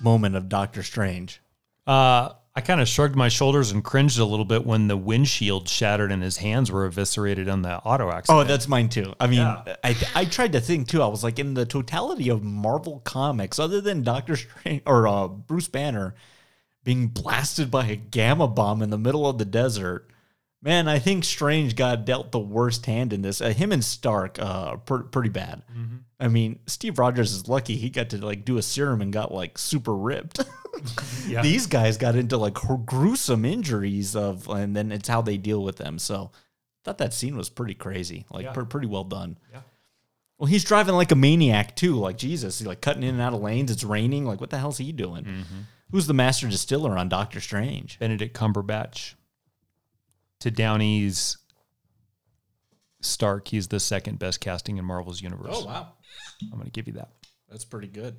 moment of Doctor Strange? Uh, I kind of shrugged my shoulders and cringed a little bit when the windshield shattered and his hands were eviscerated on the auto accident. Oh, that's mine too. I mean, I I tried to think too. I was like, in the totality of Marvel comics, other than Doctor Strange or uh, Bruce Banner being blasted by a gamma bomb in the middle of the desert, man, I think Strange got dealt the worst hand in this. Uh, him and Stark, uh, per- pretty bad. I mean, Steve Rogers is lucky he got to like do a serum and got like super ripped. Yeah. These guys got into like gr- gruesome injuries of, and then it's how they deal with them. So, thought that scene was pretty crazy, like Yeah. pre- pretty well done. Yeah. Well, he's driving like a maniac too, like Jesus. He's like cutting in and out of lanes. It's raining. Like, what the hell's he doing? Mm-hmm. Who's the master distiller on Doctor Strange? Benedict Cumberbatch to Downey's Stark. He's the second best casting in Marvel's universe. Oh, wow, I'm going to give you that. that's pretty good.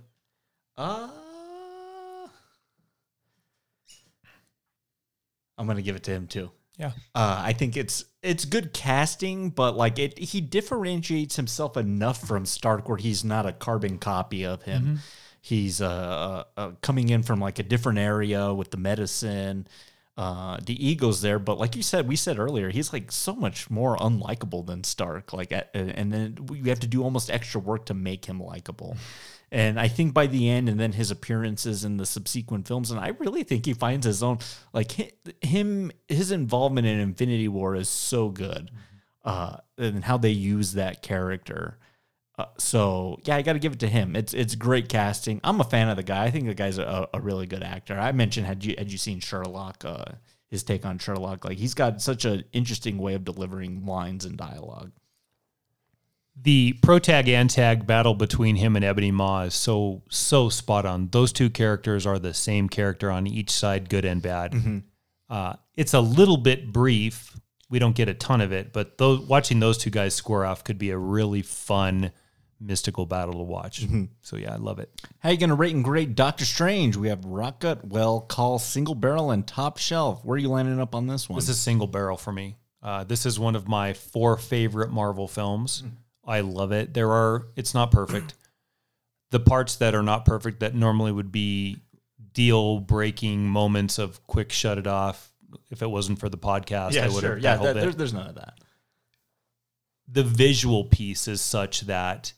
Uh I'm gonna give it to him too. Yeah. Uh, I think it's it's good casting, but like it, he differentiates himself enough from Stark where he's not a carbon copy of him. He's uh, uh, coming in from like a different area with the medicine. Uh, the ego's there, but like you said, we said earlier, he's like so much more unlikable than Stark. Like, uh, and then we have to do almost extra work to make him likable. And I think by the end, and then his appearances in the subsequent films, and I really think he finds his own, like him, his involvement in Infinity War is so good, uh, and how they use that character. Uh, so yeah, I got to give it to him. It's it's great casting. I'm a fan of the guy. I think the guy's a, a really good actor. I mentioned had you had you seen Sherlock? Uh, his take on Sherlock, like he's got such an interesting way of delivering lines and dialogue. the pro protag antag battle between him and Ebony Maw is so so spot on. Those two characters are the same character on each side, good and bad. Uh, it's a little bit brief. We don't get a ton of it, but those, watching those two guys square off could be a really fun mystical battle to watch. So yeah, I love it. How are you gonna rate and grade Doctor Strange? We have Rocket, Well, Call, Single Barrel, and Top Shelf. Where are you landing up on this one? This is single barrel for me. Uh, this is one of my four favorite Marvel films. I love it. There are, it's not perfect. the parts that are not perfect that normally would be deal breaking moments of quick shut it off. If it wasn't for the podcast, I would have Yeah, tackled that- there's, there's none of that. the visual piece is such that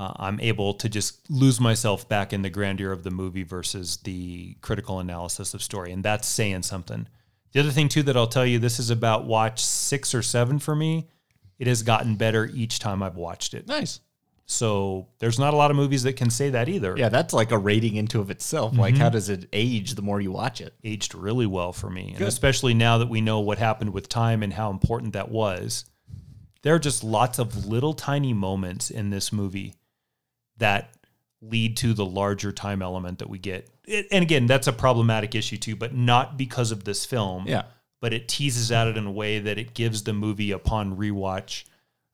uh, I'm able to just lose myself back in the grandeur of the movie versus the critical analysis of story. And that's saying something. The other thing, too, that I'll tell you this is about watch six or seven for me. It has gotten better each time I've watched it. Nice. So there's not a lot of movies that can say that either. Yeah, that's like a rating into of itself. Like, how does it age the more you watch it? aged really well for me. And especially now that we know what happened with time and how important that was. There are just lots of little tiny moments in this movie that lead to the larger time element that we get. It, and again, that's a problematic issue too, but not because of this film. Yeah. But it teases at it in a way that it gives the movie upon rewatch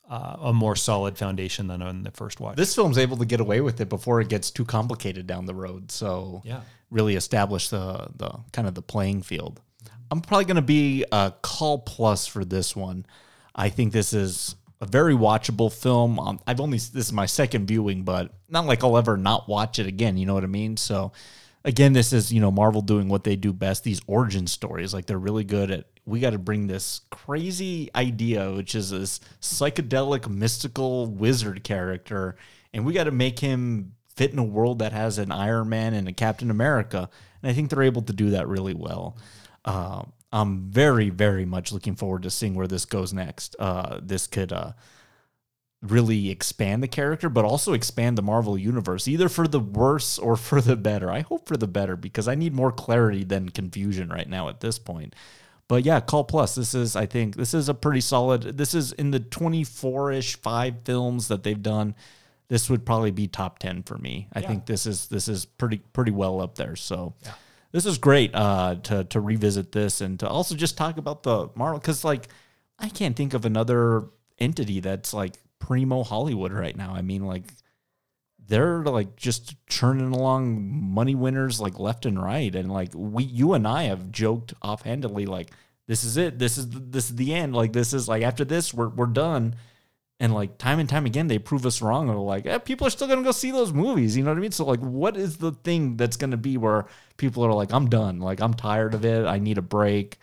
uh, a more solid foundation than on the first watch. This film's able to get away with it before it gets too complicated down the road. So Yeah. really establish the the kind of the playing field. I'm probably going to be a call plus for this one. I think this is a very watchable film. Um, I've only this is my second viewing, but not like I'll ever not watch it again. You know what I mean? So again, this is you know Marvel doing what they do best. These origin stories, like they're really good at. We got to bring this crazy idea, which is this psychedelic, mystical wizard character, and we got to make him fit in a world that has an Iron Man and a Captain America. And I think they're able to do that really well. Uh, I'm very, very much looking forward to seeing where this goes next. Uh, this could uh, really expand the character, but also expand the Marvel universe, either for the worse or for the better. I hope for the better because I need more clarity than confusion right now at this point. But yeah, Call Plus. This is, I think, this is a pretty solid. This is in the 24 ish five films that they've done. This would probably be top 10 for me. I think this is this is pretty pretty well up there. So this is great uh, to to revisit this and to also just talk about the Marvel because like I can't think of another entity that's like primo Hollywood right now. I mean, like they're like just churning along money winners like left and right, and like we, you and I have joked offhandedly like this is it, this is the, this is the end, like this is like after this we're we're done. And like time and time again, they prove us wrong. Or like, eh, people are still gonna go see those movies. You know what I mean? So like, what is the thing that's gonna be where people are like, I'm done. Like I'm tired of it. I need a break.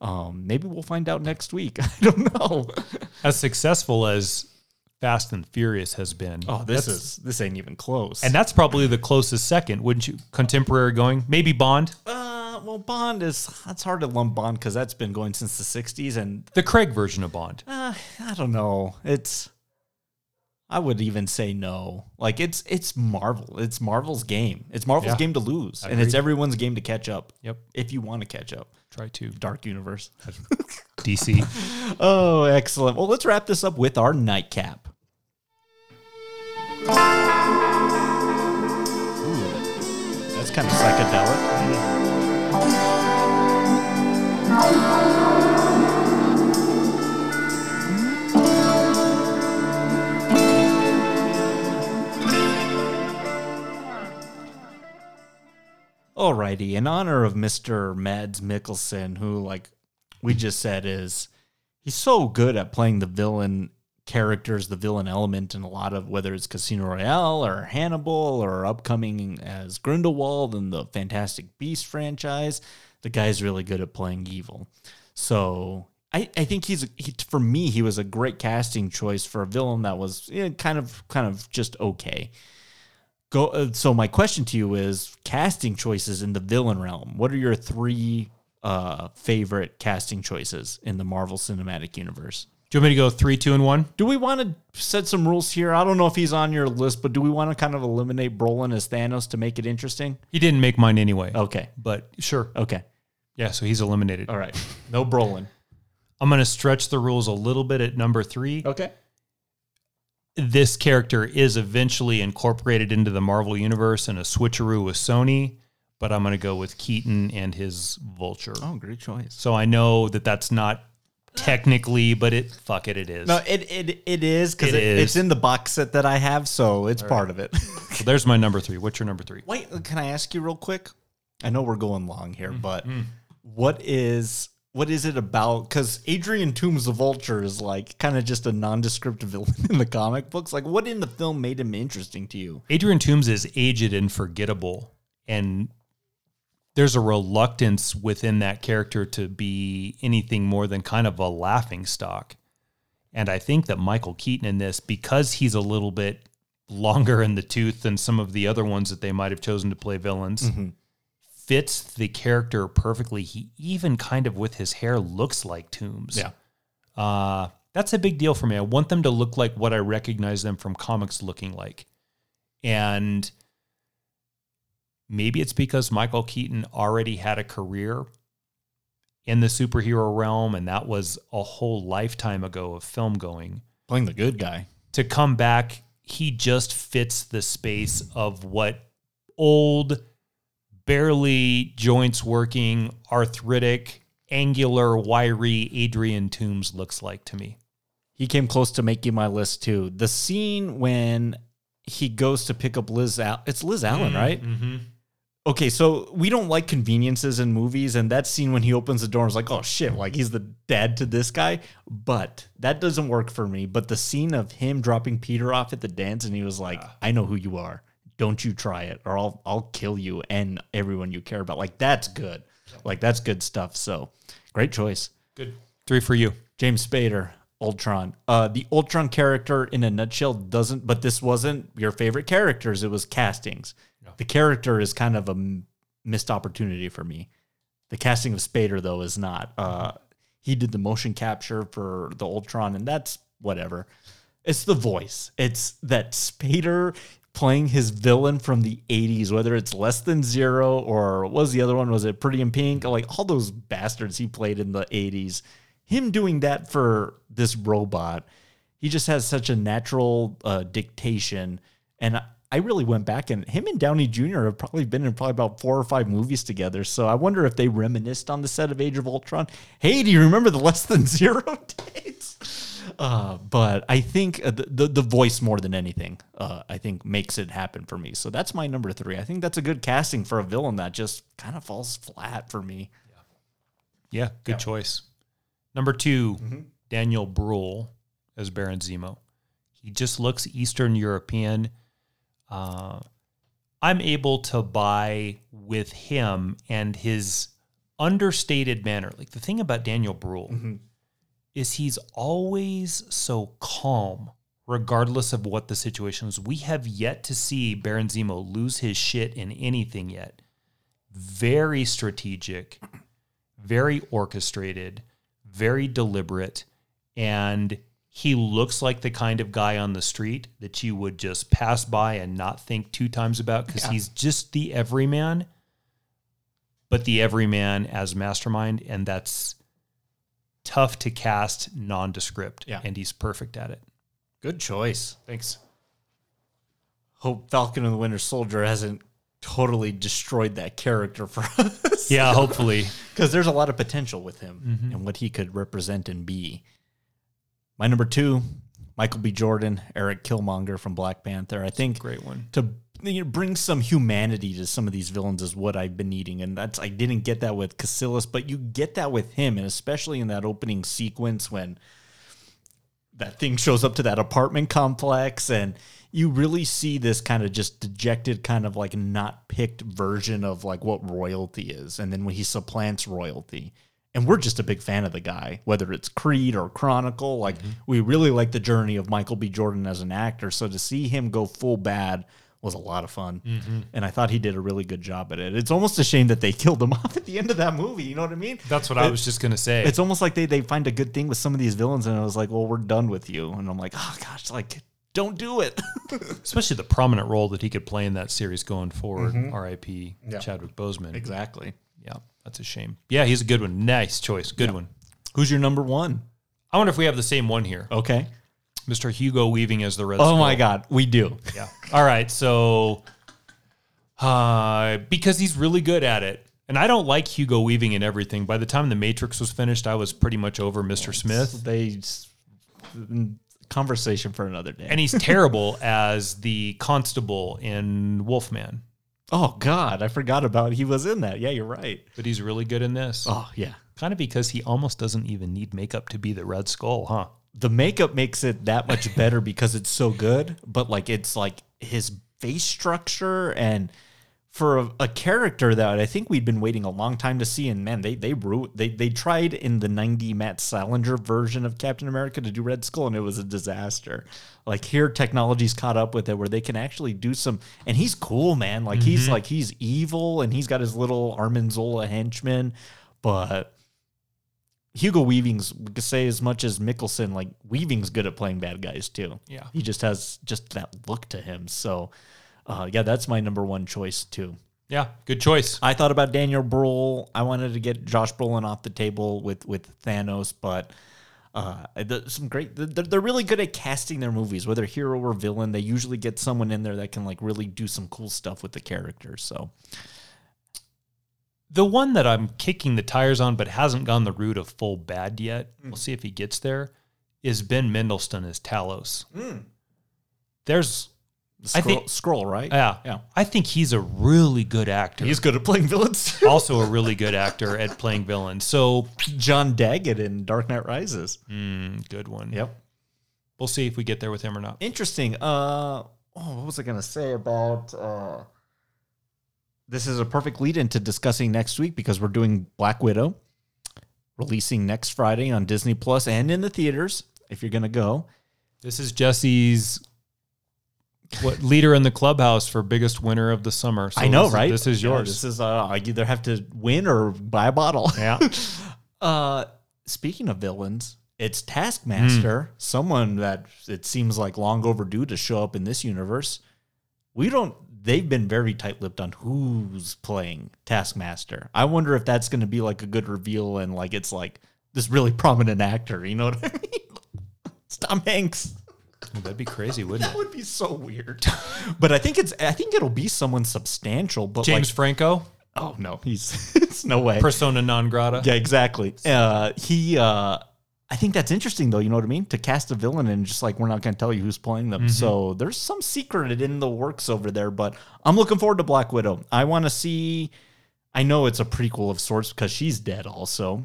Um, maybe we'll find out next week. I don't know. as successful as Fast and Furious has been. Oh, this is this ain't even close. And that's probably the closest second, wouldn't you? Contemporary going, maybe Bond, uh, well, Bond is that's hard to lump Bond because that's been going since the '60s, and the Craig version of Bond. uh, I don't know. It's I would even say no. Like it's it's Marvel. It's Marvel's game. It's Marvel's Yeah. game to lose, I and it's everyone's game to catch up. Yep. If you want to catch up, Try to Dark Universe. DC. Oh, excellent. Well, let's wrap this up with our nightcap. Ooh, that's kind of psychedelic. Alrighty, in honor of Mr. Mads Mikkelsen, who, like we just said, is he's so good at playing the villain characters, the villain element in a lot of whether it's Casino Royale or Hannibal or upcoming as Grindelwald in the Fantastic Beast franchise. The guy's really good at playing evil. So I, I think he's he, for me he was a great casting choice for a villain that was eh, kind of kind of just okay. Go. Uh, so my question to you is casting choices in the villain realm. What are your three uh, favorite casting choices in the Marvel Cinematic Universe? Do you want me to go three, two, and one? Do we want to set some rules here? I don't know if he's on your list, but do we want to kind of eliminate Brolin as Thanos to make it interesting? He didn't make mine anyway. Okay. But sure. Okay. Yeah, so he's eliminated. All right. No Brolin. I'm going to stretch the rules a little bit at number three. Okay. This character is eventually incorporated into the Marvel Universe in a switcheroo with Sony, but I'm going to go with Keaton and his Vulture. Oh, great choice. So I know that that's not technically, but it, fuck it, it is. No, it it, it is because It it, is. it's in the box set that I have, so it's part of it. So there's my number three. What's your number three? Wait, can I ask you real quick? I know we're going long here, mm, but mm. what is what is it about? Because Adrian Toomes the Vulture is like kind of just a nondescript villain in the comic books. Like, what in the film made him interesting to you? Adrian Toomes is aged and forgettable, and there's a reluctance within that character to be anything more than kind of a laughing stock. And I think that Michael Keaton in this, because he's a little bit longer in the tooth than some of the other ones that they might have chosen to play villains, fits the character perfectly. He even kind of with his hair looks like Toomes. Yeah. Uh, that's a big deal for me. I want them to look like what I recognize them from comics looking like. And maybe it's because Michael Keaton already had a career in the superhero realm, and that was a whole lifetime ago of film going. Playing the good guy. To come back, he just fits the space of what old, barely joints working, arthritic, angular, wiry Adrian Toomes looks like to me. He came close to making my list too. The scene when he goes to pick up Liz Al- it's Liz Allan, right? Mm-hmm. Okay, so we don't like conveniences in movies, and that scene when he opens the door is like, oh shit, like he's the dad to this guy. But that doesn't work for me. But the scene of him dropping Peter off at the dance, and he was like, I know who you are. Don't you try it, or I'll I'll kill you and everyone you care about. Like that's good. Like that's good stuff. So great choice. Good. Three for you. James Spader, Ultron. Uh, the Ultron character in a nutshell doesn't, but this wasn't your favorite characters. It was castings. The character is kind of a missed opportunity for me. The casting of Spader, though, is not. Uh, he did the motion capture for the Ultron, and that's whatever. It's the voice. It's that Spader playing his villain from the 80s, whether it's less than zero or was the other one? Was it Pretty in Pink? Like all those bastards he played in the 80s. Him doing that for this robot, he just has such a natural uh, dictation. And I- really went back and him and Downey Jr. have probably been in probably about four or five movies together. So I wonder if they reminisced on the set of Age of Ultron. Hey, do you remember the less than zero dates? Uh, but I think uh, the, the the voice more than anything, uh, I think makes it happen for me. So that's my number three. I think that's a good casting for a villain that just kind of falls flat for me. Yeah, good choice. Number 2 Daniel Bruhl as Baron Zemo. He just looks Eastern European. Uh, I'm able to buy with him and his understated manner. Like the thing about Daniel Bruhl is he's always so calm, regardless of what the situation is. We have yet to see Baron Zemo lose his shit in anything yet. Very strategic, very orchestrated, very deliberate, and he looks like the kind of guy on the street that you would just pass by and not think two times about because he's just the everyman, but the everyman as mastermind, and that's tough to cast nondescript. Yeah. and he's perfect at it. Good choice. Thanks. Hope Falcon and the Winter Soldier hasn't totally destroyed that character for us. Yeah, hopefully. because there's a lot of potential with him mm-hmm. and what he could represent and be. My number two, Michael B. Jordan, Eric Killmonger from Black Panther. I think Great one. to you know, bring some humanity to some of these villains is what I've been needing, and that's I didn't get that with Kaecilius, but you get that with him, and especially in that opening sequence when that thing shows up to that apartment complex and you really see this kind of just dejected kind of like not picked version of like what royalty is and then when he supplants royalty and we're just a big fan of the guy whether it's creed or chronicle like we really like the journey of michael b jordan as an actor so to see him go full bad was a lot of fun, Mm-hmm. and I thought he did a really good job at it. It's almost a shame that they killed him off at the end of that movie. You know what I mean? That's what I was just gonna say. It's almost like they they find a good thing with some of these villains, and I was like, well, we're done with you, and I'm like, oh gosh, like don't do it. especially the prominent role that he could play in that series going forward. R.I.P. Chadwick Boseman. exactly. Yeah, that's a shame. Yeah, he's a good one. Nice choice. Good one. Who's your number one? I wonder if we have the same one here. Okay. Mr. Hugo Weaving as the Red Oh Skull. my God, we do. Yeah. All right. So, uh, because he's really good at it. And I don't like Hugo Weaving and everything. By the time The Matrix was finished, I was pretty much over Mr. Smith. They conversation for another day. And he's terrible as the constable in Wolfman, oh God, I forgot about he was in that. Yeah, you're right. but he's really good in this. Oh yeah. Kind of because he almost doesn't even need makeup to be the Red Skull, huh? the makeup makes it that much better because it's so good but like it's like his face structure and for a, a character that I think we'd been waiting a long time to see, and man, they they they they tried in the '90 Matt Salinger version of Captain America to do Red Skull, and it was a disaster. Like here, technology's caught up with it, where they can actually do some, and he's cool, man. Like he's like he's evil, and he's got his little Arnim Zola henchman, but Hugo Weaving's we could say as much as Mikkelsen, like Weaving's good at playing bad guys too. Yeah. He just has just that look to him. So uh, yeah, that's my number one choice too. Yeah, good choice. I thought about Daniel Brühl. I wanted to get Josh Brolin off the table with with Thanos, but uh, the, some great. They're, they're really good at casting their movies, whether hero or villain. They usually get someone in there that can like really do some cool stuff with the characters. So The one that I'm kicking the tires on, but hasn't gone the route of full bad yet. We'll see if he gets there. Is Ben Mendelsohn as Talos? There's, I think, Skrull right? yeah, yeah. I think he's a really good actor. He's good at playing villains. also a really good actor at playing villains. So John Daggett in Dark Knight Rises. mm, good one. Yep. We'll see if we get there with him or not. Interesting. Uh, oh, what was I going to say about? Uh, this is a perfect lead into discussing next week because we're doing Black Widow, releasing next Friday on Disney Plus and in the theaters. If you're going to go, This is Jesse's what leader in the clubhouse for biggest winner of the summer. So I know, this is- right? This is Yeah, yours. this is uh, I either have to win or buy a bottle. yeah. Uh, speaking of villains, it's Taskmaster, someone that it seems like long overdue to show up in this universe. We don't. They've been very tight-lipped on who's playing Taskmaster. I wonder if that's going to be like a good reveal and like it's like this really prominent actor. You know what I mean? It's Tom Hanks. That'd be crazy, wouldn't That it? That would be so weird. but I think it's. I think it'll be someone substantial. But James like, Franco, oh no, he's it's no way. persona non grata. Yeah, exactly. Uh, he, uh, I think that's interesting though. You know what I mean? To cast a villain and just like we're not going to tell you who's playing them. So there's some secret in the works over there. But I'm looking forward to Black Widow. I want to see. I know it's a prequel of sorts because she's dead also.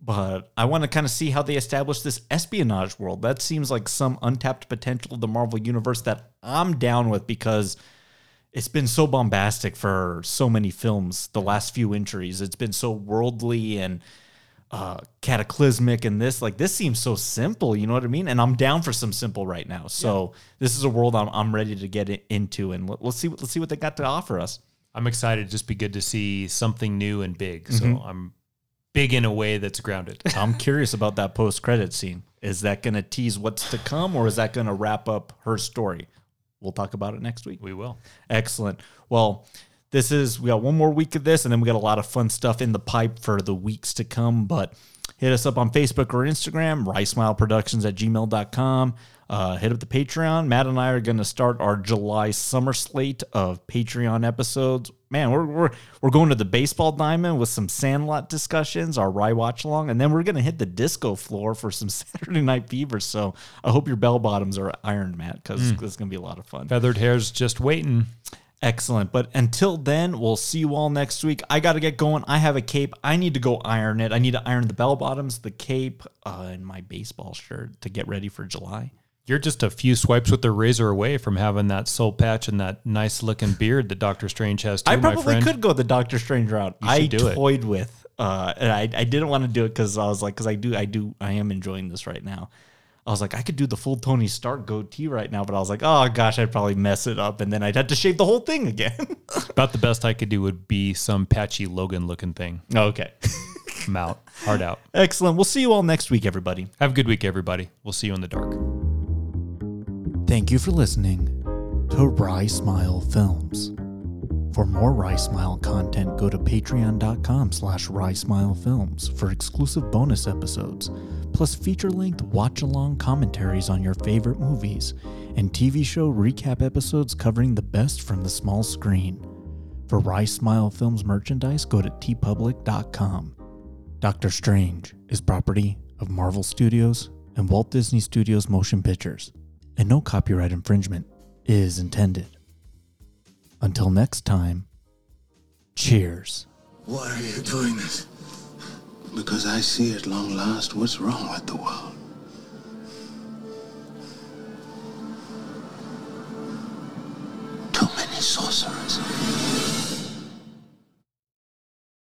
But I want to kind of see how they establish this espionage world. That seems like some untapped potential of the Marvel universe that I'm down with because it's been so bombastic for so many films the last few entries. It's been so worldly and uh, cataclysmic, and this like this seems so simple. You know what I mean? And I'm down for some simple right now. So this is a world I'm, I'm ready to get into, and let, let's see what let's see what they got to offer us. I'm excited. Just be good to see something new and big. So Mm-hmm. I'm big in a way that's grounded. I'm curious about that post credit scene. Is that going to tease what's to come, or is that going to wrap up her story? We'll talk about it next week. we will. Excellent. Well, this is we got one more week of this, and then we got a lot of fun stuff in the pipe for the weeks to come. But hit us up on Facebook or Instagram, ryesmileproductions at gmail.com. Uh, hit up the Patreon. Matt and I are going to start our July summer slate of Patreon episodes. Man, we're, we're, we're going to the baseball diamond with some Sandlot discussions, our Rye watch along, and then we're going to hit the disco floor for some Saturday Night Fever. So I hope your bell bottoms are ironed, Matt, because it's going to be a lot of fun. Feathered hair's just waiting. Excellent. But until then, we'll see you all next week. I got to get going. I have a cape. I need to go iron it. I need to iron the bell bottoms, the cape, uh, and my baseball shirt to get ready for July. You're just a few swipes with the razor away from having that soul patch and that nice looking beard that Doctor Strange has too, I probably could go the Doctor Strange route. I do it. toyed with, uh, and I, I didn't want to do it because I was like, because I do, I do, I am enjoying this right now. I was like, I could do the full Tony Stark goatee right now, but I was like, oh gosh, I'd probably mess it up, and then I'd have to shave the whole thing again. About the best I could do would be some patchy Logan looking thing. okay. I'm out. Hard out. Excellent. We'll see you all next week, everybody. Have a good week, everybody. We'll see you in the dark. Thank you for listening to Rye Smile Films. For more Rye Smile content, go to patreon.com slash Films for exclusive bonus episodes, plus feature-length watch-along commentaries on your favorite movies, and TV show recap episodes covering the best from the small screen. For Rye Smile Films merchandise, go to teepublic.com. Doctor Strange is property of Marvel Studios and Walt Disney Studios Motion Pictures, and no copyright infringement is intended. Until next time, cheers. Why are you doing this? Because I see at long last what's wrong with the world. Too many sorcerers.